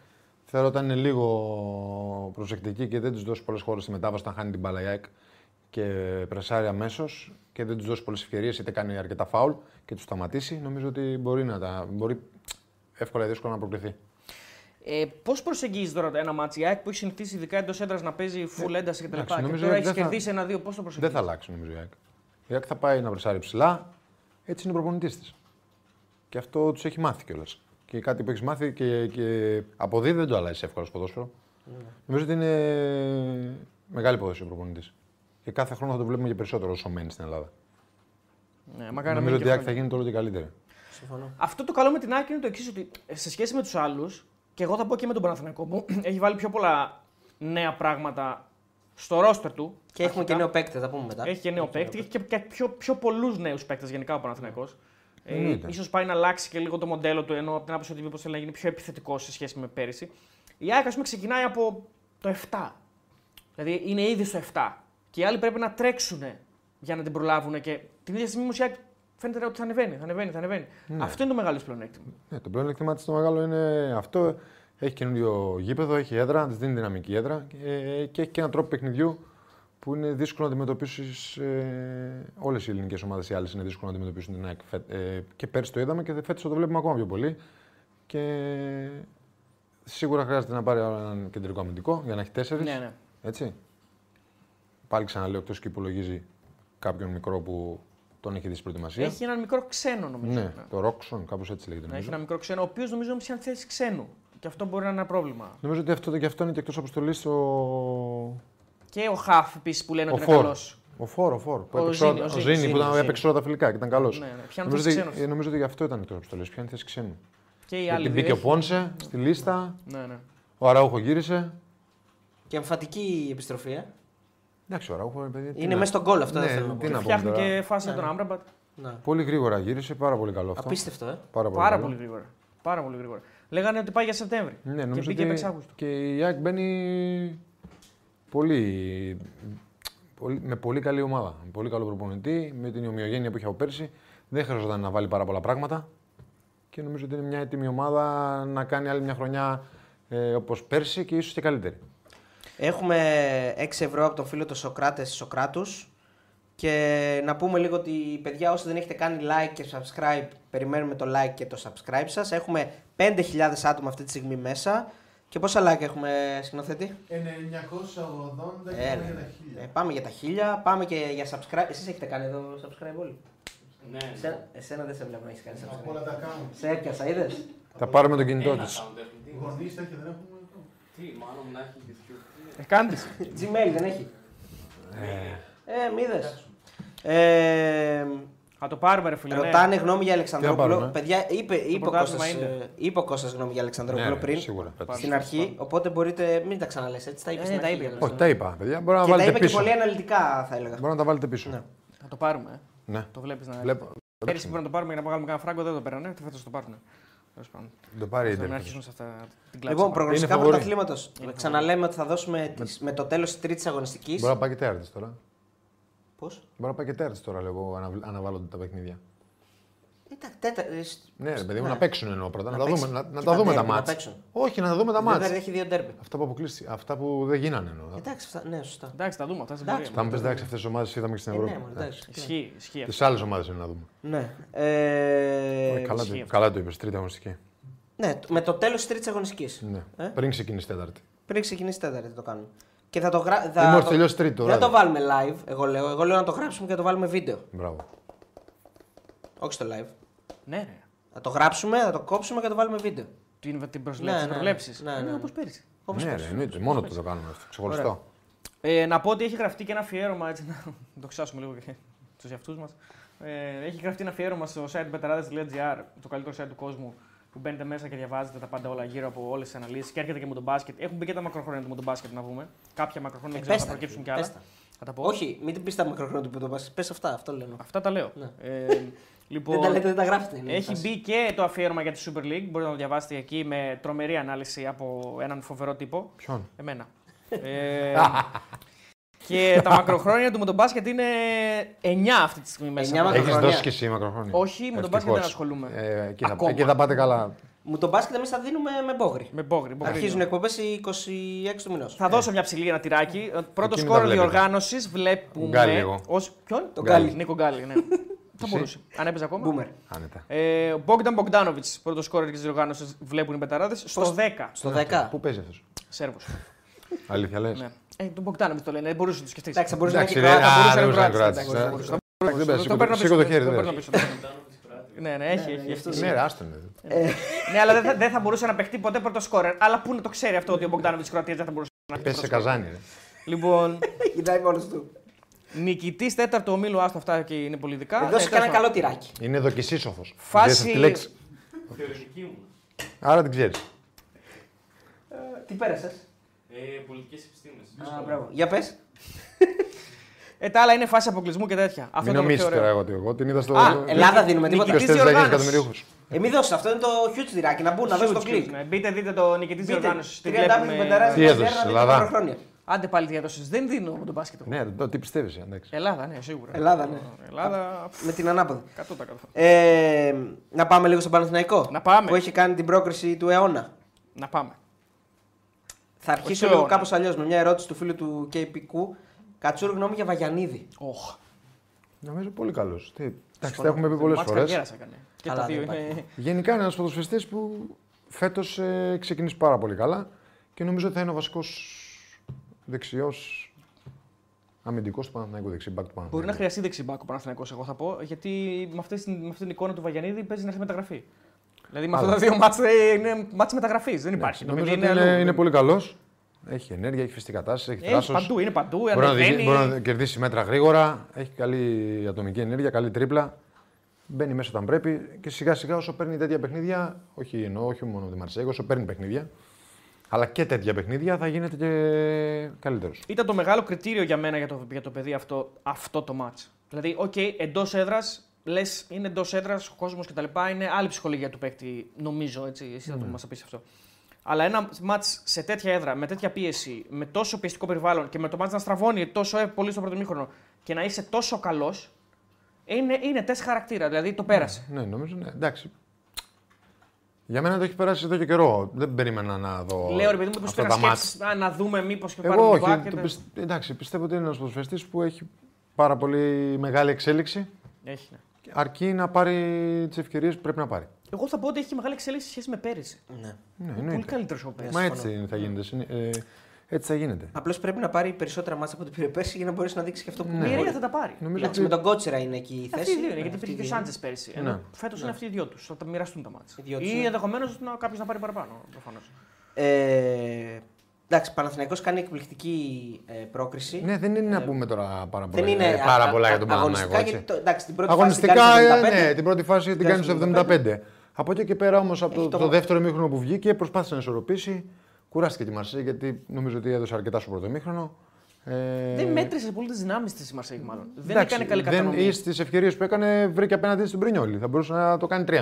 Θεωρώ ότι αν είναι λίγο προσεκτικοί και δεν τους δώσει πολλούς χώρους στη μετάβαση όταν χάνει την μπάλα η ΑΕΚ και πρεσάρει αμέσως και δεν τους δώσει πολλές ευκαιρίες είτε κάνει αρκετά φάουλ και τους σταματήσει, νομίζω ότι μπορεί, να τα, μπορεί εύκολα ή δύσκολα να προκριθεί. Ε, Πώς προσεγγίζεις τώρα ένα ματς η ΑΕΚ που έχει συνηθίσει ειδικά εντός έδρας να παίζει full ένταση κτλ. Και, εντάξει, και νομίζω τώρα ότι έχεις δεν θα- κερδίσει ένα-δύο, πώς το προσεγγίζει. Δεν θα αλλάξει νομίζω η ΑΕΚ. Η ΑΕΚ θα πάει να βρεσάρει ψηλά. Έτσι είναι ο προπονητής της. Και αυτό τους έχει μάθει κιόλας. Και κάτι που έχεις μάθει και, και αποδίδει δεν το αλλάζεις εύκολα στο ποδόσφαιρο. Νομίζω ότι είναι μεγάλη υπόθεση ο προπονητής. Και κάθε χρόνο θα το βλέπουμε και περισσότερο όσο μένει στην Ελλάδα. Ναι, μακάρι να Νομίζω μείνει ότι και η ΑΕΚ χρόνια. θα γίνει τώρα και καλύτερη. Συμφωνώ. Αυτό το καλό με την ΑΕΚ είναι το εξής, ότι σε σχέση με τους άλλους, και εγώ θα πω και με τον Παναθηναϊκό που έχει βάλει πιο πολλά νέα πράγματα στο ρόστερ του. Και έχουμε και αρχικά. νέο παίκτη, θα πούμε μετά. Έχει και νέο παίκτη, έχει και, και πιο, πιο πολλούς νέους παίκτες γενικά ο Παναθηναϊκός. Ε, Εννοείται. ίσως πάει να αλλάξει και λίγο το μοντέλο του, ενώ από την άποψη ότι μήπως θέλει να γίνει πιο επιθετικός σε σχέση με πέρυσι. Η ΑΕΚ, ας πούμε, ξεκινάει από το 7. Δηλαδή είναι ήδη στο 7. Και οι άλλοι πρέπει να τρέξουν για να την προλάβουν. Και την ίδια στιγμή όμως η ΑΕΚ φαίνεται ότι θα ανεβαίνει, θα ανεβαίνει, θα ανεβαίνει. Αυτό είναι το μεγάλο της πλεονέκτημα. Ναι, το πλέον εκτιμά το μεγάλο είναι αυτό. Έχει καινούριο γήπεδο, έχει έδρα, της δίνει δυναμική έδρα και, και έχει και έναν τρόπο παιχνιδιού που είναι δύσκολο να αντιμετωπίσεις. Ε, Όλες οι ελληνικές ομάδες οι άλλες είναι δύσκολο να αντιμετωπίσουν την ΑΕΚ. Φε- Ε, και πέρσι το είδαμε και φέτος το βλέπουμε ακόμα πιο πολύ. Και σίγουρα χρειάζεται να πάρει έναν κεντρικό αμυντικό για να έχει τέσσερις. Ναι, ναι. Έτσι. Πάλι ξαναλέω εκτός και υπολογίζει κάποιον μικρό που τον έχει δει στην προετοιμασία. Έχει έναν μικρό ξένο νομίζω. Ναι, το Ρόξον, κάπως έτσι λέγεται. Ναι, νομίζω. έχει ένα μικρό ξένο, ο οποίος νομίζω είναι σαν θέση ξένου. Και αυτό μπορεί να είναι ένα πρόβλημα. Νομίζω ότι αυτό, και αυτό είναι και εκτός αποστολής ο, Και ο Χαφ επίσης που λένε ο ότι είναι Φόρ. καλός. Ο Φόρ, ο Φόρ. Που Ο έπαιξε Ζήνη, όλα- ο ο Ζήνη, Ζήνη Ζήνη, που ήταν, Ζήνη. έπαιξε όλα τα φιλικά και ήταν καλός. Ναι, ναι, πιάνει νομίζω, θέση ότι, ξένος. ε, νομίζω ότι γι' αυτό ήταν εκτός αποστολής. Πιάνει θέση ξένου. Και οι Γιατί άλλοι μπήκε δύο ο Πόνσε στη λίστα, Ναι, ναι. ο Αράουχο γύρισε. Και εμφατική η επιστροφή. Ε. Εντάξει, ο Αράουχο. ρε παιδί, τι Είναι να- μέσα στον γκολ αυτό, δεν Ναι, θέλω να τι πω. να πούμε Φτιάχνει τώρα. και φάση για Ναι. τον Άμπραμπατ. Ναι. Πολύ γρήγορα γύρισε, πάρα πολύ καλό αυτό. Απίστευτο, ε. Πάρα πολύ. Πάρα καλό. πολύ γρήγορα. Πάρα πολύ γρήγορα. Λέγανε ότι πάει για Σεπτέμβρη. Ναι, και νομίζω μπήκε ότι επ' Αύγουστο. και η ΑΕΚ μπαίνει πολύ, πολύ, με πολύ καλή ομάδα. Με πολύ καλό προπονητή, με την ομοιογένεια που είχε από πέρσι. Δεν χρειαζόταν να βάλει πάρα πολλά πράγματα. Και νομίζω ότι είναι μια έτοιμη ομάδα να κάνει άλλη μια χρονιά ε, όπως πέρσι και ίσως και καλύτερη. Έχουμε 6 ευρώ από τον φίλο του Σοκράτες Σοκράτους. Και να πούμε λίγο ότι παιδιά όσοι δεν έχετε κάνει like και subscribe, περιμένουμε το like και το subscribe σας. Έχουμε 5.000 άτομα αυτή τη στιγμή μέσα. Και πόσα like έχουμε σκηνοθέτη; 980 και Έλα. πάμε για τα Ε, 1000. πάμε για τα 1000, πάμε και για subscribe. Εσείς έχετε κάνει εδώ subscribe όλοι; Ναι, ναι. Σε- Εσένα δεν σε βλέπω να έχεις κάνει Από όλα subscribe. τα κάνουν. Σε έπιασα, είδες; Θα πάρουμε τον κινητό Ένα τη. account έχουν. Τι- Γονείς τέτοια δεν έχουμε. Τι, μάλλον να έχει YouTube. Ε, κάντε. Gmail δεν έχει. Ε, μη είδες. Ε, Θα το πάρουμε, ρε φίλε. ναι. ρωτάνε γνώμη για Τι Αλεξανδρόπουλο. να πάρουμε; Παιδιά, είπε, είπε, ο πρωτάθλημα Κώστας, είναι. ε, είπε ο Κώστας γνώμη για Αλεξανδρόπουλο Ναι, πριν. σίγουρα. Στην αρχή, οπότε μπορείτε. Μην τα ξαναλες έτσι. Τα είπες Ε, στην τα αρχή. είπε. για Όχι, τα είπα, παιδιά. Μπορεί να Και τα βάλετε είπε και πίσω. πολύ αναλυτικά, θα έλεγα. Μπορεί να τα βάλετε πίσω. Ναι. Θα το πάρουμε. Ε. Ναι. Το βλέπεις να. Βλέπω. Πέρυσι πρέπει να το πάρουμε για να βγάλουμε κανένα φράγκο, δεν το πέρανε. Τι φέτος το πάρουν. Τέλος πάντων. Το πάρει η Ώστε Ιντερ. Να αρχίσουν σε αυτά την κλάση. Λοιπόν, προγνωστικά Είναι φαβορί. πρωταθλήματο. Ξαναλέμε ότι θα δώσουμε τις- με το τέλος της τρίτης αγωνιστικής. Μπορεί να πάει και τέταρτη τώρα. Πώς; Μπορεί να πάει και τέταρτη τώρα, λέγω, ανα- αναβάλλονται τα παιχνίδια. Εντάξει, τέτα... ε, σ- Ναι, ρε παιδί μου, Ναι. να παίξουν εννοώ πρώτα. Να, Να τα δούμε, παίξουν. να, να Και τα τα δούμε τα derby να μάτς. παίξουν. Όχι, να τα δούμε τα Βέβαια μάτς. έχει δύο ντέρμπι. Αυτά που αποκλείστηκαν, αυτά που δεν γίνανε εννοώ. Εντάξει, αυτά, ναι, σωστά. Εντάξει, θα δούμε αυτά στην Εντάξει, πορεία. Θα μου πεις εντάξει, αυτές τι ομάδες είδαμε και στην Ε, Ευρώπη. ναι, μωρέ, εντάξει. Ισχύει, ισχύει. αυτό. Τι άλλες ομάδες είναι να δούμε. Ναι. Ε, καλά, ισχύει το, αυτό. καλά το είπες, τρίτη αγωνιστική. ναι, με το τέλος της τρίτης αγωνιστικής. Ναι. Ε; Πριν ξεκινήσει τέταρτη. Πριν ξεκινήσει η τέταρτη το κάνουμε. Και θα το γράψουμε. Ή μόλις τελειώσει τρίτη το Δεν θα βράδυ. το βάλουμε live, εγώ λέω. Εγώ λέω να το γράψουμε και να το βάλουμε βίντεο. Μπράβο. Όχι στο live. Ναι, ρε. Θα το γράψουμε, θα το κόψουμε και θα το βάλουμε βίντεο. Την, την Ναι, προσλέψη, ναι, ναι, προβλέψεις. ναι, ναι, ναι. Όπως πέρυσι. Όπως ναι, πες. ρε, εννοείται. Μόνο του το κάνουμε αυτό. Ξεχωριστό. Ε, να πω ότι έχει γραφτεί και ένα αφιέρωμα, έτσι, να το ξάσουμε λίγο και του εαυτούς μας. Ε, έχει γραφτεί ένα αφιέρωμα στο site betarades.gr, το καλύτερο site του κόσμου, που μπαίνετε μέσα και διαβάζετε τα πάντα όλα γύρω από όλες τις αναλύσεις και έρχεται και με τον μπάσκετ. Έχουν μπει και τα μακροχρόνια του με τον μπάσκετ να πούμε. Κάποια μακροχρόνια Ε, δεν ξέρω, πες θα τα, προκύψουν κι πες άλλα. τα. Θα τα πω. Όχι, μην την πεις τα μικροχρόνια του που το πα. Πες αυτά, αυτό λέω. Αυτά τα λέω. Ναι. Ε, λοιπόν, Δεν τα λέτε, δεν τα γράφετε. είναι η Έχει φάση. μπει και το αφιέρωμα για τη Super League. Μπορείτε να το διαβάσετε εκεί με τρομερή ανάλυση από έναν φοβερό τύπο. Ποιον; Εμένα. ε, και τα μακροχρόνια του με τον μπάσκετ είναι 9 αυτή τη στιγμή μέσα. Εννιά Έχεις μακροχρόνια. δώσει και εσύ μακροχρόνια. Όχι, με τον μπάσκετ δεν ασχολούμαι. Ε, εκεί, θα, Ακόμα. εκεί θα πάτε καλά. Μου τον μπάσκετ εμείς θα δίνουμε με μπόγρι. Με μπόγρι. μπόγρι. Αρχίζουν εκπομπές 26 του μηνός. Θα δώσω μια ψηλή ένα τυράκι. Ε, Πρώτο Εκεί μην τα σκόρ βλέπετε. διοργάνωσης βλέπουμε. Γκάλι εγώ. Ως... Ποιον; Τον Γκάλι. Γκάλι. Νίκο Γκάλι, ναι. Θα μπορούσε. Αν έπαιζε ακόμα. Μπούμερ. Άνετα. Ε, ο Μπόγκταν Μπογκδάνοβιτς, πρώτος σκόρ της διοργάνωσης, βλέπουν οι πεταράδε. Στο Πώς- 10. Στο 10. Πού παίζει αυτός; Σέρβος. Αλήθεια λες; Ναι. Ε, τον Μπογκδάνοβιτς το λένε, δεν μπορούσε να το σκεφτείς. Εντάξει, θα μπορούσε να Εντάξει, έχει ρε, Κροάτα, α, μπορούσε δεν να μπορούσε είναι να Κροάτης, κράτησε. εντάξει, μπορούσε να- Δεν πες, Το σήκω- παίρνω σήκω το πίσω, χέρι, το δεν παίρνω πες. πίσω. Ναι, ναι, έχει, ναι, έχει. γι' έχει. αυτό Ναι, ρε, άστον. ρε. Ναι, αλλά δεν θα, δεν θα μπορούσε να παιχτεί ποτέ πρώτος σκόρερ. Αλλά πού να το ξέρει αυτό ότι ο Μπογκδάνοβιτς της Κροατίας δεν θα μπορούσε να Πες σε πρώτος σκόρερ. καζάνι. ρε. Λοιπόν, Κοιτάει μόνος του. Νικητής τέταρτο ομίλου, άστο αυτά και είναι πολιτικά. Εδώ Ε, σου κανένα τέλος καλό τυράκι. Είναι δοκισίσοφος. Φάση- τη λέξη. Θεωρητική μου. Άρα την ξέρεις. Τι πέρασες; Ε, πολιτικές επιστήμες. Α, μπράβο. Για πες. Ε, τα άλλα είναι φάση αποκλεισμού και τέτοια. Αυτό Μην είναι το νομίσει πιο τώρα ωραίο. εγώ ότι εγώ την είδα στο. Α, Ελλάδα δίνουμε τίποτα. Νικητής Ποιος θέλει να γίνει διοργάνωσης. εκατομμυρίουχος. Ε, μην δώσει αυτό, είναι το huge τυράκι. Να μπουν, να δώσει το Huge, κλικ. huge, ναι. Μπείτε, δείτε το νικητής Μπείτε, διοργάνωσης. Τη 30 άπλες βλέπουμε. πενταράδες, Τι να έδωσες, δείτε Ελλάδα; Μακροχρόνια. Άντε πάλι τι έδωσε. Δεν δίνω με τον μπάσκετ. εγώ. Ναι, το τι πιστεύεις, εντάξει. Ελλάδα, ναι, σίγουρα. Ελλάδα, ναι. Ελλάδα, Με την ανάποδη. 100%. Ε, να πάμε λίγο στον Παναθηναϊκό. Να πάμε. Που έχει κάνει την πρόκριση του αιώνα. Να πάμε. Θα αρχίσω του λίγο αιώνα. κάπως αλλιώς με μια ερώτηση του φίλου του KPQ. Κατσούρ γνώμη για Βαγιανίδη. Οχ. Νομίζω πολύ καλός. Εντάξει, τα έχουμε πει πολλές Μάτς φορές. καριέρας έκανε. Και Καλά, τα δεν δύο υπάρχει. είναι. Γενικά είναι ένας ποδοσφαιριστής που φέτος ε, ξεκινήσει πάρα πολύ καλά και νομίζω ότι θα είναι ο βασικός δεξιός αμυντικός του Παναθηναϊκού δεξί μπακ του Μπορεί να Παναθηναϊκού. χρειαστεί δεξιμπάκο ο Παναθηναϊκός, εγώ θα πω, γιατί με αυτή, την- με αυτή την εικόνα του Βαγιανίδη παίζει να έχει μεταγραφεί. Δηλαδή με αυτά τα δύο μάτς ε, είναι μάτς μεταγραφής. Δεν υπάρχει. Το Νομίζω παιδί ότι είναι, αλλού. είναι πολύ καλός. Έχει ενέργεια, έχει φυσική κατάσταση, έχει Έχει θράσος. παντού, είναι παντού. Μπορεί να, ανεβαίνει. δι- μπορεί να κερδίσει μέτρα γρήγορα, έχει καλή ατομική ενέργεια, καλή τρίπλα. Μπαίνει μέσα όταν πρέπει και σιγά σιγά όσο παίρνει τέτοια παιχνίδια, όχι εννοώ, όχι μόνο τη Μαρσέγγι, όσο παίρνει παιχνίδια, αλλά και τέτοια παιχνίδια θα γίνεται και καλύτερος. Ήταν το μεγάλο κριτήριο για μένα για το, για το παιδί αυτό, αυτό το ματς. Δηλαδή, ok, okay, εντός έδρας, λες είναι εντός έδρας, ο κόσμος κτλ. Είναι άλλη ψυχολογία του παίκτη, νομίζω. Έτσι, εσύ θα το μας τα πεις αυτό. Αλλά ένα ματς σε τέτοια έδρα, με τέτοια πίεση, με τόσο πιεστικό περιβάλλον και με το ματς να στραβώνει τόσο ε- πολύ στο πρώτο ημίχρονο και να είσαι τόσο καλός, είναι, είναι τεστ χαρακτήρα. Δηλαδή το πέρασε. Ναι, νομίζω, ναι, εντάξει. Για μένα το έχει περάσει εδώ και καιρό. Δεν περίμενα να δω. Λέω ρε παιδί μου, αυτά πώ τα να μάτς. σκέφτεσαι, να, να δούμε μήπως και Εγώ πάρουμε όχι. back και το τα- πισ- Εντάξει, πιστεύω ότι είναι ένας ποδοσφαιριστής που έχει πάρα πολύ μεγάλη εξέλιξη. Έχει, ναι. Αρκεί να πάρει τις ευκαιρίες που πρέπει να πάρει. Εγώ θα πω ότι έχει μεγάλη εξέλιξη σε σχέση με πέρυσι. Ναι. Ναι, Είναι πολύ εννοείται. καλύτερος ο πέρυσι. Μα έτσι είναι, θα γίνεται. Συνε- Ε, Έτσι θα γίνεται. Απλώς πρέπει να πάρει περισσότερα μάτσα από ό,τι πήρε πέρσι για να μπορέσει να δείξει και αυτό που Η μπορεί. Μιρέια θα τα πάρει. Νομίζω Εντάξει, ότι με τον Κότσερα είναι εκεί η θέση. Αυτοί οι δύο είναι, Ναι, γιατί αυτοί υπήρχε και οι ο δύο. Σάντζες πέρσι. Ναι. Ενώ φέτος είναι αυτοί οι δυο τους. Θα τα μοιραστούν τα μάτια. Οι δυο τους, Ή ναι. ενδεχομένως κάποιος να πάρει παραπάνω. Προφανώς. Ε, εντάξει, Παναθηναϊκός κάνει εκπληκτική ε, πρόκριση. Ναι, δεν είναι να πούμε τώρα πάρα πολλά, Δεν είναι ε, πάρα α- πολλά α- για τον αγωνιστικά, Παναθηναϊκό. γιατί έτσι. το- εντάξει, την πρώτη Αγωνιστικά, φάση την κάνει στο ε, 75. ναι, την πρώτη φάση την Την κάνει στο κάνει στο 75. Από εκεί και πέρα όμως, από Έχει το, το- το δεύτερο μήχρονο που βγήκε, προσπάθησε να ισορροπήσει. Κουράστηκε τη Μαρσή γιατί νομίζω ότι έδωσε αρκετά στο πρώτο μήχρονο. Ε, Δεν μέτρησε πολύ τις δυνάμεις της η Μαρσέγ, μάλλον. Δεν εντάξει, έκανε καλή δεν- κατανομή. Ή στις ευκαιρίες που έκανε, βρήκε απέναντι στην Πρινιόλη. Θα μπορούσε να το κάνει 3-0.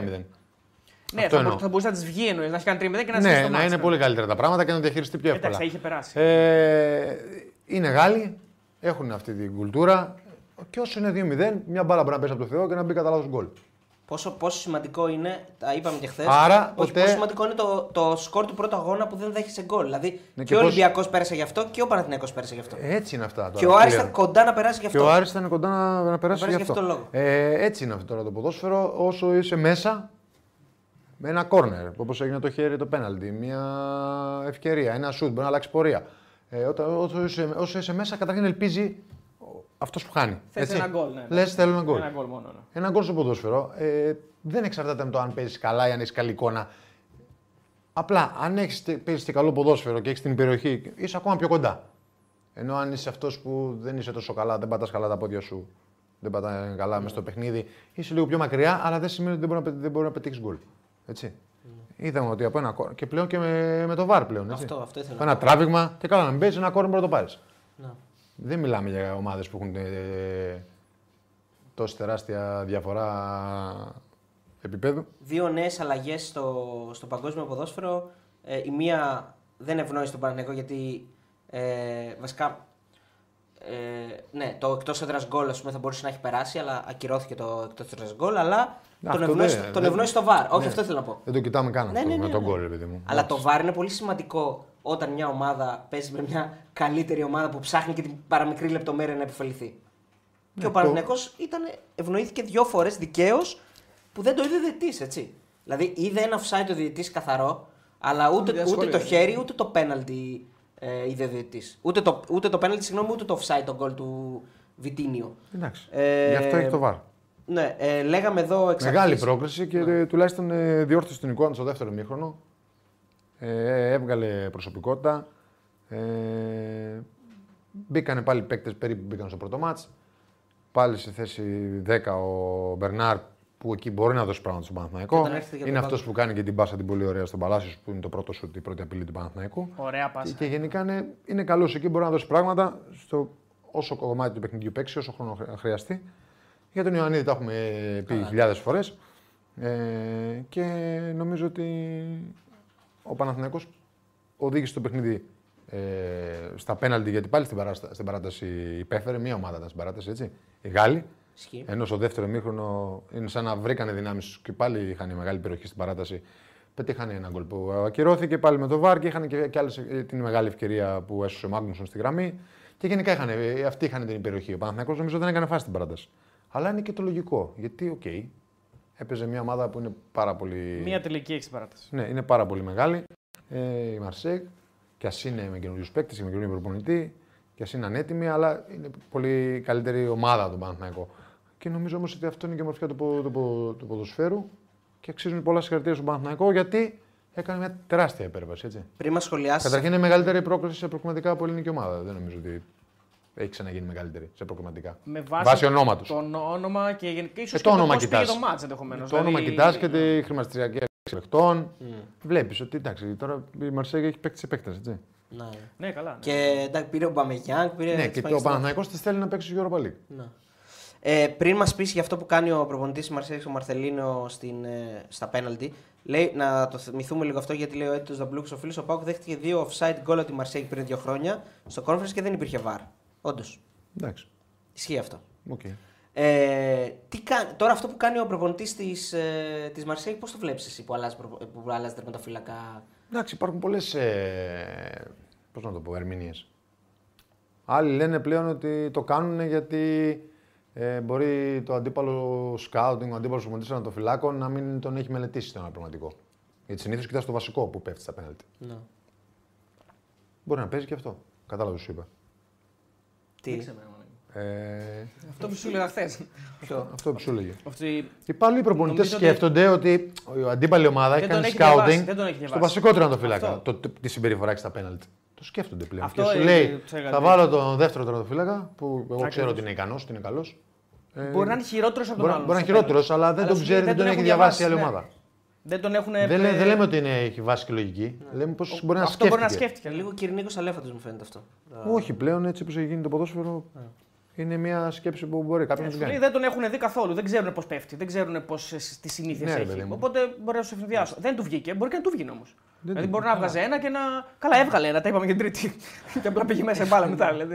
Ναι, αυτό θα, εννοώ. μπο- θα μπορούσε να τη βγει εννοείς, να έχει κάνει τρίμηνο και να ναι, ζήσει το να μάτς, είναι ναι. πολύ καλύτερα τα πράγματα και να διαχειριστεί πιο εύκολα. Εντάξει, θα είχε περάσει. Ε, είναι Γάλλοι, έχουν αυτή την κουλτούρα. Και όσο είναι 2-0, μια μπάλα μπορεί να πέσει από το Θεό και να μπει κατά λάθος γκολ. Πόσο, πόσο σημαντικό είναι, τα είπαμε και χθες. Άρα, ποτέ- Πόσο σημαντικό είναι το, το σκορ του πρώτου αγώνα που δεν δέχεσαι γκολ. Δηλαδή Ναι, και, και ο πώς- Ολυμπιακός πέρασε γι' αυτό και ο Παναθηναϊκός πέρασε γι' αυτό. Έτσι είναι αυτά. Τώρα, και ο Άρης πλέον. ήταν κοντά να περάσει γι' Και αυτό. ο Άρης ήταν κοντά να, να περάσει περάσει γι' αυτό. γι' αυτό λόγο. Ε, έτσι είναι αυτό τώρα το ποδόσφαιρο. Όσο είσαι μέσα, με ένα κόρνερ, όπως έγινε το χέρι το πέναλτι, μια ευκαιρία, ένα σουτ, μπορεί να αλλάξει πορεία. Ε, όταν, όσο, είσαι, όσο είσαι μέσα, καταρχήν ελπίζει αυτός που χάνει. Θες ένα γκολ, ναι. Λες, θέλω ένα γκολ. Ένα γκολ μόνο. Ναι. Ένα γκολ στο ποδόσφαιρο ε, δεν εξαρτάται από το αν παίζεις καλά ή αν έχεις καλή εικόνα. Απλά αν έχεις παίζεις και καλό ποδόσφαιρο και έχεις την περιοχή, είσαι ακόμα πιο κοντά. Ενώ αν είσαι αυτός που δεν είσαι τόσο καλά, δεν πατάς καλά τα πόδια σου, δεν πατάς καλά μέσα στο παιχνίδι, είσαι λίγο πιο μακριά, αλλά δεν σημαίνει ότι δεν μπορεί να, πε- δεν μπορεί να πετύχεις γκολ. Έτσι. Είδαμε ότι από ένα κόρνερ και πλέον και με, με το βαρ πλέον. Έτσι. Αυτό, αυτό ήθελα. Ένα τράβηγμα και καλά να μην παίζεις, ένα κόρνερ μπορεί να το πάρεις. Να. Δεν μιλάμε για ομάδες που έχουν ε, τόση τεράστια διαφορά επίπεδου. Δύο νέες αλλαγές στο, στο παγκόσμιο ποδόσφαιρο. Ε, η μία δεν ευνόησε τον Παναθηναϊκό γιατί ε, βασικά. Ε, ναι, το εκτός έδρας γκολ ας πούμε, θα μπορούσε να έχει περάσει, αλλά ακυρώθηκε το εκτός έδρας γκολ. Αλλά τον Αυτό ευνόησε, δεν- τον δεν- ευνόησε το βαρ. Όχι, ναι. αυτό ήθελα να πω. Δεν το κοιτάμε καν Ναι, αυτό ναι, ναι, με τον ναι. γκολ, παιδί μου. Αλλά το βαρ είναι πολύ σημαντικό όταν μια ομάδα παίζει με μια καλύτερη ομάδα που ψάχνει και την παραμικρή λεπτομέρεια να επιφεληθεί. και ο το- Παναθηναϊκός ήταν, ευνοήθηκε δύο φορές δικαίως που δεν το είδε διαιτητής, έτσι. Δηλαδή είδε ένα offside ο διαιτητής καθαρό, αλλά ούτε, ούτε διασχολεί. το χέρι ούτε το πέναλτι ε, είδε ο διαιτητής. Ούτε το, ούτε το πέναλτι, συγγνώμη, ούτε το offside το γκολ του Βιτίνιο. Εντάξει. Ε, Γι' αυτό έχει το βαρ. Ναι, ε, λέγαμε εδώ εξ Μεγάλη αρχής- πρόκληση και ε, τουλάχιστον ε, διόρθωσε την εικόνα στο δεύτερο μήχρονο. Ε, έβγαλε προσωπικότητα. Ε, μπήκανε πάλι παίκτες περίπου μπήκαν στο πρώτο μάτς. Πάλι σε θέση 10 ο Μπερνάρ που εκεί μπορεί να δώσει πράγματα στον Παναθηναϊκό. Και όταν έρχεται για Είναι τον αυτός πάγκο. που κάνει και την πάσα την πολύ ωραία στον Παλάσιος που είναι το πρώτο σου, η πρώτη απειλή του Παναθηναϊκού. Ωραία Και, πάσα. και γενικά είναι, είναι καλός εκεί, μπορεί να δώσει πράγματα στο όσο κομμάτι του παιχνιδιού παίξει, όσο χρόνο χρει- χρειαστεί. Για τον Ιωαννίδη τα έχουμε πει χιλιάδες φορές. Ε, και νομίζω ότι ο Παναθηναϊκός οδήγησε το παιχνίδι ε, στα πέναλτι γιατί πάλι στην, παράστα- στην παράταση υπέφερε. Μία ομάδα ήταν στην παράταση, έτσι. Οι Γάλλοι. Ισχύει. Ενώ στο δεύτερο ημίχρονο είναι σαν να βρήκανε δυνάμεις και πάλι είχαν μεγάλη περιοχή στην παράταση. Πετύχανε ένα γκολ που ακυρώθηκε πάλι με το VAR και είχαν και, και άλλες, ε, την μεγάλη ευκαιρία που έσωσε ο Μάγνουσον στη γραμμή. Και γενικά είχαν, ε, αυτοί είχαν την περιοχή. Ο Παναθηναϊκός νομίζω δεν έκανε φάση στην παράταση. Αλλά είναι και το λογικό. Γιατί, οκ, έπαιζε μια ομάδα που είναι πάρα πολύ. Μία τελική έχει στην παράταση. Ναι, είναι πάρα πολύ μεγάλη. Ε, η Μαρσέγ, και ας είναι με καινούριους παίκτες και με καινούριο προπονητή, και ας είναι ανέτοιμη, αλλά είναι πολύ καλύτερη ομάδα τον Παναθηναϊκό. Και νομίζω όμως ότι αυτό είναι και η μορφιά του, πο- του, πο- του ποδοσφαίρου και αξίζουν πολλά συγχαρητήρια στον Παναθηναϊκό γιατί έκανε μια τεράστια υπέρβαση. Έτσι. Πριν μας σχολιάσει. Καταρχήν είναι μεγαλύτερη πρόκληση σε προκριματικά από ελληνική ομάδα. Δεν νομίζω ότι έχει ξαναγίνει μεγαλύτερη σε προκριματικά. Με βάση, Βάσει ονόματος. Το όνομα και γενικά ίσως Ε, και το το όνομα πώς πήγε κοιτάς. το μάτς ενδεχομένως. Το όνομα κοιτάς και τη χρηματιστηριακή αξία παιχτών. Βλέπεις ότι εντάξει, τώρα η Μαρσέγ έχει παίκτη σε παίκτες. Έτσι. Ναι. Ναι, καλά. Ναι. Και εντάξει, πήρε ο Μπαμεγιάνγκ, πήρε. Ναι, έτσι και πάει το στα- Παναθηναϊκός τη θέλει να παίξει στο Europa League. Ναι. Ε, πριν μας πεις για αυτό που κάνει ο προπονητής της Μαρσέλη, ο Μαρθελίνο στην, ε, στα πέναλτι, λέει, να το θυμηθούμε λίγο αυτό γιατί λέει ο Έτο Δαμπλούκ ο φίλος ο Πάουκ δέχτηκε δύο offside goal από τη Μαρσέλη πριν δύο χρόνια στο conference και δεν υπήρχε βαρ. Όντως. Εντάξει. Ισχύει αυτό. Οκ. Ε, τι κα... Τώρα αυτό που κάνει ο προπονητής της ε, της Μαρσέη, πώς το βλέπεις εσύ που αλλάζει, προπο- που αλλάζει τερματοφύλακα; Εντάξει, υπάρχουν πολλές. Ε, Πώς να το πω, ερμηνείες. Άλλοι λένε πλέον ότι το κάνουν γιατί ε, μπορεί το αντίπαλο σκάουτινγκ, ο αντίπαλος προπονητής τερματοφυλάκων να μην τον έχει μελετήσει τον αναπληρωματικό. Γιατί συνήθως κοιτάς το βασικό που πέφτει στα πέναλτι. Ναι. Μπορεί να παίζει και αυτό. Κατάλαβες σου είπα. Τι; Ε, Αυτό που σου έλεγα χθες. Ποιο. αυτό που σου έλεγε. Ότι Οι άλλοι προπονητές Νομίζω ότι- σκέφτονται ότι η αντίπαλη ομάδα έχει Δεν τον κάνει έχει διαβάσει, scouting δεν τον έχει στο διαβάσει. βασικό τερματοφύλακα. Αυτό. Το, τη συμπεριφορά έχει στα πέναλτ. Το σκέφτονται πλέον. Αυτό και σου είναι, λέει, τους έλεγα, θα ναι. βάλω τον δεύτερο τερματοφύλακα που εγώ ξέρω Ακριβώς. ότι είναι ικανός, ότι είναι καλός. μπορεί να είναι χειρότερος από τον Μπορεί, άλλον. μπορεί να είναι στο χειρότερο, αλλά δεν Αλλά τον σου ξέρει, λέει, δεν τον έχει έχουν διαβάσει η άλλη ναι. ομάδα. Δεν τον έχουν. Δεν, λέ- δεν λέμε ότι είναι, έχει βάση και λογική. Λέμε πω μπορεί να Αυτό μπορεί να σκέφτηκε. σκέφτηκε. Λίγο Κυρνίκος Αλέφαντο μου φαίνεται αυτό. Όχι, πλέον έτσι όπως έχει γίνει το ποδόσφαιρο είναι μια σκέψη που μπορεί κάποιο να την Σου λέει, κάνει. δεν τον έχουν δει καθόλου, δεν ξέρουν πώς πέφτει, δεν ξέρουν πώς τι συνήθειες Ναι, ρε έχει. παιδί μου. Οπότε μπορεί να σου ευνηδιάσω. Δεν του βγήκε, μπορεί και να του βγει όμως. Δηλαδή του- μπορεί να βγάζει ένα και να. Καλά, έβγαλε ένα, τα είπαμε και την τρίτη. και απλά πήγε μέσα η μπάλα μετά. Δηλαδή.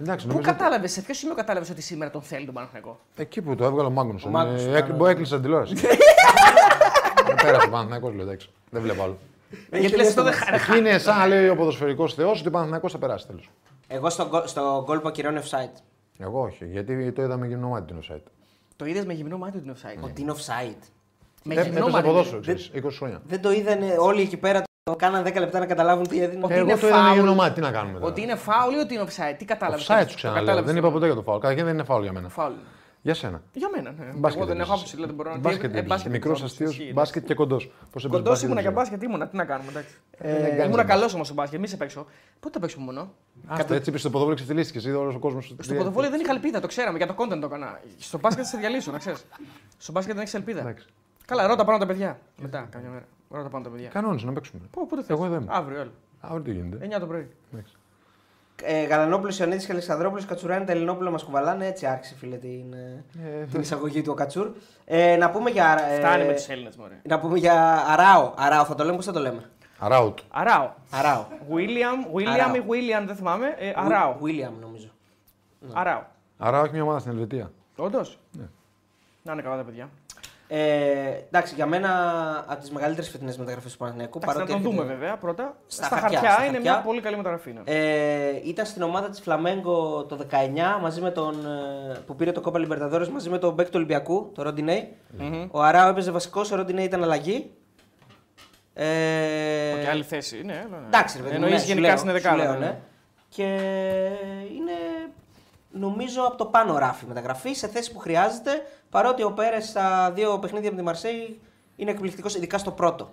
Εντάξει, Πού νομίζω ότι κατάλαβες, σε ποιο σημείο κατάλαβες ότι σήμερα τον θέλει τον Παναθηναϊκό; εκεί που το έβγαλε ο Μάγνουσον. Μάγνουσον, ε, ναι, έκ- ναι. μπο- Έκλεισε την τηλεόραση. Ε, Πέρασε ο Παναθηναϊκός, λέω εντάξει. Δεν βλέπω άλλο. Γιατί λες αυτό δεν Εκεί είναι σαν να λέει ο ποδοσφαιρικός θεός ότι ο Παναθηναϊκός θα περάσει τέλος. Εγώ στο, γκολ- στο γκολ που ακυρώνει offside. Εγώ όχι, γιατί το είδαμε γυμνό μάτι την offside. Το είδες με γυμνό μάτι την offside; Ότι είναι offside. Με Ε, γυμνό Έπαιζε μάτι. ποδόσφαιρο, ξέρεις, 20 χρόνια. Δεν το είδανε όλοι εκεί πέρα. Το κάναν 10 λεπτά να καταλάβουν τι έδινε. Ότι Εγώ είναι το είδαμε foul. γυμνό μάτι, τι να κάνουμε τώρα. Ότι είναι φάουλ ή ότι είναι offside. Τι κατάλαβες. Offside σου ξαναλέω. Δεν είπα ποτέ για το φάουλ. Καταρχήν δεν είναι φάουλ για μένα. Φάουλ. Για σένα. Για μένα, ναι. Μπάσκετ Εγώ δεν έχω έπαιζες. άποψη, δηλαδή μπορώ να Μπάσκετ ε, έπαιζες. Μικρός έπαιζα, αστείος, ισχύει, μπάσκετ και κοντός. Κοντός ήμουνα και μπάσκετ ήμουνα. Τι να κάνουμε, εντάξει. δεν κάνεις ήμουνα μπάσκετ. καλός όμως στο μπάσκετ, μη σε παίξω. Πότε θα παίξουμε μόνο; Άστα, έτσι είπες στο ποδόσφαιρο ξεφτυλίστηκες. Είδε όλος ο κόσμος. Στο ποδοβόλιο δεν είχα ελπίδα, το ξέραμε, για το content το έκανα. Στο μπάσκετ θα σε διαλύσω, να ξέρεις. Στο μπάσκετ δεν έχεις ελπίδα. Εντάξει. Καλά, ρώτα πάνω τα παιδιά. Μετά, καμιά μέρα. Ρώτα πάνω τα παιδιά. Κανόνες να παίξουμε. Πού, πότε θες; Εγώ εδώ είμαι. Αύριο, άλλο. Αύριο τι γίνεται. 9 το πρωί. Εντάξει. Ε, Γαλανόπουλος, Ιωνίδη και Αλεξανδρόπουλος, Κατσουράνη, τα Ελληνόπουλα μας κουβαλάνε. Έτσι άρχισε φίλε την, ε, Ε, την εισαγωγή του ο Κατσούρ. Ε, να πούμε για. ε, Φτάνει με τους Έλληνες, μωρέ. Να πούμε για Αράο. Αράο, θα το λέμε, πώς θα το λέμε; Αράουτ. Αράο. Αράο. William, William Αράο. ή William, δεν θυμάμαι. Ε, Αράο. Βίλιαμ, νομίζω. Αράο. Αράο έχει μια ομάδα στην Ελβετία. Όντως. Ναι. Να είναι καλά τα παιδιά. Ε, εντάξει, για μένα από τις μεγαλύτερες φετινές μεταγραφές του Παναθηναϊκού. Εντάξει, να τον έρχεται- δούμε βέβαια πρώτα. Στα Στα, χαρτιά, χαρτιά, στα είναι χαρτιά. μια πολύ καλή μεταγραφή. ναι. Ε, ήταν στην ομάδα της Φλαμέγκο το 19 μαζί με τον, ε, που πήρε το Κόπα Λιμπερταδόρες μαζί με τον μπακ του Ολυμπιακού, τον Ροντινέη. Μμμ. Ο Αράο έπαιζε βασικός, ο Ροντινέη ήταν αλλαγή. Ε, Και άλλη θέση, ναι. ναι, ναι. Εντάξει, ρε παιδί μου, Εννοείς ναι, σου γενικά λέω, στην σου δεκάδα. λέω, ναι. ναι. Και είναι νομίζω από το πάνω ράφι μεταγραφή σε θέση που χρειάζεται. Παρότι ο Πέρες στα δύο παιχνίδια με τη Μαρσέη είναι εκπληκτικός, ειδικά στο πρώτο.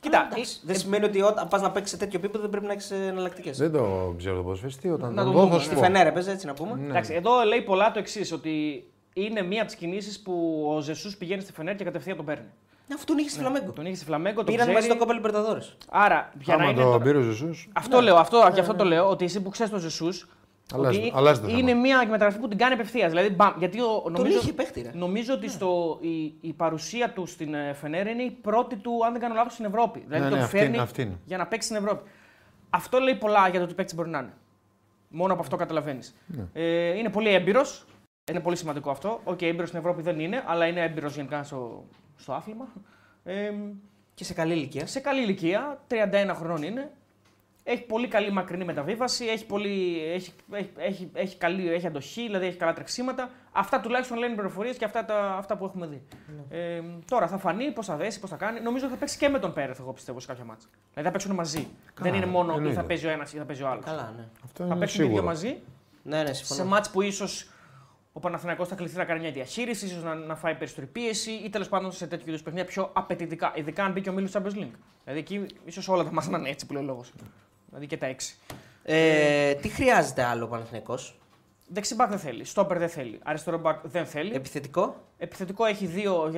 Κοίτα, Αλλά, εντάξει, ε, δεν σημαίνει ότι όταν πας να παίξεις σε τέτοιο επίπεδο δεν πρέπει να έχεις εναλλακτικές. Δεν το ξέρω το ποδοσφαιριστή. Όταν Να τον το δω δούμε, θα ναι. σου Στη πω. Φενέρ έπαιζε έτσι να πούμε. Ναι. Εντάξει, εδώ λέει πολλά το εξής, ότι είναι μία από τις κινήσεις που ο Ζεσούς πηγαίνει στη Φενέρ και κατευθείαν τον παίρνει. Ναι, αφού τον είχε στη Φλαμέγκο. Τον είχε στη Φλαμέγκο, τον Πήραν ξέρει. μαζί το κόπα Λιμπερταδόρε. Άρα, για να Άμα είναι. το τώρα- πήρε ο Ζεσούς, Αυτό λέω, αυτό, γι' αυτό το λέω, ότι εσύ που ξέρεις τον Ζεσούς. Αλλάζει Ότι το- αλλάζει το θέμα. είναι μια μεταγραφή που την κάνει απευθείας. Δηλαδή, μπαμ, γιατί ο, νομίζω, είχε παίχτη, ρε. νομίζω ότι στο, η, η παρουσία του στην ε, Φενέρ είναι η πρώτη του, αν δεν κάνω λάθος, στην Ευρώπη. Δηλαδή Ναι, τον ναι, αυτή φέρνει είναι, αυτή είναι. για να παίξει στην Ευρώπη. Αυτό λέει πολλά για το τι παίκτη μπορεί να είναι. Μόνο από αυτό καταλαβαίνεις. Ναι. Ε, είναι πολύ έμπειρος. Είναι πολύ σημαντικό αυτό. Ok, okay, έμπειρος στην Ευρώπη δεν είναι, αλλά είναι έμπειρος γενικά στο, στο άθλημα. Ε, Και σε καλή ηλικία. σε καλή ηλικία, 31 χρονών είναι. Έχει πολύ καλή μακρινή μεταβίβαση, έχει, πολύ, έχει, έχει, έχει, έχει, καλή, έχει αντοχή, δηλαδή έχει καλά τρεξίματα. Αυτά τουλάχιστον λένε πληροφορίες και αυτά, τα, αυτά που έχουμε δει. Ε, τώρα θα φανεί πώς θα δέσει, πώς θα κάνει. Νομίζω ότι θα παίξει και με τον Πέρεθ, εγώ πιστεύω, σε κάποια μάτσα. Δηλαδή θα παίξουν μαζί. Δεν είναι μόνο ή εννοείται. θα παίζει ο ένας ή θα παίζει ο άλλος. Καλά, ναι. Αυτό Θα είναι παίξουν και οι δύο σίγουρο. μαζί Ναι, ναι, σε συμφωνώ. μάτς που ίσως ο Παναθηναϊκός θα κληθεί να κάνει μια διαχείριση, ίσως να, να φάει περισσότερη πίεση ή τέλος πάντων σε τέτοιου είδους παιχνίδια πιο απαιτητικά. Ειδικά αν μπει και ο Μίλου Champions League. Δηλαδή εκεί ίσως όλα τα μάτια να είναι έτσι που λέει ο λόγος. Δηλαδή και τα έξι. Ε, τι χρειάζεται άλλο ο Παναθηναϊκός; Δεξιμπάκ δεν θέλει. Στόπερ δεν θέλει. Αριστερό μπακ δεν θέλει. Επιθετικό; Επιθετικό έχει δύο,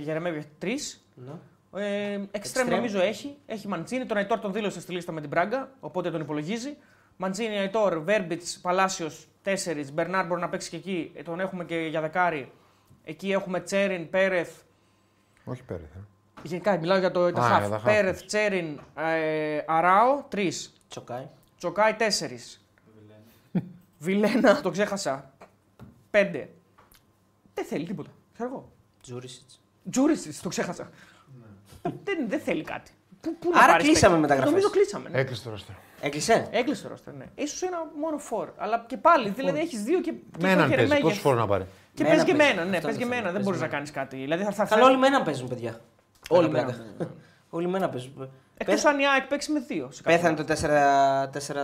Γερεμέβη τρεις. Ναι. Ε, εξτρέμ Εξτρέμ. νομίζω έχει. Έχει Μαντσίνη. Τον Αϊτόρ τον δήλωσε στη λίστα με την Πράγκα, οπότε τον υπολογίζει. Μαντσίνη, Αϊτόρ, Βέρμπιτς, Παλάσιος 4. Μπερνάρ μπορεί να παίξει και εκεί. Ε, τον έχουμε και για δεκάρι. Εκεί έχουμε Τσέριν, Πέρεθ. Όχι πέρα. Γενικά μιλάω για το τα Α, half. για τα half. Πέρεθ, Τσέριν, ε, Αράο 3. Τσοκάι. Τσοκάι 4. Βιλένα, το ξέχασα. 5. Δεν θέλει τίποτα. Ξέρω εγώ. Τζούρισιτς. Τζούρισιτς, το ξέχασα. δεν, δεν θέλει κάτι. Πού, πού να Άρα πάρεις κλείσαμε παίκτη. μεταγραφές. Νομίζω κλείσαμε. Ναι. Έκλεισε το ρόστερ. Έκλεισε; Έκλεισε το ρόστερ, ναι. σω ένα μόνο φόρ. Αλλά και πάλι, δηλαδή έχεις δύο και. και Με έναν το παίζει. Γερεμέγεφ. Πόσο φόρο να πάρει; Και Με παίζει έναν και παίζει. μένα, ναι, Αυτό παίζει και είναι το μένα. θέμα. Δεν Παίζει μπορείς να με κάνεις κάτι. Δηλαδή θα, θα Καλό, φέρει- όλοι με έναν παίζουν, παιδιά. Όλοι Καλά με πλάκα. Όλοι με έναν παίζουν. Εκτό αν η ΑΕΚ παίξει με δύο. σε κάποιο Πέθανε μάτς. το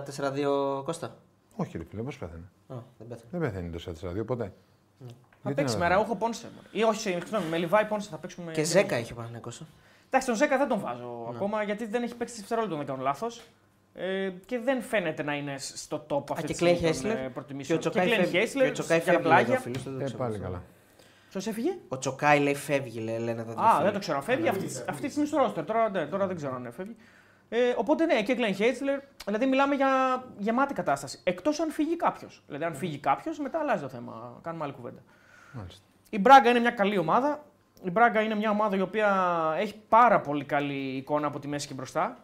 4-4-2 Κώστα. Όχι, ρε φίλε, πώς πέθανε; Α, δεν πέθανε. Δεν πέθανε το 4-4-2 ποτέ. Θα Γιατί παίξει να με δεν- Ραούχο Πόνσε. Ή όχι, συγγνώμη, με Λιβάη Πόνσε θα παίξουμε. Και Ζέκα είχε ο Παναγενικός. Εντάξει, τον Ζέκα δεν τον βάζω ακόμα γιατί δεν έχει παίξει δευτερόλεπτο, αν δεν κάνω λάθος. Ε, και δεν φαίνεται να είναι στο top αυτή και τη Κλέιν στιγμή των, Χέσλερ. ε, Και ο προτιμήσεων. Τσοκάη Κλέιν φεύγει. Χέσλερ, Και ο Τσοκάη για φεύγει, πλάγια. λέει, ο φίλος του, δεν Ε, ξέρω πάλι πώς. καλά. Ποιος έφυγε; Ο Τσοκάη λέει φεύγει, λέει, λένε εδώ. Α, δεν το ξέρω. Φεύγει αυτής, αυτή τη στιγμή στο ρόστερ. Τώρα, ναι, τώρα δεν ξέρω αν φεύγει. Ε, οπότε ναι, και Glenn Χέιτσλερ, δηλαδή μιλάμε για γεμάτη κατάσταση. Εκτός αν φύγει κάποιος. Δηλαδή, αν φύγει κάποιος, μετά αλλάζει το θέμα. Κάνουμε άλλη κουβέντα. Μάλιστα. Η Μπράγκα είναι μια καλή ομάδα. Η Μπράγκα είναι μια ομάδα η οποία έχει πάρα πολύ καλή εικόνα από τη μέση και μπροστά.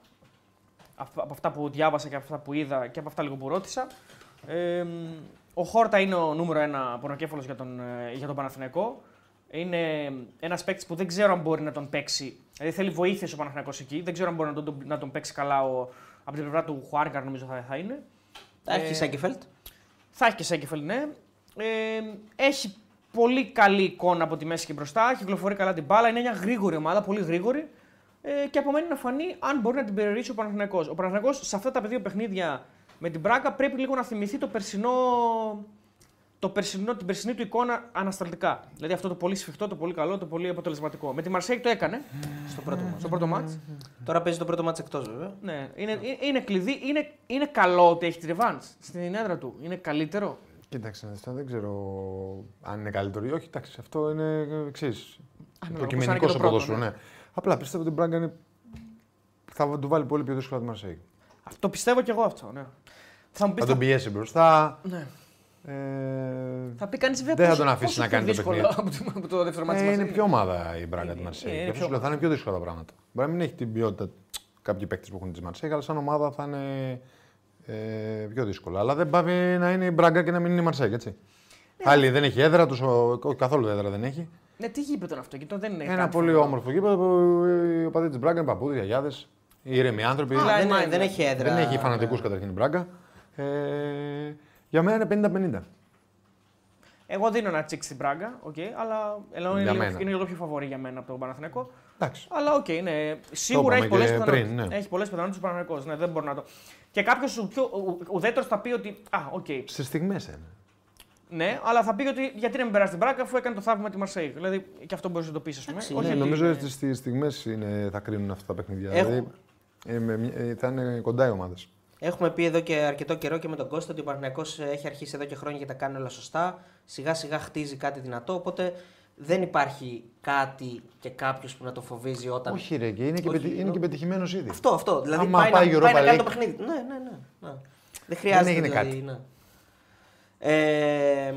Απ- Από αυτά που διάβασα και από αυτά που είδα και από αυτά λίγο που ρώτησα. Ε, ο Χόρτα είναι ο νούμερο ένα πονοκέφαλο για τον, ε, για τον Παναθηναϊκό. Είναι ένας παίκτης που δεν ξέρω αν μπορεί να τον παίξει. Δηλαδή θέλει βοήθεια ο Παναθηναϊκός εκεί. Δεν ξέρω αν μπορεί να τον, να τον παίξει καλά ο, από την πλευρά του Χουάρκαρ, νομίζω θα, θα είναι. Θα έχει Ε, και Σέγκεφελτ. Θα έχει και Σέγκεφελ, ναι. Ε, έχει πολύ καλή εικόνα από τη μέση και μπροστά. Κυκλοφορεί καλά την μπάλα. Είναι μια γρήγορη ομάδα, πολύ γρήγορη. Ε, και απομένει να φανεί αν μπορεί να την περιορίσει ο Παναθηναϊκός. Ο Παναθηναϊκός σε αυτά τα δύο παιχνίδια με την Μπράκα πρέπει λίγο να θυμηθεί το περσινό, το περσινό, την περσινή του εικόνα ανασταλτικά. Δηλαδή αυτό το πολύ σφιχτό, το πολύ καλό, το πολύ αποτελεσματικό. Με τη Μαρσέικ το έκανε Στο πρώτο μα. στο πρώτο μάτς. Τώρα παίζει το πρώτο μάτς εκτός βέβαια. Ναι, είναι, είναι, είναι κλειδί. Είναι, είναι καλό ότι έχει τη ρεβάνς στην έδρα του. Είναι καλύτερο. Κοίταξε, αυτό δεν ξέρω αν είναι καλύτερο ή όχι. Εντάξει, αυτό είναι εξή. Ανάλογα, Προκειμενικό πώς θα είναι και στο το πρώτο, ποδόσφαιρο, ναι. Απλά πιστεύω ότι η Μπράγκα είναι... θα του βάλει πολύ πιο δύσκολα τη Μαρσέη. Αυτό πιστεύω κι εγώ αυτό. Ναι. Θα μου πεις. Θα τον πιέσει μπροστά. Ναι. Ε, Θα πει κανείς βέβαια. Δεν θα πόσο- τον αφήσει πόσο να πιο κάνει το δύσκολο παιχνίδι. Από το, από το δεύτερο μάτι ε, μας είναι πιο ομάδα η Μπράγκα Είναι- τη Μαρσέη. είναι Γι' αυτό πιο σου λέω, θα είναι πιο δύσκολα τα πράγματα. Μπορεί να μην έχει την ποιότητα κάποιοι παίκτες που έχουν της Μαρσέη, αλλά σαν ομάδα θα είναι ε, πιο δύσκολα. Αλλά δεν πάει να είναι η Μπράγκα και να μην είναι η Μαρσέη, έτσι. Ναι. Άλλη δεν έχει έδρα, τους, ο- όχι καθόλου έδρα δεν έχει. Ναι, τι γήπεδο είναι αυτό, γιατί δεν είναι. Ένα κάτι πολύ φοβερό. όμορφο γήπεδο που οι οπαδοί της Μπράγκα είναι παππούδες, γιαγιάδες, ήρεμοι άνθρωποι. Α, Κλάιν δεν, Μάιντερ. δεν έχει έδρα. Δεν έχει φανατικούς καταρχήν η Μπράγκα. Ε, για μένα είναι 50-50. Εγώ δίνω ένα τσικ στην Μπράγκα, okay, αλλά ενώ είναι, Για λίγο, μένα. είναι λίγο πιο φαβορή για μένα από τον Παναθηναϊκό. Εντάξει. Αλλά οκ, ναι. Σίγουρα είπαμε έχει πολλές και πιθανότητες. πριν, ναι. Έχει πολλές πιθανότητες ο Παναθηναϊκός. Ναι, δεν μπορώ να το. Και κάποιος πιο ουδέτερος θα πει ότι. Α, οκ. Στι στιγμές είναι. Ναι, αλλά θα πει ότι γιατί να μην περάσει την Μπράγκα αφού έκανε το θαύμα με τη Μαρσέη. Δηλαδή και αυτό μπορείς να το πεις, ας πούμε. Εντάξει, Όχι Ναι, ότι νομίζω είναι- ότι στις στιγμές θα κρίνουν αυτά τα παιχνίδια. Έχουμε. Δηλαδή, ε, με μια- ε, θα είναι κοντά οι ομάδες. Έχουμε πει εδώ και αρκετό καιρό και με τον Κώστα ότι ο Παναθηναϊκός έχει αρχίσει εδώ και χρόνια και τα κάνει όλα σωστά. Σιγά σιγά χτίζει κάτι δυνατό. Οπότε δεν υπάρχει κάτι και κάποιος που να το φοβίζει όταν. Όχι, ρε, και είναι και, Όχι, πετυ... είναι νο- και πετυχημένος ήδη. Αυτό, αυτό. Δηλαδή Άμα πάει, πάει να, Europa πάει να κάνει League. το παιχνίδι. Ναι, ναι, ναι. ναι. Δεν χρειάζεται. έγινε δηλαδή, κάτι. Ναι. Ε,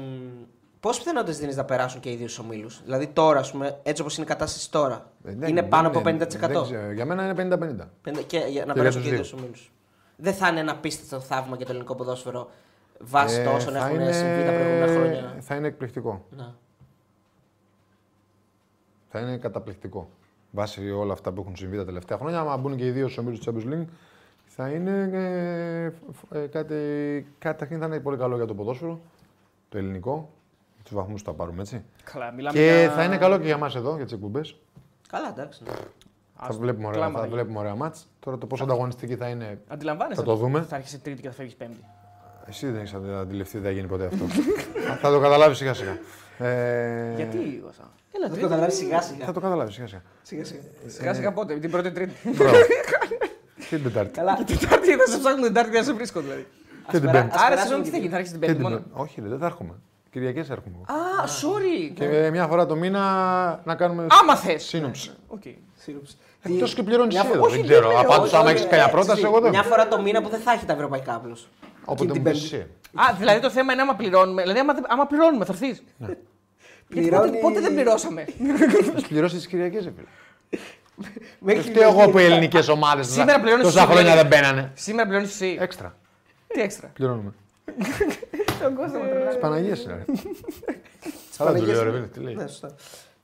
Πόσε πιθανότητες δίνεις να περάσουν και οι δύο στου ομίλους; Δηλαδή τώρα, ας πούμε, έτσι όπως είναι η κατάσταση τώρα, Ε, δεν- είναι δεν πάνω από 50%. είναι- δεν ξέρω. για μένα είναι 50-50. Πέντε- και, για να Και περάσουν για και οι τους δύο στου ομίλους. Δεν θα είναι ένα απίστευτο θαύμα για το ελληνικό ποδόσφαιρο βάσει των όσων Ε, θα έχουν είναι- συμβεί τα προηγούμενα χρόνια. Θα είναι εκπληκτικό. Να. Θα είναι καταπληκτικό. Βάσει όλα αυτά που έχουν συμβεί τα τελευταία χρόνια, άμα μπουν και οι δύο στου ομίλου του Champions League, θα είναι ε, φ- ε, κάτι. Καταρχήν θα είναι πολύ καλό για το ποδόσφαιρο, το ελληνικό. Τους βαθμούς που θα πάρουμε έτσι. Καλά, μιλάμε Και για... θα είναι καλό και για εμά εδώ, για τις εκπομπές. Καλά, εντάξει. ναι. Θα Ας- βλέπουμε ωραία, κλάμα θα θα βλέπουμε ωραία μάτς. Τώρα το πόσο ανταγωνιστική θα είναι, Αντιλαμβάνεσαι. θα το δούμε. Θα έρχεσαι τρίτη και θα φεύγεις πέμπτη. Εσύ δεν έχει αντιληφθεί ότι θα γίνει ποτέ αυτό. θα το καταλάβεις σιγά σιγά. Ε, Γιατί, Βασά. Έλα, Θα το τρίτη. καταλάβεις σιγά Θα σιγά. το καταλάβεις σιγά σιγά. Σιγά σιγά. Σιγά σιγά πότε, την πρώτη τρίτη. Μπράβο. Και την Τετάρτη. Καλά. Την Τετάρτη θα σε ψάχνουν την Τετάρτη και να σε βρίσκω δηλαδή. Και την περά- Πέμπτη. ας Άρα περάσουμε συγγνώμη τι και θα γίνει, θα έρχεσαι την Και πέμπτη την μόνο. Πέμπτη. Όχι, ρε, δεν θα έρχομαι. Κυριακές έρχομαι. εγώ. Α, sorry. Και μια φορά το μήνα να κάνουμε Άμα θες. σύνοψη. Οκ. Εκτός και πληρώνεις Μια εσύ φο- εδώ. όχι, Δεν ξέρω. δεν Απάντω όχι, άμα όχι, έχεις κανένα ε, πρόταση, έτσι, εγώ δεν. Μια φορά το μήνα που δεν θα έχει τα ευρωπαϊκά απλώς. Όποτε την μου πεις Πέμπτη. εσύ. Α, δηλαδή το θέμα είναι άμα πληρώνουμε. Δηλαδή, άμα, άμα πληρώνουμε, θα έρθεις. Πληρώνει- Πότε, πότε δεν πληρώσαμε; Θα πληρώσεις τις Κυριακές, ρε φίλε. Μέχρι Δεν φταίω εγώ που οι ελληνικές ομάδες Σήμερα πληρώνεις τόσα εσύ, χρόνια δηλαδή. δεν μπαίνανε. Σήμερα πληρώνεις εσύ. Έξτρα. Τι έξτρα; Πληρώνουμε. Τον κόσμο Τις Παναγίες είναι. Καλά του λέω, ρε φίλε. Τι λέει. Ναι, σωστά.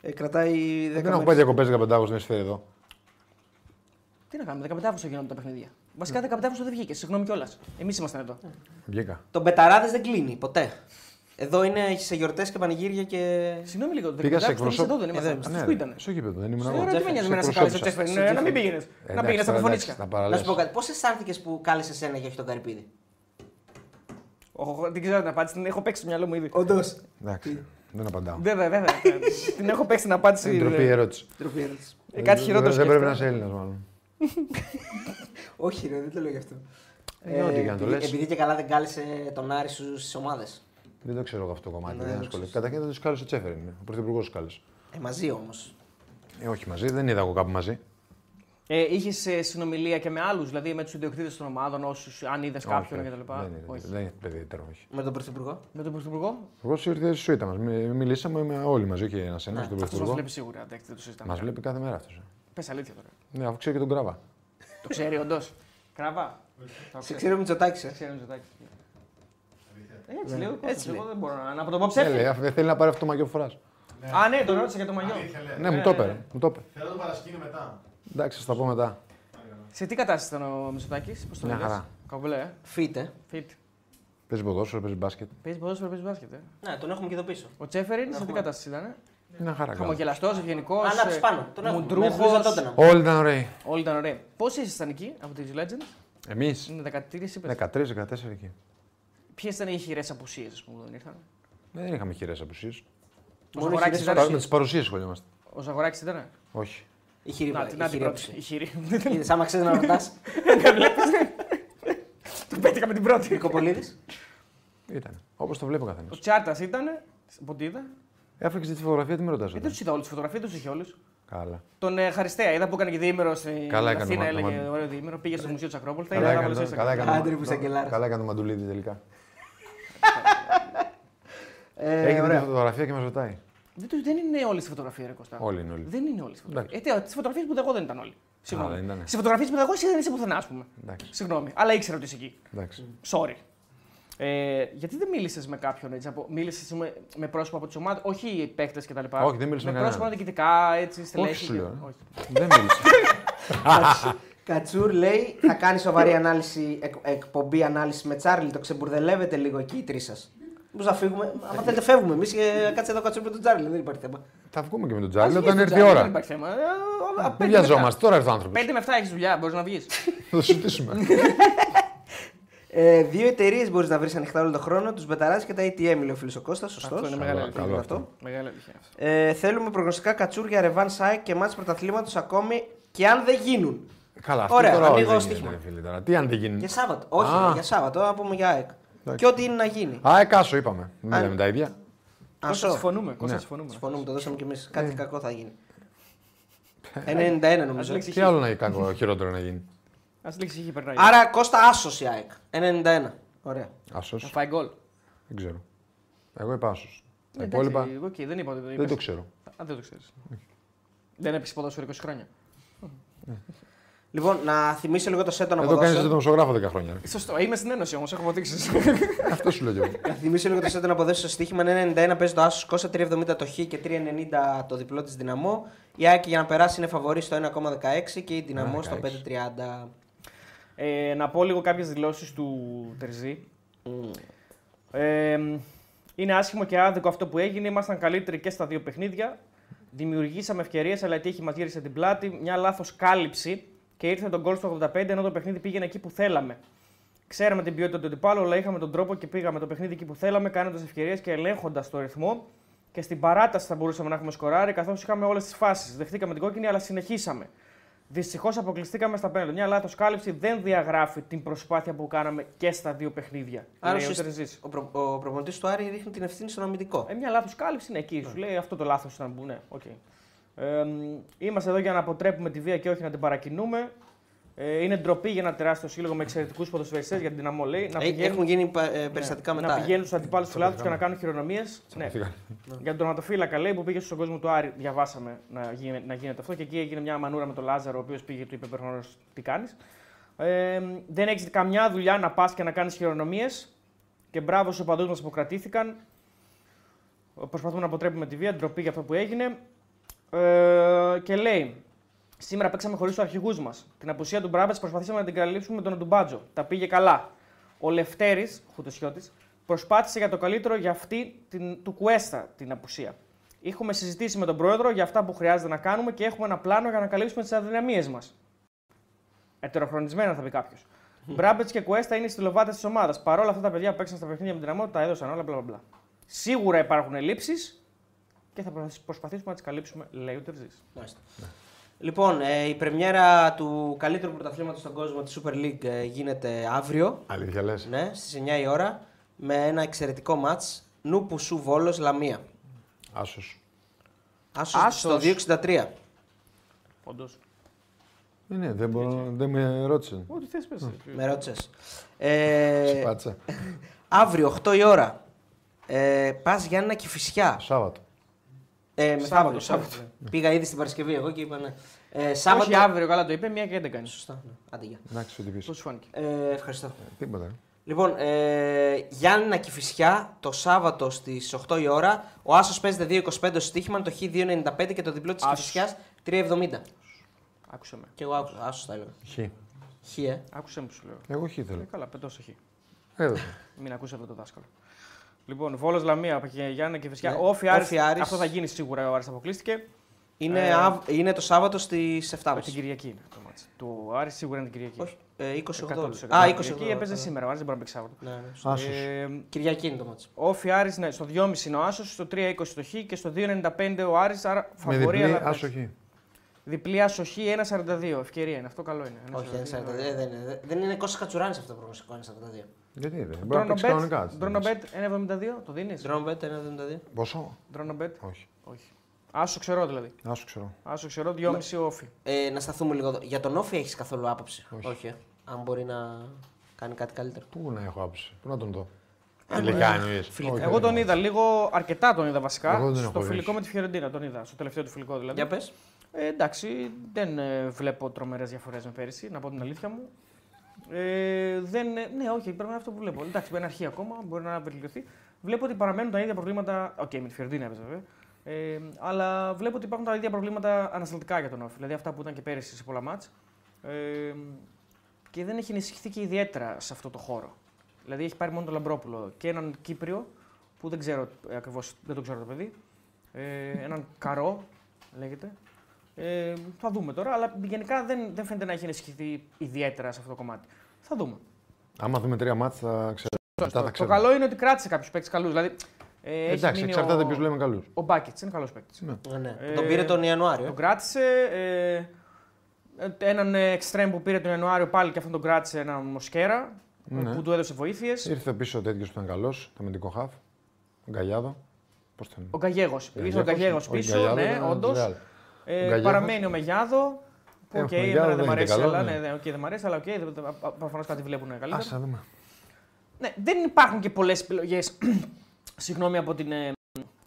Ε, κρατάει 10 Δεν έχω μέρες. πάει διακοπές 15 Αύγουστο να εισφέρει εδώ. Τι να κάνουμε, 15 Αύγουστο γίνονται τα παιχνίδια. Βασικά 15 Αύγουστο δεν βγήκε, συγγνώμη κιόλας. Εμείς ήμασταν εδώ. Βγήκα. Τον Πεταράδε δεν κλείνει ποτέ. Εδώ είναι σε γιορτές και πανηγύρια και. Συγγνώμη λίγο. Πήγα σε δεν ήμασταν εκπροσώπ- εδώ, δεν ήμασταν. Εδώ Αυτός Ναι, που ήταν. Στο γήπεδο, δεν ήμουν Ωραία, εγώ. τι με νοιάζει Σε με να σε κάλεσε ο εκπροσώπησα. Τσέφερ. Ναι, Να μην πήγαινες. Να Εντάξει, πήγαινες στα τώρα, προφωνίτσια. εντάξει, τα Να παραλες. σου πω κάτι, πώς αισθάνθηκες που κάλεσες εσένα και όχι τον Καρυπίδη. Οχ, Δεν ξέρω την απάντηση, την έχω παίξει στο μυαλό μου ήδη. Όντως. Εντάξει, δεν απαντάω. Βέβαια, βέβαια. Την έχω παίξει την απάντηση. Είναι ντροπή η ερώτηση. Τροπή ερώτηση. Ε, Κάτι χειρότερο Δεν πρέπει να σκέφτομαι. είσαι Έλληνας, μάλλον. Όχι, ρε, δεν το λέω γι' αυτό. Ε, ό,τι και να το επειδή- λες. Επειδή και καλά δεν κάλεσε τον Άρη στις ομάδες. Δεν το ξέρω εγώ αυτό το κομμάτι. Ναι, δεν δεν ασχολήθηκα. ξέρω. Καταρχήν δεν τους κάλεσε ο Τσέφερ. Είναι. Ο πρωθυπουργός τους κάλεσε. Ε, μαζί όμως. Ε, όχι μαζί, δεν είδα εγώ κάπου μαζί. Ε, Είχες συνομιλία και με άλλους, δηλαδή με τους ιδιοκτήτες των ομάδων, όσους αν είδες κάποιον Όχι, κτλ. Δεν είναι, Όχι. δεν είναι παιδί όχι. Με τον Πρωθυπουργό; Με τον Πρωθυπουργό; Ο ήρθε στη σουίτα μας. Μιλήσαμε με όλοι μαζί, όχι ένας ένας, τον Αυτός μας Πρωθυπουργό. βλέπει σίγουρα. εντάξει, Δεν το συζητάμε. Μας βλέπει κάθε μέρα αυτός. Πες αλήθεια τώρα. Ναι, αφού ξέρει και τον κράβα. Το ξέρει όντως. Κραβά. Το Σε ξέρω Μητσοτάκη. ε. ξέρει ο Μητσοτάκης. Έτσι Ναι, λέω. έτσι Έτσι λέει. Εγώ δεν μπορώ να, να πω το πω Ε, ψεύδι. λέει, αφού δεν θέλει να πάρει αυτό το μαγιό που φοράς. Α, ναι, τον ρώτησα για το μαγιό. Αλήθεια, λέει. Ναι, Ναι, μου το ναι, έπαιρε. ναι. Μου το έπαιρε. Θέλω να το παρασκήνω μετά. Εντάξει, θα τα πω μετά. Σε τι κατάσταση ήταν ο Μητσοτάκης, πώς το Μια λέγες; χαρά. Καμπλέ, ε. Φίτε. Fit. Παίζει ποδόσφαιρο, παίζει μπάσκετ. Παίζει ποδόσφαιρο, παίζει μπάσκετ. Ε. Ναι, τον έχουμε και εδώ πίσω. Ο Τσέφεριν σε τι Έχουμε. κατάσταση ήταν. Ε; Μια χαρά. καλά. Χαμογελαστός, ευγενικός. Ανάψει πάνω. Τον έχουμε. Με Μουντρούχος. μπλούζα τότε να. Όλοι ήταν ωραίοι. Όλοι ήταν ωραίοι. Πόσοι ήσασταν εκεί από τι Legends, Εμείς είναι 13 είπες. 13-14 εκεί. Ποιες ήταν οι χειρές απουσίες, ας πούμε, που δεν ήρθαν; Δεν είχαμε χειρές απουσίες. Ο Μόνο Ζαγοράκης χειρές ήταν. Με τι παρουσίες σχολιόμαστε. Ο Ζαγοράκης ήταν; Όχι. Η χειρή Να, η την- να την χειρή πρώτη. άποψη. Η χειρή. Είδες, άμα ξέρεις να ρωτάς. Του πέτυχα με την πρώτη. Νικοπολίδης. Ήταν. Όπως το βλέπει ο καθένας. Ο Τσάρτας ήταν. Από ό,τι είδα. Έφραξε τη φωτογραφία, τι με ρωτάς. Ε, δεν τους είδα όλες τις φωτογραφίες, τους είχε όλου. Καλά. Τον ε, Χαριστέα, είδα που έκανε και διήμερο στην Καλά έκανε Αθήνα, το έλεγε μα- ωραίο διήμερο. Πήγε στο Μουσείο της Ακρόπολης. Τα Καλά είδα έκανε όλα το- στο καλά Instagram. έκανε Άντε, το- ρε, Βουσαγγελάρας. Καλά έκανε το μαντουλίδι τελικά. Ε, Έχει δει τη ωραία. φωτογραφία και μας ρωτάει. Δεν, τους- δεν είναι όλες τι φωτογραφίες, ρε Κωστά. Όλοι είναι όλοι. Δεν είναι όλες τι φωτογραφίες. Ε, τι φωτογραφίες που είδα εγώ δεν ήταν όλοι. Συγγνώμη. δεν ήτανε. Στις φωτογραφίες που είδα εγώ εσύ δεν είσαι πουθενά, ας πούμε. Εντάξει. Συγγνώμη. Αλλά ήξερα ότι είσαι εκεί. Εντάξει. Sorry. Ε, γιατί δεν μίλησες με κάποιον έτσι, από, μίλησες με, με πρόσωπα από τη ομάδα, όχι οι παίκτες κτλ. Όχι, δεν μίλησα με με πρόσωπα κανέναν. διοικητικά, έτσι, στελέχη. Όχι, σου λέω, ε. Όχι. Δεν μίλησε. Κατσούρ λέει θα κάνει σοβαρή ανάλυση, εκ, εκπομπή ανάλυση με Τσάρλι. Το ξεμπουρδελεύετε λίγο εκεί οι τρεις σας. Πώς να φύγουμε; Αν θέλετε, φεύγουμε εμείς και κάτσε εδώ Κατσούρ με τον Τσάρλι. Δεν υπάρχει θέμα. Θα βγούμε και με τον Ας Τζάλι βγεις όταν το έρθει η τζάλι, Δεν ώρα. υπάρχει θέμα. Ε, α, Δεν πέντε με βιαζόμαστε, τώρα έρθει ο άνθρωπος. εφτά. Πέντε με 7 έχεις δουλειά, μπορείς να βγεις. Θα το συζητήσουμε. Ε, δύο εταιρείες μπορείς να βρεις ανοιχτά όλο τον χρόνο. Τους Μπεταράζ και τα ATM, λέει ο φίλος ο Κώστας. Σωστός. Αυτό είναι μεγάλη αλήθεια. καλό αυτό. Μεγάλη αλήθεια. Ε, θέλουμε προγνωστικά κατσούρ για ρεβάν σάικ και μάτς πρωταθλήματος ακόμη και αν δεν γίνουν. Καλά, αυτό Ωραία, τώρα όλοι ανοίγω δεν στοίχημα. γίνεται, ρε φίλε, τώρα. Τι αν δεν γίνει. Για Σάββατο. Όχι, Α. ρε, για Σάββατο, να πούμε για ΑΕΚ. Εντάξει. Και ό,τι είναι να γίνει. Α, εκάσο είπαμε. Μην Αν- λέμε τα ίδια. Κώστα, Ασό. συμφωνούμε. Κώστα, Ναι. συμφωνούμε. Συμφωνούμε, το δώσαμε κι εμείς. Κάτι Ε. κακό θα γίνει. 91 νομίζω. λέξει Τι άλλο να κάνω χειρότερο να γίνει. Α λήξει είχε περνάει. Άρα Κώστα άσος η ΑΕΚ. 91. Ωραία. Άσος. Θα φάει γκολ. Δεν ξέρω. Εγώ είπα άσος. Τα Ε, υπόλοιπα εντάξει, οκ, δεν είπα ότι δεν δεν είπες. το ξέρω. Α, δεν το ξέρεις. Δεν έπαιξε ποδόσφαιρο 20 χρόνια. Λοιπόν, να θυμίσω λίγο το σετ να Εδώ κάνεις τον αποδώσω. δημοσιογράφο 10 χρόνια. ρε. Σωστό, είμαι στην Ένωση όμως, έχω αποδείξεις. Αυτό σου λέω κι εγώ. Να θυμίσω λίγο το σετ να αποδώσω στο στοίχημα. Είναι 91 παίζει το άσος Κώστα, 3,70 το χ και 3,90 το διπλό της δυναμό. Η ΑΕΚ για να περάσει είναι φαβορή στο 1,16 και η δυναμό στο 1,16. 5,30. Ε, να πω λίγο κάποιες δηλώσεις του Τερζή. Ε, είναι άσχημο και άδικο αυτό που έγινε. Ήμασταν καλύτεροι και στα δύο παιχνίδια. Δημιουργήσαμε ευκαιρίες, αλλά η τύχη μας γύρισε την πλάτη. Μια λάθος κάλυψη και ήρθε τον γκολ στο 85 ενώ το παιχνίδι πήγαινε εκεί που θέλαμε. Ξέραμε την ποιότητα του αντιπάλου, αλλά είχαμε τον τρόπο και πήγαμε το παιχνίδι εκεί που θέλαμε, κάνοντας ευκαιρίες και ελέγχοντας το ρυθμό. Και στην παράταση θα μπορούσαμε να έχουμε σκοράρει, καθώς είχαμε όλες τις φάσεις. Δεχτήκαμε την κόκκινη, αλλά συνεχίσαμε. Δυστυχώς αποκλειστήκαμε στα πέναλτι. Μια λάθος κάλυψη δεν διαγράφει την προσπάθεια που κάναμε και στα δύο παιχνίδια. Άρα λέει ο ουσιαστικά Τερζής. ο, προ, ο προπονητής του Άρη ρίχνει την ευθύνη στον αμυντικό. Ε, μια λάθος κάλυψη είναι εκεί. Σου λέει αυτό το λάθος ήταν που ναι, οκ. Ε, μ, είμαστε εδώ για να αποτρέπουμε τη βία και όχι να την παρακινούμε. Ε, είναι ντροπή για ένα τεράστιο σύλλογο με εξαιρετικούς ποδοσφαιριστές για την Δυναμό λέει. Να Ε, έχουν γίνει πα- ε, περιστατικά ναι, μετά. Να ε. πηγαίνουν στους αντιπάλους του Ελλάδο και να κάνουν χειρονομίες. Ναι. Σιγά. Για τον τερματοφύλακα λέει που πήγε στον κόσμο του Άρη, διαβάσαμε να, γίνει, να γίνεται αυτό και εκεί έγινε μια μανούρα με τον Λάζαρο, ο οποίος πήγε και του είπε προφανώς τι κάνεις. Ε, δεν έχεις καμιά δουλειά να πας και να κάνεις χειρονομίες. Και μπράβο στους οπαδούς μας που κρατήθηκαν. Προσπαθούμε να αποτρέπουμε τη βία, ντροπή για αυτό που έγινε. Ε, και λέει, σήμερα παίξαμε χωρίς τους αρχηγούς μας. Την απουσία του Μπράμπετς προσπαθήσαμε να την καλύψουμε με τον Ντουμπάτζο. Τα πήγε καλά. Ο Λευτέρης, Χουτεσιώτη, προσπάθησε για το καλύτερο για αυτή την, του Κουέστα την απουσία. Έχουμε συζητήσει με τον πρόεδρο για αυτά που χρειάζεται να κάνουμε και έχουμε ένα πλάνο για να καλύψουμε τις αδυναμίες μας. Ετεροχρονισμένα θα πει κάποιος. Μπράμπετς και Κουέστα είναι οι στυλοβάτες της ομάδας. Παρόλα αυτά τα παιδιά που παίξαν στα παιχνίδια με την Δυναμό τα έδωσαν όλα. Μπλα, μπλα, μπλα. Σίγουρα υπάρχουν ελλείψεις και θα προσπαθήσουμε να τις καλύψουμε, λέει ο Τερζής. Μάλιστα. Λοιπόν, ε, η πρεμιέρα του καλύτερου πρωταθλήματος στον κόσμο της Super League ε, γίνεται αύριο. Αλήθεια λες; Ναι, στις 9 η ώρα με ένα εξαιρετικό μάτς. Νούπου σου Βόλος Λαμία. Άσος. Άσος, Άσος. στο 263. Όντως. Ε, ναι, δεν, μπορώ, δεν με ρώτησες. Ό,τι θες, πες. Με ρώτησες. Ε, Σπάτσα. αύριο 8 η ώρα. Ε, πας Γιάννα και Φυσιά. Σάββατο. Ε, Σάββατο, μεθαύριο, Σάββατο. Σάββατο. Πήγα ήδη στην Παρασκευή εγώ και είπα ναι. Ε, Σάββατο. Όχι αύριο, καλά το είπε, μία και 11 είναι. Σωστά. Ναι. Άντε, γεια. Εντάξει, ό,τι πεις. Πώς σου φάνηκε. Ε, ευχαριστώ. Τίποτα. Λοιπόν, ε, Γιάννα και Φυσιά το Σάββατο στις 8 η ώρα. Ο Άσος παίζεται 2,25 στο στοίχημα, το Χ 2,95 και το διπλό της Άσος. Κηφισιά 3,70. Άκουσε με. Και εγώ άκουσα, Άσος τα έλεγα. Χ. Χ, ε. Άκουσε με που σου λέω. Εγώ χ Ε, θέλω. καλά, πετώ στο χ. Έδωσα. Μην ακούσει αυτό το δάσκαλο. Λοιπόν, Βόλος Λαμία, και Γιάννα και Φυσιά. Ναι. Όφι Άρης, Όφι Άρης. Αυτό θα γίνει σίγουρα. Ο Άρης αποκλείστηκε. Είναι, Ε, αυ- είναι το Σάββατο στις 7. Με την Κυριακή είναι το μάτς. Του Άρης σίγουρα είναι την Κυριακή. Όχι, ε, 28. 100%. Α, 28. Κυριακή έπαιζε σήμερα. Ο Άρης δεν μπορεί να παίξει Σάββατο. Ναι, ναι, σωστό. Άσος. Ε, Κυριακή είναι το μάτσο. Όφι Άρης, ναι, στο 2,5 είναι ο Άσος, στο 3,20 το Χ και στο 2,95 ο Άρης, άρα Με φαβορεί. διπλή αλλά άσο χ. Διπλή Άσο Χ 1,42. Ευκαιρία είναι. Αυτό καλό είναι. 1,42. Όχι, είναι 42. ε, δεν είναι. Δεν είναι Κώστας Κατσουράνης αυτό το προγνωστικό, είναι 42. Γιατί δεν. Μπορεί να παίξει κανονικά. έτσι. Ντρόνομπετ 1,72. Το δίνεις; Ντρόμπετ 1,72. Πόσο; Ντρόνομπετ. Όχι. Όχι. Άσο ξέρω δηλαδή. Άσο ξέρω. Άσο ξέρω 2,5 όφι. Ε, να σταθούμε λίγο εδώ. Για τον Όφη έχεις καθόλου άποψη; Όχι. ε. Αν μπορεί να κάνει κάτι καλύτερο. Πού να έχω άποψη; Πού να τον δω; Αν Φιλικά μπορεί- εννοείς. Φιλικά. Όχι, Εγώ όχι, τον όχι. είδα λίγο, αρκετά τον είδα βασικά. Εγώ δεν τον έχω στο δεις. φιλικό με τη Φιωρεντίνα τον είδα. Στο τελευταίο του φιλικό δηλαδή. Για πες. Ε, εντάξει, δεν ε, βλέπω τρομερές διαφορές με πέρυσι, να πω την αλήθεια μου. Ε, δεν, ε, ναι, όχι, πρέπει να είναι αυτό που βλέπω. Εντάξει, είναι αρχή ακόμα, μπορεί να βελτιωθεί. Βλέπω ότι παραμένουν τα ίδια προβλήματα. Οκ, με τη Φιορεντίνα έπαιζε βέβαια. Ε, αλλά βλέπω ότι υπάρχουν τα ίδια προβλήματα ανασταλτικά για τον ΟΦΗ. Δηλαδή αυτά που ήταν και πέρυσι σε πολλά ματς. Ε, και δεν έχει ενισχυθεί και ιδιαίτερα σε αυτό το χώρο. Δηλαδή έχει πάρει μόνο τον Λαμπρόπουλο και έναν Κύπριο που δεν ξέρω ακριβώς, δεν το ξέρω το παιδί. Ε, έναν Καρό λέγεται. Ε, θα δούμε τώρα, αλλά γενικά δεν, δεν φαίνεται να έχει ενισχυθεί ιδιαίτερα σε αυτό το κομμάτι. Θα δούμε. Άμα δούμε τρία μάτια θα ξέρω. Μετά θα το ξέρω. καλό είναι ότι κράτησε κάποιους παίκτες καλούς. Δηλαδή, ε, έχει Εντάξει, μείνει εξαρτάται ο... ποιους λέμε καλούς. Ο Μπάκετς είναι καλός παίκτης. Ναι, ναι. Ε, τον πήρε τον Ιανουάριο. Τον κράτησε. Ε, έναν εξτρέμ που πήρε τον Ιανουάριο πάλι και αυτόν τον κράτησε έναν Μοσκέρα Ναι. που του έδωσε βοήθειες. Ήρθε πίσω ο τέτοιος που ήταν καλός, το αμυντικό χαφ. Ο Γκαλιάδο. Πώς τον Ο Γκαγέγο. Ήρθε ο Γκαγέγο πίσω, ναι, όντως. Ο Ε, Γκαγέγος. παραμένει ο Μεγιάδο. Που, Ε, ο οκ, Μεγιάδο εμένα δεν δεν μ' είναι αρέσει, καλό, αλλά, ναι. ναι, ναι, οκ, δεν μ' αρέσει, αλλά οκ, προφανώς κάτι βλέπουν καλύτερα. Α δούμε. Ναι, δεν υπάρχουν και πολλές επιλογές συγγνώμη, από την ε,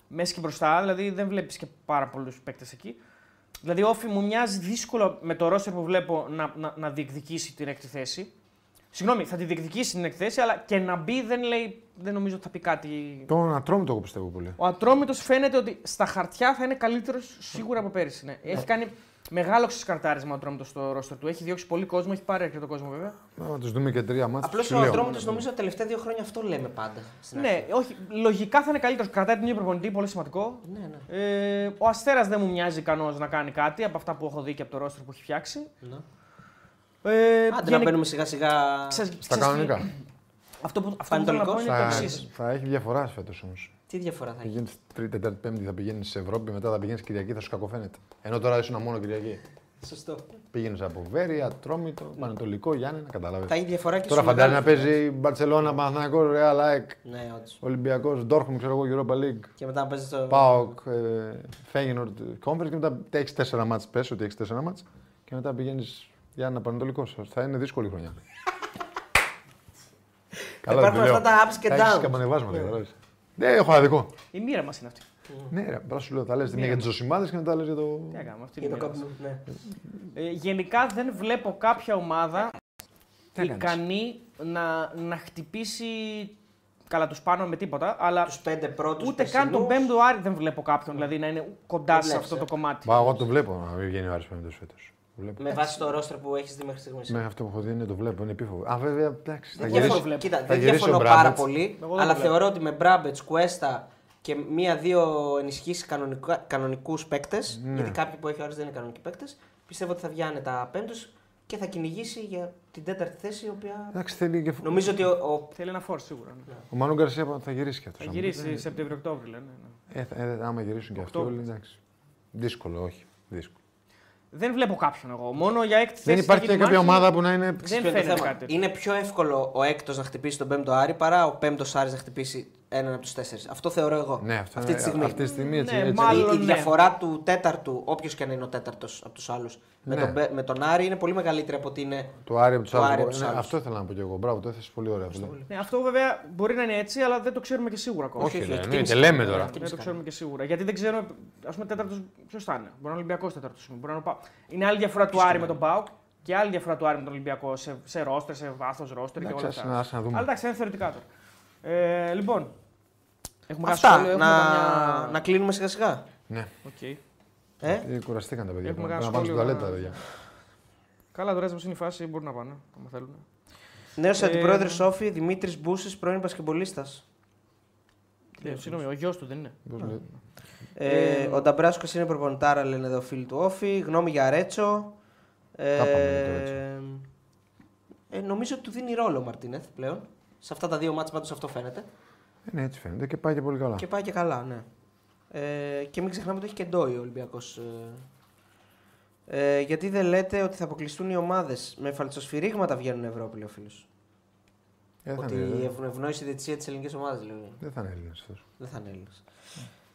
μέση και μπροστά. Δηλαδή δεν βλέπεις και πάρα πολλούς παίκτες εκεί. Δηλαδή, ΟΦΗ μου μοιάζει δύσκολο με το ρόστερ που βλέπω να, να, να διεκδικήσει την έκτη θέση. Συγγνώμη, θα τη διεκδικήσει την έκτη θέση, αλλά και να μπει δεν, λέει, δεν νομίζω ότι θα πει κάτι. Τον Ατρόμητο εγώ πιστεύω πολύ. Ο Ατρόμητος φαίνεται ότι στα χαρτιά θα είναι καλύτερος σίγουρα από πέρυσι. Ναι. Έχει κάνει μεγάλο ξεσκαρτάρισμα ο Ατρόμητος στο ρόστερ του. Έχει διώξει πολύ κόσμο, έχει πάρει αρκετό κόσμο βέβαια. Να τους δούμε και τρία μάτια. Απλώς ο Ατρόμητος νομίζω τα τελευταία δύο χρόνια αυτό λέμε πάντα. στην αρχή. Ναι, όχι, λογικά θα είναι καλύτερος. Κρατάει τον ίδιο προπονητή, πολύ σημαντικό. Ναι, ναι. Ε, ο Αστέρας δεν μου μοιάζει ικανός να κάνει κάτι από αυτά που έχω δει και από το ρόστερ που έχει φτιάξει. ναι. Ε, Άντε να γενικ- μπαίνουμε σιγά σιγά. Ξέρεις- Στα ξέρεις τι- κανονικά. Αυτό που, αυτό που θέλω να πω Πανετολικός. είναι το Θα, εξής. θα έχει διαφορά φέτος όμως. Τι διαφορά θα έχει; Πηγαίνει Τρίτη, Τετάρτη, Πέμπτη θα πηγαίνεις σε Ευρώπη, μετά θα πηγαίνεις Κυριακή, θα σου κακοφαίνεται. Ενώ τώρα ήσουν μόνο Κυριακή. Σωστό. Πήγαινες από Βέρεια, Τρόμητο, Πανετολικό, Γιάννη, να καταλάβει. Θα έχει διαφορά και Τώρα στους φαντάζεσαι να μεγάλους. παίζει Μπαρσελόνα, Παναθανικό, Ρεάλ, ΑΕΚ, Ναι, όντως. Ολυμπιακός, Ντόρχμ, ξέρω εγώ, Europa League. Και μετά να παίζεις στο. Πάοκ, Φέγγινορντ, Conference και μετά έχεις τέσσερα μάτς, πες ότι έχεις τέσσερα μάτς και μετά πηγαίνεις για ένα πανετολικό. Θα είναι δύσκολη χρονιά. Υπάρχουν δεν αυτά λέω. τα ups και Θα έχεις downs. καμπανεβάσματα, καταλάβεις. Ναι, έχω άδικο. Η μοίρα μας είναι αυτή. Ναι, ρε, απλά σου λέω, θα λες τη μία για τις ζωσιμάδες και μετά λες για το... Τι να κάνουμε, αυτή είναι Για η το μοίρα μας. καπνού. Ναι. Ε, γενικά δεν βλέπω κάποια ομάδα Τι έκανες; ικανή να, να χτυπήσει καλά τους πάνω με τίποτα, αλλά Τους πέντε πρώτους. ούτε καν τον πέμπτο Άρη δεν βλέπω κάποιον δηλαδή να είναι κοντά Δεν σε βλέπεις, αυτό ε. το κομμάτι. Μα εγώ το βλέπω να μην βγαίνει ο Άρης πέμπτος φέτος. Το βλέπω. Με βάση το ρόστρο που έχεις δει μέχρι στιγμής. Με αυτό που έχω δει είναι το βλέπω, είναι επίφοβο. Α, βέβαια, εντάξει. Θα Δεν γυρίσει. διαφωνώ, βλέπω. κοίτα, Θα δεν γυρίσει διαφωνώ ο πάρα Μπράμπετς. πολύ, Εγώ δεν αλλά το βλέπω. θεωρώ ότι με Μπράμπετς, Κουέστα και μία-δύο ενισχύσεις κανονικούς παίκτες, Ναι. γιατί κάποιοι που έχει ο Άρης δεν είναι κανονικοί παίκτες, πιστεύω ότι θα βγει άνετα πέμπτο και θα κυνηγήσει για την τέταρτη θέση, η οποία. Εντάξει, θέλει και... Νομίζω ότι ο, ο Θέλει ένα φόρ σίγουρα. ναι. Ο Μανού Γκαρσία θα γυρίσει κι αυτός. Θα γυρίσει Σεπτέμβριο-Οκτώβριο λένε. ναι. Ε, θα- ε, άμα γυρίσουν κι αυτοί όλοι, Οκτώβρης. εντάξει. Δύσκολο, όχι. Δύσκολο. Δεν βλέπω κάποιον εγώ. Μόνο για έκτη θέση. Δεν θα υπάρχει γίνει και κάποια μάχη. ομάδα που να είναι. Δεν Ποιο είναι το φαίνεται θέμα. κάτι. τέτοιο. Είναι πιο εύκολο ο έκτος να χτυπήσει τον πέμπτο Άρη παρά ο πέμπτος Άρης να χτυπήσει έναν από τους τέσσερις. Αυτό θεωρώ εγώ. Ναι, αυτό αυτή είναι- τη στιγμή. Αυτή τη στιγμή έτσι. Ναι, έτσι. μάλλον. η, η ναι. διαφορά του τέταρτου, όποιος και αν είναι ο τέταρτος από τους άλλους, με, Ναι. τον, Μπε- με τον Άρη είναι πολύ μεγαλύτερη από ότι είναι. Το Άρη από τους Το Άρη άλλους. από τους Ναι, άλλους. αυτό ήθελα να πω κι εγώ. Μπράβο, το έθεσες πολύ ωραία. αυτό. Ναι, αυτό βέβαια μπορεί να είναι έτσι, αλλά δεν το ξέρουμε και σίγουρα ακόμα. Όχι, όχι, ναι, εκτίμηση εννοείται, λέμε κάνω. τώρα. Εκτίμηση Δεν το κάνω. ξέρουμε και σίγουρα. Γιατί δεν ξέρω, ας πούμε, τέταρτος ποιος θα είναι. Μπορεί να είναι Ολυμπιακός τέταρτος. Μπορεί να είναι ο Πάου. Είναι άλλη διαφορά του Άρη με τον ΠΑΟΚ και άλλη διαφορά του Άρη με τον Ολυμπιακό σε, σε ρόστερ, σε βάθος ρόστερ και όλα Εντάξει, αυτά. ας- ας να δούμε. Αλλά εντάξει, είναι θεωρητικά τώρα. Ε, λοιπόν. Έχουμε ένα Αυτά. σχόλιο, Να, έχουμε καμιά- να κλείνουμε σιγά σιγά. Ναι, Οκ. Ε; Ε, κουραστήκαν τα παιδιά. Έχουμε Πρέπει κανένα να πάνε στην σχόλιο τουαλέτα, να- τα παιδιά. Καλά, τώρα είναι η φάση, μπορούν να πάνε, άμα θέλουν. Νέος Ε, αντιπρόεδρος Σόφι Δημήτρης Μπούσης, πρώην Πασχεμπολίστα. Ε, Συγγνώμη, ο γιος του δεν είναι. Πώς λέει; Ε, ο Νταμπράσκος είναι προπονητάρα, λένε εδώ φίλοι του Όφη. Γνώμη για Ρέτσο. Ε, Τα πάμε για το Ρέτσο. ε, νομίζω ότι του δίνει ρόλο ο Μαρτίνεθ πλέον. Σε αυτά τα δύο μάτια πάντως αυτό φαίνεται. Ε, Ναι, έτσι φαίνεται και πάει και πολύ καλά. Και πάει και καλά, ναι. Ε, και μην ξεχνάμε ότι έχει και ντόι ο Ολυμπιακός. Ε, ε, γιατί δεν λέτε ότι θα αποκλειστούν οι ομάδες με φαλτσοσφυρίγματα βγαίνουν Ευρώπη, λέει ο φίλο. Ε, δεν θα Ότι είναι, η δεν- ευ- ευνόησε η διετησία της ελληνικής ομάδας, λέει. Δεν θα είναι Έλληνας αυτός. Δεν θα είναι Έλληνας.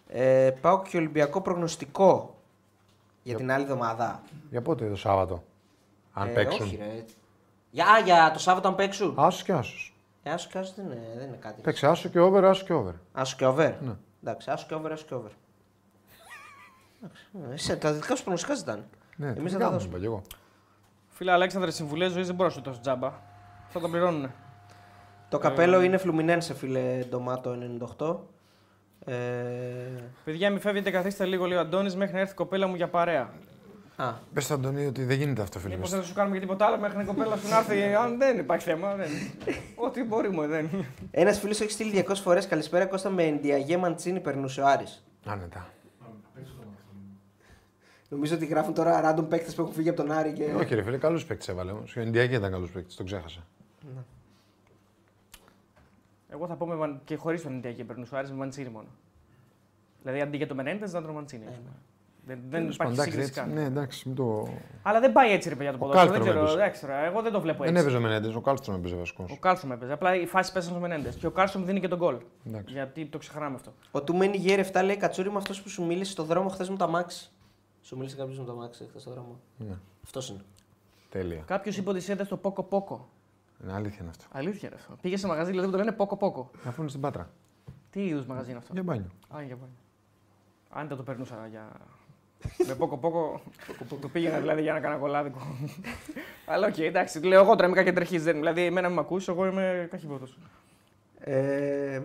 Ε, πάω και Ολυμπιακό προγνωστικό για την άλλη εβδομάδα. Για πότε το Σάββατο. Αν ε, παίξουν; Όχι, ρε. Για, α, για το Σάββατο αν παίξουν. Άσο και άσο. Ε, άσο και άσο δεν είναι, δεν είναι κάτι. Παίξε άσο και over, άσο και over. Άσο και over. Ναι. Εντάξει, άσο και over, άσο και over. Εντάξει, ε, Εσύ, τα δικά σου προγνωστικά ζητάνε. Ναι, Εμείς Εμείς θα θα τα τα δώσουμε. είπα κι εγώ. Φίλε Αλέξανδρε, συμβουλές ζωής δεν μπορώ να σου δώσω τζάμπα. Θα τον πληρώνουν. Το καπέλο είναι Φλουμινένσε, φίλε Ντομάτο 98. Ε, Παιδιά, μην φεύγετε, καθίστε λίγο, λέει ο Αντώνης, μέχρι να έρθει η κοπέλα μου για παρέα. Α, Πες στον Αντωνίου ότι δεν γίνεται αυτό, φίλε. Μήπως μας. δεν θα σου κάνουμε και τίποτα άλλο μέχρι να η κοπέλα σου να έρθει. Αν δεν υπάρχει θέμα, δεν. Ό,τι μπορούμε, δεν. Ένας φίλος έχει στείλει 200 φορές καλησπέρα Κώστα με Ενδιαγέ Μαντσίνη περνούσε ο Άρης. Άνετα. Νομίζω ότι γράφουν τώρα random παίκτες που έχουν φύγει από τον Άρη και. Όχι, ρε φίλε, καλούς παίκτες έβαλε όμως. Ο Ενδιάκη ήταν καλό παίκτη, το ξέχασα. Εγώ θα πω με, Μαν- και χωρίς τον Ιντιακή περνούσε ο Άρης με Μαντσίνη μόνο. Δηλαδή αντί για το Μενέντες να τον Μαντσίνη. ας πούμε. Δεν, δεν Τέλος υπάρχει πάντων, σύγκριση εντάξει, καν. Ναι, εντάξει, μην το. Αλλά δεν πάει έτσι ρε παιδιά το Ο ποδόσφαιρο. Δεν Κάλτρομ ξέρω, έπαιζε. δεν ξέρω. Εγώ δεν το βλέπω Δεν έτσι. έπαιζε ο Μενέντες, ο Κάλστρομ έπαιζε βασικός. Ο Κάλσομ έπαιζε. Απλά οι φάσεις πέσαν στο Μενέντες. Και ο Κάλσομ δίνει και τον γκολ. Εντάξει. Γιατί το ξεχνάμε αυτό. Ο του μένει γέρ 7 λέει Κατσούρη με αυτός που σου μίλησε στο δρόμο χθες με τα μάξι. Σου μίλησε κάποιος με τα μάξι χθες στο δρόμο. Ναι, Αυτός είναι. τέλεια. Κάποιος είπε ότι είδε στο Πόκο Πόκο. Είναι αλήθεια είναι αυτό. Αλήθεια είναι αυτό. Πήγε σε μαγαζί δηλαδή που το λένε Πόκο Πόκο. Αφού είναι στην Πάτρα. Τι είδους μαγαζί είναι αυτό; Για μπάνιο. Α, για πάλι. Αν δεν το περνούσα για. Με πόκο πόκο, το πήγαινα δηλαδή για να κάνω κολλάδικο. Αλλά οκ, εντάξει, λέω εγώ τώρα είμαι κακεντρεχής. Δηλαδή, εμένα μην με ακούσει, εγώ είμαι καχυβότο. Ε,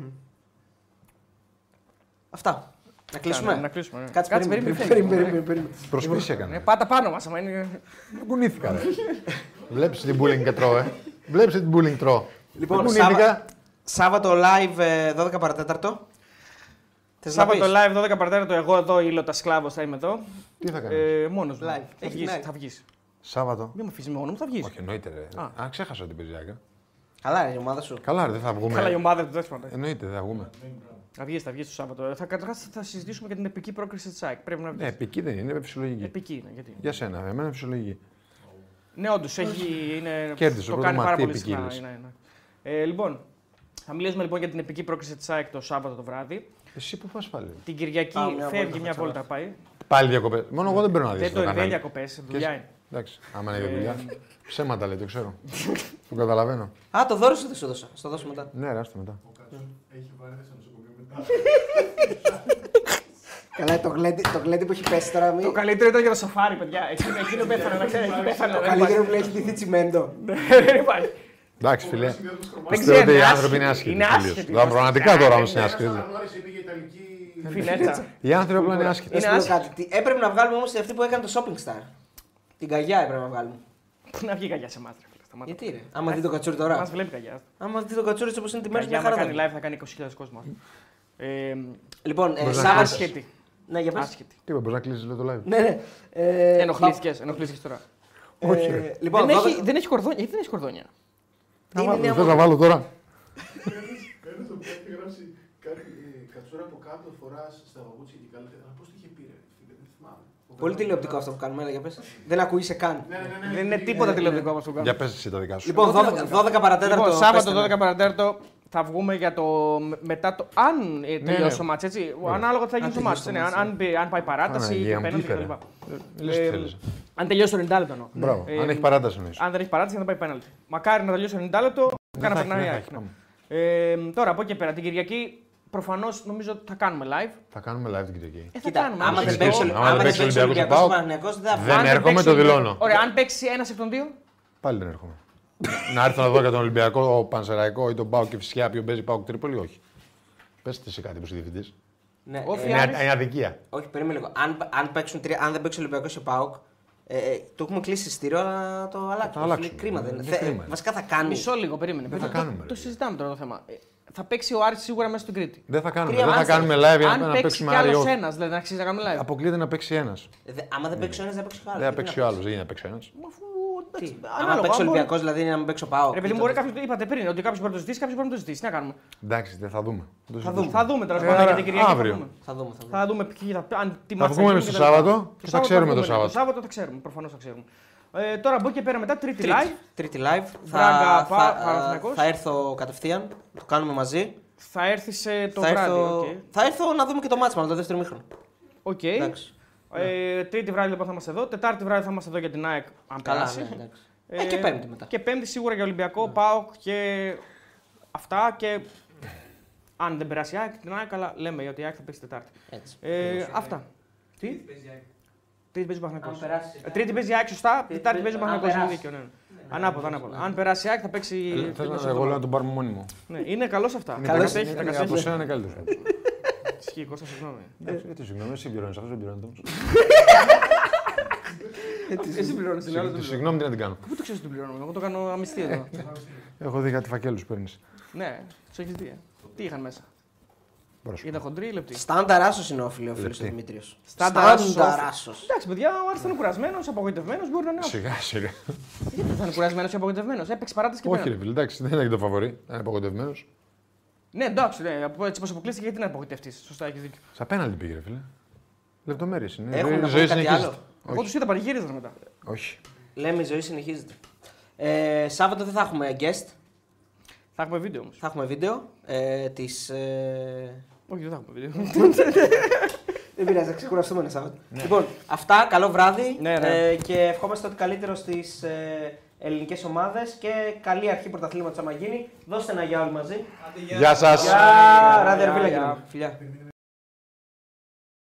αυτά. Να κλείσουμε; Να κλείσουμε. ναι. Κάτσε, Κάτσε, περίμενε. περίμενε. περίμενε, περίμενε, περίμενε. Προσπίσει Ε, έκανε. Πάτα πάνω μας, άμα είναι. Δεν κουνήθηκα, ρε. Βλέπεις την bullying και τρώω, ε. Βλέπεις την bullying τρώω. Λοιπόν, Δεν κουνήθηκα. Σάββα- Σάββατο live ε, 12 παρατέταρτο. Θες να Σάββατο πεις; live 12 παρατέταρτο, εγώ εδώ, ήλωτα σκλάβος θα είμαι εδώ. Τι θα κάνεις; Ε, Μόνος μου. Live. Θα Έχεις βγεις, live. θα βγεις. Σάββατο. Μην με αφήσεις μόνος μου, θα βγεις. Όχι, εννοείται, ρε. Α. Α, ξέχασα ότι παίζει άκρα. Καλά, είναι η ομάδα σου. Καλά, ρε, δεν θα Καλά, η βγούμε. ομάδα του δεν Εννοείται, δεν θα βγούμε. Θα βγεις, θα βγεις το Σάββατο. Θα, καταρχάς θα συζητήσουμε για την επική πρόκριση της ΑΕΚ. Πρέπει να βγεις. Ναι, επική δεν είναι, είναι φυσιολογική. Επική είναι. Γιατί. Για σένα, εμένα είναι φυσιολογική. Ναι, όντως έχει. Είναι, Κέρδισε, το ο κάνει πρώτο πάρα μάτι πολύ συχνά. επικύλης. Είναι, είναι. Ε, λοιπόν, θα μιλήσουμε λοιπόν για την επική πρόκριση της ΑΕΚ το Σάββατο το βράδυ. Εσύ που πας πάλι. Την Κυριακή Πάω μια φεύγει βόλτα, μια θα βόλτα πάει. Πάλι διακοπές. Μόνο εγώ δεν παίρνω να δει Δεν το το είναι κανάλι. διακοπές, δουλειά είναι. Εντάξει, άμα είναι για δουλειά. Ψέματα λέει, το ξέρω. το καταλαβαίνω. Α, το δώρο σου δεν σου δώσα. Στο δώσω μετά. Ναι, ρε, άστο μετά. Ο Κάτσον έχει βάρεθε στο νοσοκομείο μετά. Καλά, το γλέντι, το γλέντι που έχει πέσει τώρα. Μη... Το καλύτερο ήταν για το σαφάρι, παιδιά. Εκείνο, εκείνο πέθανε, να ξέρει. Εκεί πέθανε. Το δεν καλύτερο που έχει ντυθεί τσιμέντο. υπάρχει. Δεν υπάρχει. Εντάξει, φίλε. Συνδυασμός χρωμάτων. Δεν Πιστεύω ότι οι είναι άνθρωποι είναι άσχετοι. άσχετοι. Είναι τελείως. άσχετοι. Τώρα, Πραγματικά τώρα όμω είναι Ένας άσχετοι. αναγνώρισε, πήγε Ιταλική. Φινέτσα. Οι άνθρωποι απλά είναι Να άσχετοι. σου πω κάτι. Τι- Έπρεπε να βγάλουμε όμω αυτή που έκανε το shopping star. Την καγιά έπρεπε να βγάλουμε. Πού να βγει καγιά σε εμά, ρε φίλε. σταμάτα. Γιατί ρε. Άμα δει το κατσούρι Μα τώρα. βλέπει καγιά. Άμα δει το κατσούρι όπω είναι τη μέρα, μια Καγιά, άμα χαρά. κάνει θα live θα κάνει 20.000 κόσμο. Ε, Λοιπόν, ε, Μπορεί να Σάββατο. άσχετη. Ναι, για πες. Άσχετη. Τι είπα, μπορεί να κλείσει το live. Ναι, ναι. Ε, Ενοχλήθηκε ενοχλήθηκες τώρα. ε, Όχι, ρε. Λοιπόν, δεν, 12 έχει, δεν έχει κορδόνια. Γιατί δεν έχει κορδόνια. Να είναι βάλω, μια θες να μόδα. βάλω τώρα; Ένα το οποίο έχει γράψει κάτι ε, κατσούρα από κάτω φοράς στα παπούτσια και καλά. Αλλά πώς το είχε πει, ρε. φίλε, Δεν θυμάμαι. Πολύ τηλεοπτικό αυτό που κάνουμε, έλα, για πες. Δεν ακούγεσαι καν. Ναι, ναι, ναι. Δεν είναι τίποτα τηλεοπτικό όπω το Για κάνω. πες εσύ τα δικά σου. Λοιπόν, 12, 12 παρατέταρτο. Λοιπόν, Σάββατο πέστε με. 12 παρατέταρτο θα βγούμε για το. με- μετά το. Αν ε, τελειώσει ναι. το μάτς, έτσι. Ανάλογα τι θα γίνει Αν το μάτς. τελειώσει το ναι, μάτς, αν, αν, μπει- αν πάει παράταση Παναγία και μου, πέναλτι τι κτλ. έφερε. Λες τι Ε, θέλεις. Αν τελειώσει το 90 λεπτό εννοώ. Μπράβο. ε, Αν έχει παράταση εννοείς. Αν δεν έχει παράταση, θα πάει πέναλτι. Μακάρι να τελειώσει το 90 λεπτό, Δεν κάνα θα έχει, περνάει. δεν θα ΑΕΚ, έχει, ναι. πάμε. Ε, τώρα από εκεί και πέρα, την Κυριακή προφανώς νομίζω θα κάνουμε live. Θα κάνουμε live την Κυριακή. Ε, θα Κοίτα, κάνουμε. άμα δεν συζητήσουμε. παίξει Άμα άμα δεν δεν παίξει παίξει ο ο Ολυμπιακός Ολυμπιακός ο ο ΠΑΟΚ, Παναθηναϊκός, δεν θα δεν βγάλει. Αν έρχομαι, παίξει το ο Ολυμπιακός- δηλώνω. Ωραία, αν παίξει ένας εκ των δύο. Πάλι δεν έρχομαι. Να έρθω να δω για τον Ολυμπιακό, ο Πανσεραϊκό ή τον Πάο και φυσικά ποιον παίζει Πάο Τρίπολη, όχι. Πες τις σε κάτι που είσαι διευθυντής. Ναι, Όφι, ε, Είναι, Άρης. είναι αδικία. Όχι, περίμενε λίγο. Αν, αν, παίξουν, τρία- αν δεν παίξει ο Ολυμπιακός και ο ΠΑΟΚ, ε, ε, το έχουμε κλείσει εισιτήριο, αλλά να το αλλάξουμε. το αλλάξουμε. Είναι Κρίμα δεν Είναι είναι. Θε- κρίμα. Βασικά θα κάνει. Μισό λίγο, περίμενε. Δεν θα Το- κάνουμε, Το, ρε. το συζητάμε τώρα το θέμα. Ε, Θα παίξει ο Άρης σίγουρα μέσα στην Κρήτη. Δεν θα κάνουμε. Τρία δεν θα μάτσα. κάνουμε live για Αν να, να παίξει παίξουμε κι άλλος Άρη. ένας, δηλαδή να αξίζει να κάνουμε live. Αποκλείεται να παίξει ένας. Ε, δε- άμα δεν παίξει ο ένας, δεν παίξει ο άλλος. Δεν θα παίξει ο άλλος. Δεν γίνεται να παίξει ένας. Αφού, Τι, εντάξει, άμα ανάλογα, παίξει ο αν μπορεί- Ολυμπιακός, δηλαδή είναι να μην παίξει ο ΠΑΟΚ. Ρε παιδί μου, μπορεί κάποιο. Είπατε πριν ότι κάποιος μπορεί να το ζητήσει, κάποιος μπορεί να το ζητήσει. Τι να κάνουμε; Εντάξει, δεν θα δούμε. Το Θα συζητήσουμε. δούμε. Θα δούμε τώρα Ε, πάνω για την Κυριακή. αύριο. Θα δούμε. Θα δούμε. Θα δούμε. Θα δούμε ποιοι θα. Αν, τι Θα μάτς βγούμε γίνει στο και τα λοιπά. Σάββατο και Το θα ξέρουμε το βγούμε. Σάββατο. Το Σάββατο θα ξέρουμε. Προφανώς θα ξέρουμε. Ε, τώρα από εκεί και πέρα μετά, τρίτη Τρίτη, live. τρίτη live. Μπράγκα, Θα, Πα- θα, Παναθηναϊκός. θα έρθω κατευθείαν. Το κάνουμε μαζί. Θα έρθει σε το θα, βράδυ. έρθω, οκ. θα έρθω να δούμε και το μάτς μας, το δεύτερο ημίχρονο. Οκ. Εντάξει. Ε, τρίτη βράδυ λοιπόν θα είμαστε εδώ. Τετάρτη βράδυ θα είμαστε εδώ για την ΑΕΚ. Αν Καλά, περάσει. ναι, εντάξει. Ε, και πέμπτη μετά. Και πέμπτη σίγουρα για Ολυμπιακό, ΠΑΟΚ και αυτά. Και αν δεν περάσει η ΑΕΚ, την ΑΕΚ, αλλά λέμε ότι η ΑΕΚ θα παίξει Τετάρτη. Έτσι. Ε, αυτά. Τι; Τρίτη παίζει ο Αν Παναγιώτο. περάσει. Τρίτη παίζει η ΑΕΚ, σωστά. Τρίτη Τετάρτη παίζει ο αν Παναγιώτο. Είναι περάσει. δίκιο. Ναι. Ανάποδα, ανάποδα. Αν περάσει η ΑΕΚ θα παίξει. Θέλω τέλος να εγώ εβδομάδα. να τον πάρουμε μόνιμο. Ναι, είναι καλός αυτά. Είναι Τα καλός. κατέχει, τα Είναι- Από κατέχει. σένα είναι καλύτερος. Ισχύει, Κώστα, συγγνώμη. Γιατί συγγνώμη, εσύ πληρώνεις αυτό, δεν πληρώνεις. Εσύ πληρώνεις την άλλη. Συγγνώμη, τι να την κάνω. Πού το ξέρεις ότι την πληρώνουμε, εγώ το κάνω αμυστή εδώ. Έχω δει κάτι φακέλους παίρνεις. Ναι, τους έχεις δει. ε. Τι είχαν μέσα; Ήταν χοντρή ή λεπτή; Στάνταρ άσος είναι ο φίλο ο Λεπτή. Δημήτριος. Στάνταρ Στάνταρ άσος. άσος. Εντάξει, παιδιά, ο Άρης ήταν κουρασμένος, απογοητευμένος. Μπορεί να είναι άσος. Σιγά, σιγά. Γιατί θα είναι κουρασμένος και απογοητευμένος; Έπαιξε παράταση και Όχι, ρε πέρα. φίλε, εντάξει, δεν είναι το φαβορή. Είναι απογοητευμένος. Ναι, εντάξει, ναι, από- έτσι όπω αποκλείστηκε, γιατί να απογοητευτείς; Σωστά, έχεις δίκιο. Σα πέναλτι πήγε, ρε φίλε. Λεπτομέρειες είναι. Έχουν Η να ζωή πούνε κάτι συνεχίζεται. άλλο. Εγώ τους είδα πανηγύριζαν μετά. Όχι. Λέμε η ζωή συνεχίζεται. Ε, Σάββατο δεν θα έχουμε guest. Θα έχουμε βίντεο όμως. Θα έχουμε βίντεο ε, της, ε, Όχι, δεν θα έχουμε βίντεο. Δεν πειράζει, θα ξεκουραστούμε ένα Σάββατο. Λοιπόν, αυτά. Καλό βράδυ. Ναι, ναι. Ε, και ευχόμαστε ότι καλύτερο στις ε, ελληνικές ομάδες και καλή αρχή πρωταθλήματος άμα γίνει. Δώστε ένα γεια όλοι μαζί. Γεια σας. Γεια, ράδια, Γεια, φίλε. γεια. Φιλιά.